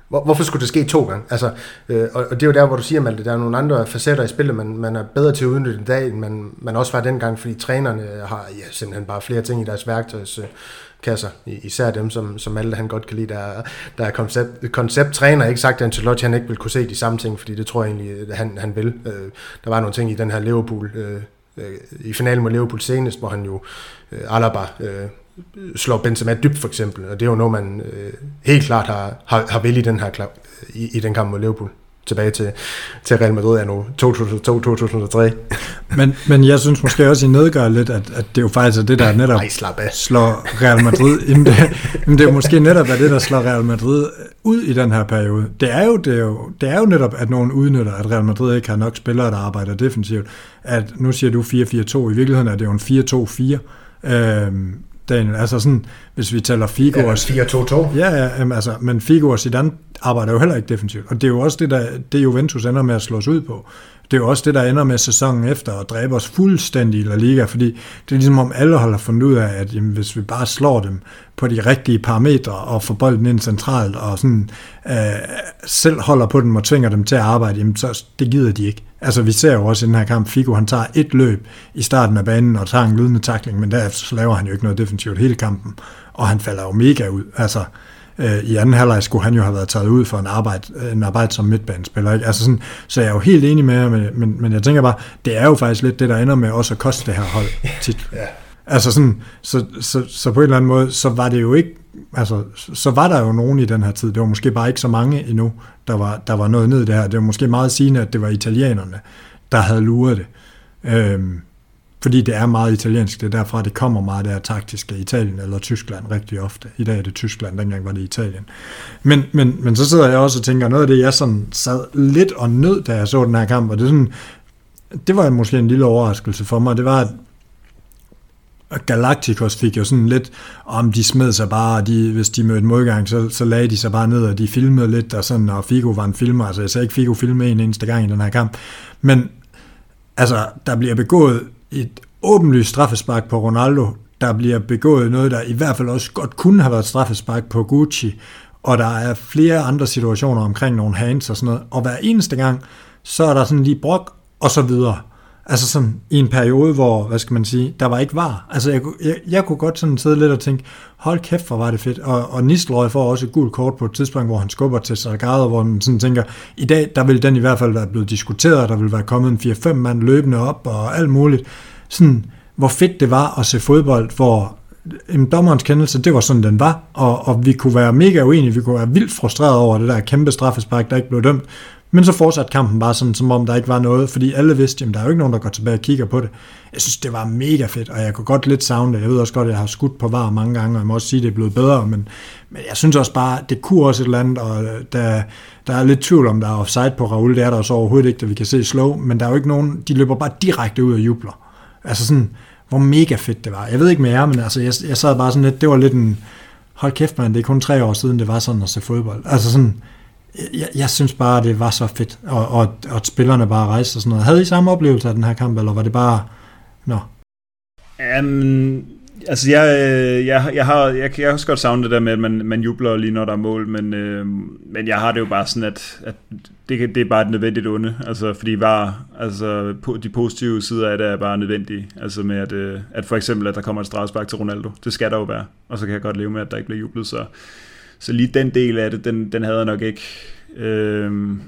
Hvor, hvorfor skulle det ske to gange? Altså, øh, og, og det er jo der, hvor du siger, at der er nogle andre facetter i spillet, man, man er bedre til at udnytte i dag, end man, man også var dengang, fordi trænerne har ja, simpelthen bare flere ting i deres værktøjskasser, øh, især dem, som, som alle han godt kan lide, der, der er koncept, koncepttræner, ikke sagt, at Ancelotti han ikke vil kunne se de samme ting, fordi det tror jeg egentlig, han, han vil. Øh, der var nogle ting i den her Liverpool, øh, øh i finalen mod Liverpool senest, hvor han jo øh, Alaba øh, slår Benzema dybt for eksempel, og det er jo noget, man øh, helt klart har, har, har vil i den her i, i den kamp mod Liverpool tilbage til, til Real Madrid er nu 2002-2003. men, men jeg synes måske også, I nedgør lidt, at, at det er jo faktisk er det, der netop Ej, slår Real Madrid. Jamen det, jamen det er måske netop er det, der slår Real Madrid ud i den her periode. Det er, jo, det, er jo, det er jo netop, at nogen udnytter, at Real Madrid ikke har nok spillere, der arbejder defensivt. At nu siger du 4-4-2, i virkeligheden er det jo en 4-2-4. Øhm, Daniel. Altså sådan, hvis vi taler Figo ja, og... 4-2-2. Ja, ja jamen, altså, men Figo og Zidane arbejder jo heller ikke defensivt. Og det er jo også det, der, det Juventus ender med at slå os ud på. Det er jo også det, der ender med sæsonen efter at dræbe os fuldstændig i La Liga, fordi det er ligesom om alle holder fundet ud af, at jamen, hvis vi bare slår dem på de rigtige parametre og får bolden ind centralt og sådan, øh, selv holder på dem og tvinger dem til at arbejde, jamen, så det gider de ikke. Altså vi ser jo også i den her kamp, Figo han tager et løb i starten af banen og tager en lydende takling, men derefter så laver han jo ikke noget defensivt hele kampen, og han falder jo mega ud. Altså, øh, i anden halvleg skulle han jo have været taget ud for en arbejde, en arbejde som midtbanespiller. Ikke? Altså sådan, så jeg er jo helt enig med jer, men, men, men jeg tænker bare, det er jo faktisk lidt det, der ender med også at koste det her hold tit. ja. Altså sådan, så, så, så på en eller anden måde, så var det jo ikke, altså, så var der jo nogen i den her tid, det var måske bare ikke så mange endnu, der var, der var noget ned der. Det var måske meget sigende, at det var italienerne, der havde luret det. Øhm, fordi det er meget italiensk, det er derfra, det kommer meget der taktiske Italien eller Tyskland rigtig ofte. I dag er det Tyskland, dengang var det Italien. Men, men, men så sidder jeg også og tænker, noget af det, jeg sådan sad lidt og nød, da jeg så den her kamp, og det, sådan, det var måske en lille overraskelse for mig, det var, at Galacticos fik jo sådan lidt, om de smed sig bare, de, hvis de mødte modgang, så, så lagde de sig bare ned, og de filmede lidt, og sådan, og Figo var en filmer, altså jeg sagde ikke Figo filme en eneste gang i den her kamp, men altså, der bliver begået et åbenlyst straffespark på Ronaldo, der bliver begået noget, der i hvert fald også godt kunne have været straffespark på Gucci, og der er flere andre situationer omkring nogle hands og sådan noget, og hver eneste gang, så er der sådan lige brok, og så videre. Altså sådan i en periode, hvor, hvad skal man sige, der var ikke var. Altså jeg, jeg, jeg kunne godt sådan sidde lidt og tænke, hold kæft, hvor var det fedt. Og, og Nistelrøj får også et gult kort på et tidspunkt, hvor han skubber til Salgado, hvor man sådan tænker, i dag, der vil den i hvert fald være blevet diskuteret, der vil være kommet en 4-5 mand løbende op og alt muligt. Sådan, hvor fedt det var at se fodbold, hvor en dommerens kendelse, det var sådan, den var, og, og vi kunne være mega uenige, vi kunne være vildt frustreret over det der kæmpe straffespark, der ikke blev dømt, men så fortsatte kampen bare sådan, som om der ikke var noget, fordi alle vidste, at der er jo ikke nogen, der går tilbage og kigger på det. Jeg synes, det var mega fedt, og jeg kunne godt lidt savne det. Jeg ved også godt, at jeg har skudt på var mange gange, og jeg må også sige, at det er blevet bedre, men, men jeg synes også bare, det kunne også et eller andet, og øh, der, der er lidt tvivl om, der er offside på Raul, det er der også overhovedet ikke, da vi kan se slow, men der er jo ikke nogen, de løber bare direkte ud og jubler. Altså sådan, hvor mega fedt det var. Jeg ved ikke med jer, men altså, jeg, jeg sad bare sådan lidt, det var lidt en, hold kæft man, det er kun tre år siden, det var sådan at se fodbold. Altså sådan, jeg, jeg synes bare, det var så fedt, og, og, og at spillerne bare rejste og sådan noget. Havde I samme oplevelse af den her kamp, eller var det bare, nå? Um, altså, jeg, øh, jeg, jeg, har, jeg, jeg kan også godt savne det der med, at man, man jubler lige når der er mål, men, øh, men jeg har det jo bare sådan, at, at det, det er bare et nødvendigt onde, altså fordi var, altså de positive sider af det er bare nødvendige, altså med at, øh, at for eksempel, at der kommer et strafspark til Ronaldo, det skal der jo være, og så kan jeg godt leve med, at der ikke bliver jublet, så, så lige den del af det, den, den havde jeg nok ikke, Øhm,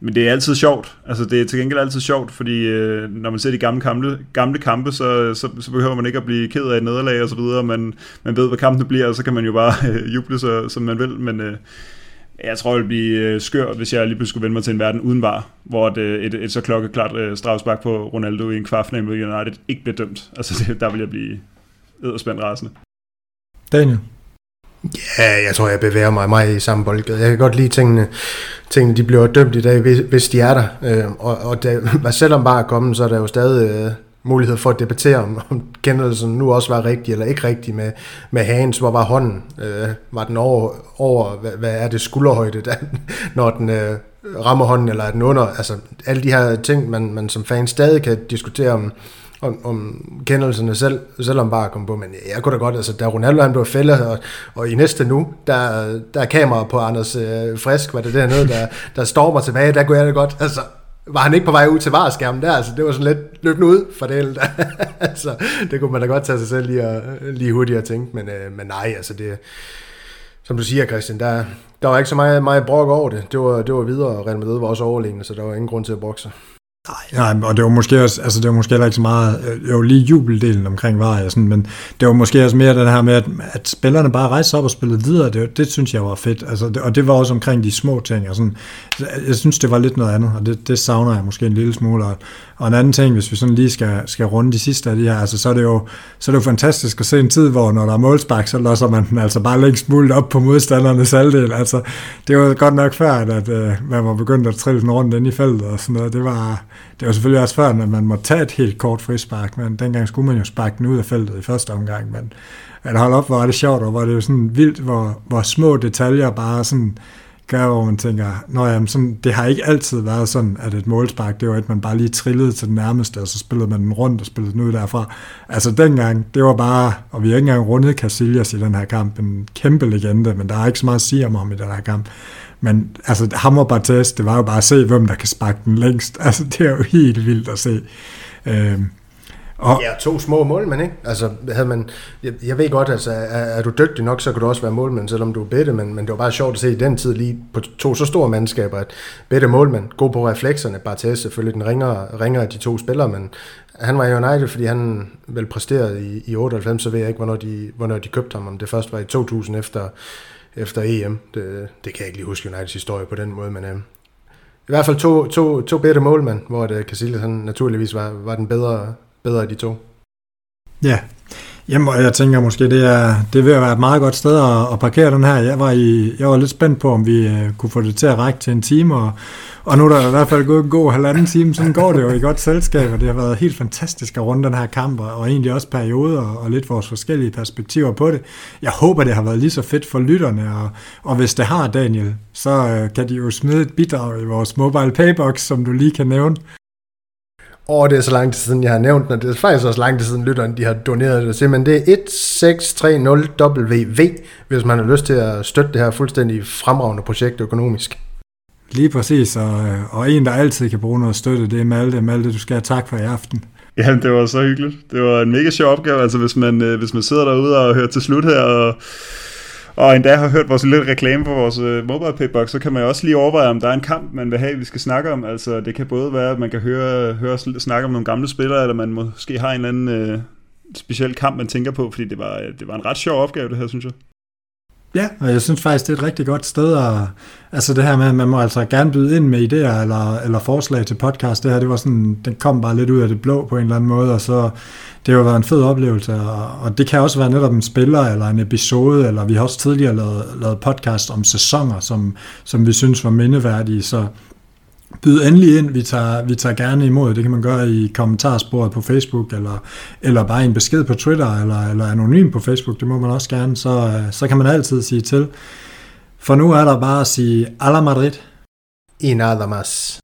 men det er altid sjovt. Altså det er til gengæld altid sjovt, fordi øh, når man ser de gamle kampe, gamle kampe så, så, så behøver man ikke at blive ked af et nederlag og så videre. Man, man ved, hvad kampen bliver, og så kan man jo bare øh, juble, så, som man vil. Men øh, jeg tror, det ville blive øh, skør, hvis jeg lige pludselig skulle vende mig til en verden uden var, hvor et, øh, et, et så klokkeklart øh, strafspark på Ronaldo i en kvartfinale mod United ikke bliver dømt. Altså det, der vil jeg blive edderspændt rasende. Daniel? Ja, jeg tror, jeg bevæger mig meget i samme boldgade. Jeg kan godt lide tingene, tingene de bliver dømt i dag, hvis, hvis de er der. Øh, og, og der, selvom bare er kommet, så er der jo stadig øh, mulighed for at debattere, om, om kendelsen nu også var rigtig eller ikke rigtig med, med Hans. Hvor var hånden? Øh, var den over, over hvad, hvad er det, skulderhøjde, der, når den øh, rammer hånden, eller er den under? Altså, alle de her ting, man, man som fan stadig kan diskutere om, om, om kendelserne selv, selvom bare kom på, men jeg kunne da godt, altså da Ronaldo han blev fældet, og, og i næste nu, der, der er kamera på Anders øh, Frisk, var det dernede, der, der stormer tilbage, der kunne jeg da godt, altså var han ikke på vej ud til vareskærmen der, altså det var sådan lidt løbende ud for det, altså det kunne man da godt tage sig selv lige, og, lige hurtigt tænke, men, øh, men nej, altså det, som du siger Christian, der, der var ikke så meget, meget brok over det, det var, det var videre, og Real Madrid var også overlegne, så der var ingen grund til at bokse. Nej, og det var måske også, altså det var måske heller ikke så meget, jo lige jubeldelen omkring var jeg sådan, men det var måske også mere den her med, at, at spillerne bare rejste op og spillede videre, det, det synes jeg var fedt, altså, det, og det var også omkring de små ting, og sådan, jeg synes det var lidt noget andet, og det, det savner jeg måske en lille smule, og, og en anden ting, hvis vi sådan lige skal, skal runde de sidste af de her, altså så er det jo, så er det jo fantastisk at se en tid, hvor når der er målspark, så losser man den altså bare længst muligt op på modstandernes halvdel, altså det var godt nok før, at, at øh, man var begyndt at trille den rundt ind i feltet og sådan noget, det var, det var selvfølgelig også før, at man måtte tage et helt kort frispark, men dengang skulle man jo sparke den ud af feltet i første omgang, men at holde op, hvor er det sjovt, og hvor det jo sådan vildt, hvor, hvor små detaljer bare sådan gør, hvor man tænker, Nå, jamen, sådan, det har ikke altid været sådan, at et målspark, det var at man bare lige trillede til den nærmeste, og så spillede man den rundt og spillede den ud derfra. Altså dengang, det var bare, og vi har ikke engang rundet Casillas i den her kamp, en kæmpe legende, men der er ikke så meget at sige om ham i den her kamp. Men altså, ham og Bartes, det var jo bare at se, hvem der kan sparke den længst. Altså, det er jo helt vildt at se. Øhm, og, ja, to små målmænd, ikke? Altså, havde man, jeg, jeg ved godt, altså, er, er, du dygtig nok, så kan du også være målmand, selvom du er bedre, men, men det var bare sjovt at se i den tid lige på to så store mandskaber, at bedre målmand, god på reflekserne, Bartes selvfølgelig den ringer, ringer af de to spillere, men han var i United, fordi han vel præsterede i, i 98, så ved jeg ikke, hvornår de, hvornår de købte ham, om det først var i 2000 efter efter EM. Det, det kan jeg ikke lige huske Uniteds historie på den måde, men øh, i hvert fald to, to, to bedre målmand, hvor det, øh, Casillas han naturligvis var, var den bedre, bedre af de to. Ja, Jamen, jeg tænker måske, det er, det vil være et meget godt sted at, at parkere den her. Jeg var, i, jeg var lidt spændt på, om vi uh, kunne få det til at række til en time, og, og nu er der i hvert fald gået en god halvanden time, sådan går det jo i godt selskab, og det har været helt fantastisk at runde den her kamp, og egentlig også perioder, og lidt vores forskellige perspektiver på det. Jeg håber, det har været lige så fedt for lytterne, og, og hvis det har, Daniel, så uh, kan de jo smide et bidrag i vores mobile paybox, som du lige kan nævne. Og det er så lang tid siden, jeg har nævnt den, og det er faktisk også lang tid siden, lytterne de har doneret det. Simpelthen det er 1630WV, hvis man har lyst til at støtte det her fuldstændig fremragende projekt økonomisk. Lige præcis, og, og en, der altid kan bruge noget støtte, det er Malte. Malte, du skal have tak for i aften. Ja, det var så hyggeligt. Det var en mega sjov opgave, altså hvis man, øh, hvis man sidder derude og hører til slut her, og og endda har hørt vores lille reklame på vores øh, mobile paybox, så kan man jo også lige overveje, om der er en kamp, man vil have, vi skal snakke om. Altså, det kan både være, at man kan høre, høre snakke om nogle gamle spillere, eller man måske har en eller anden øh, speciel kamp, man tænker på, fordi det var, øh, det var en ret sjov opgave, det her, synes jeg. Ja, og jeg synes faktisk, det er et rigtig godt sted at, altså det her med, at man må altså gerne byde ind med idéer eller, eller forslag til podcast, det her, det var sådan, den kom bare lidt ud af det blå på en eller anden måde, og så, det har jo været en fed oplevelse, og, og det kan også være netop en spiller eller en episode, eller vi har også tidligere lavet, lavet podcast om sæsoner, som, som vi synes var mindeværdige, så byd endelig ind, vi tager, vi tager gerne imod, det kan man gøre i kommentarsporet på Facebook, eller, eller bare en besked på Twitter, eller, eller anonym på Facebook, det må man også gerne, så, øh, så kan man altid sige til. For nu er der bare at sige, Ala Madrid. Y nada más.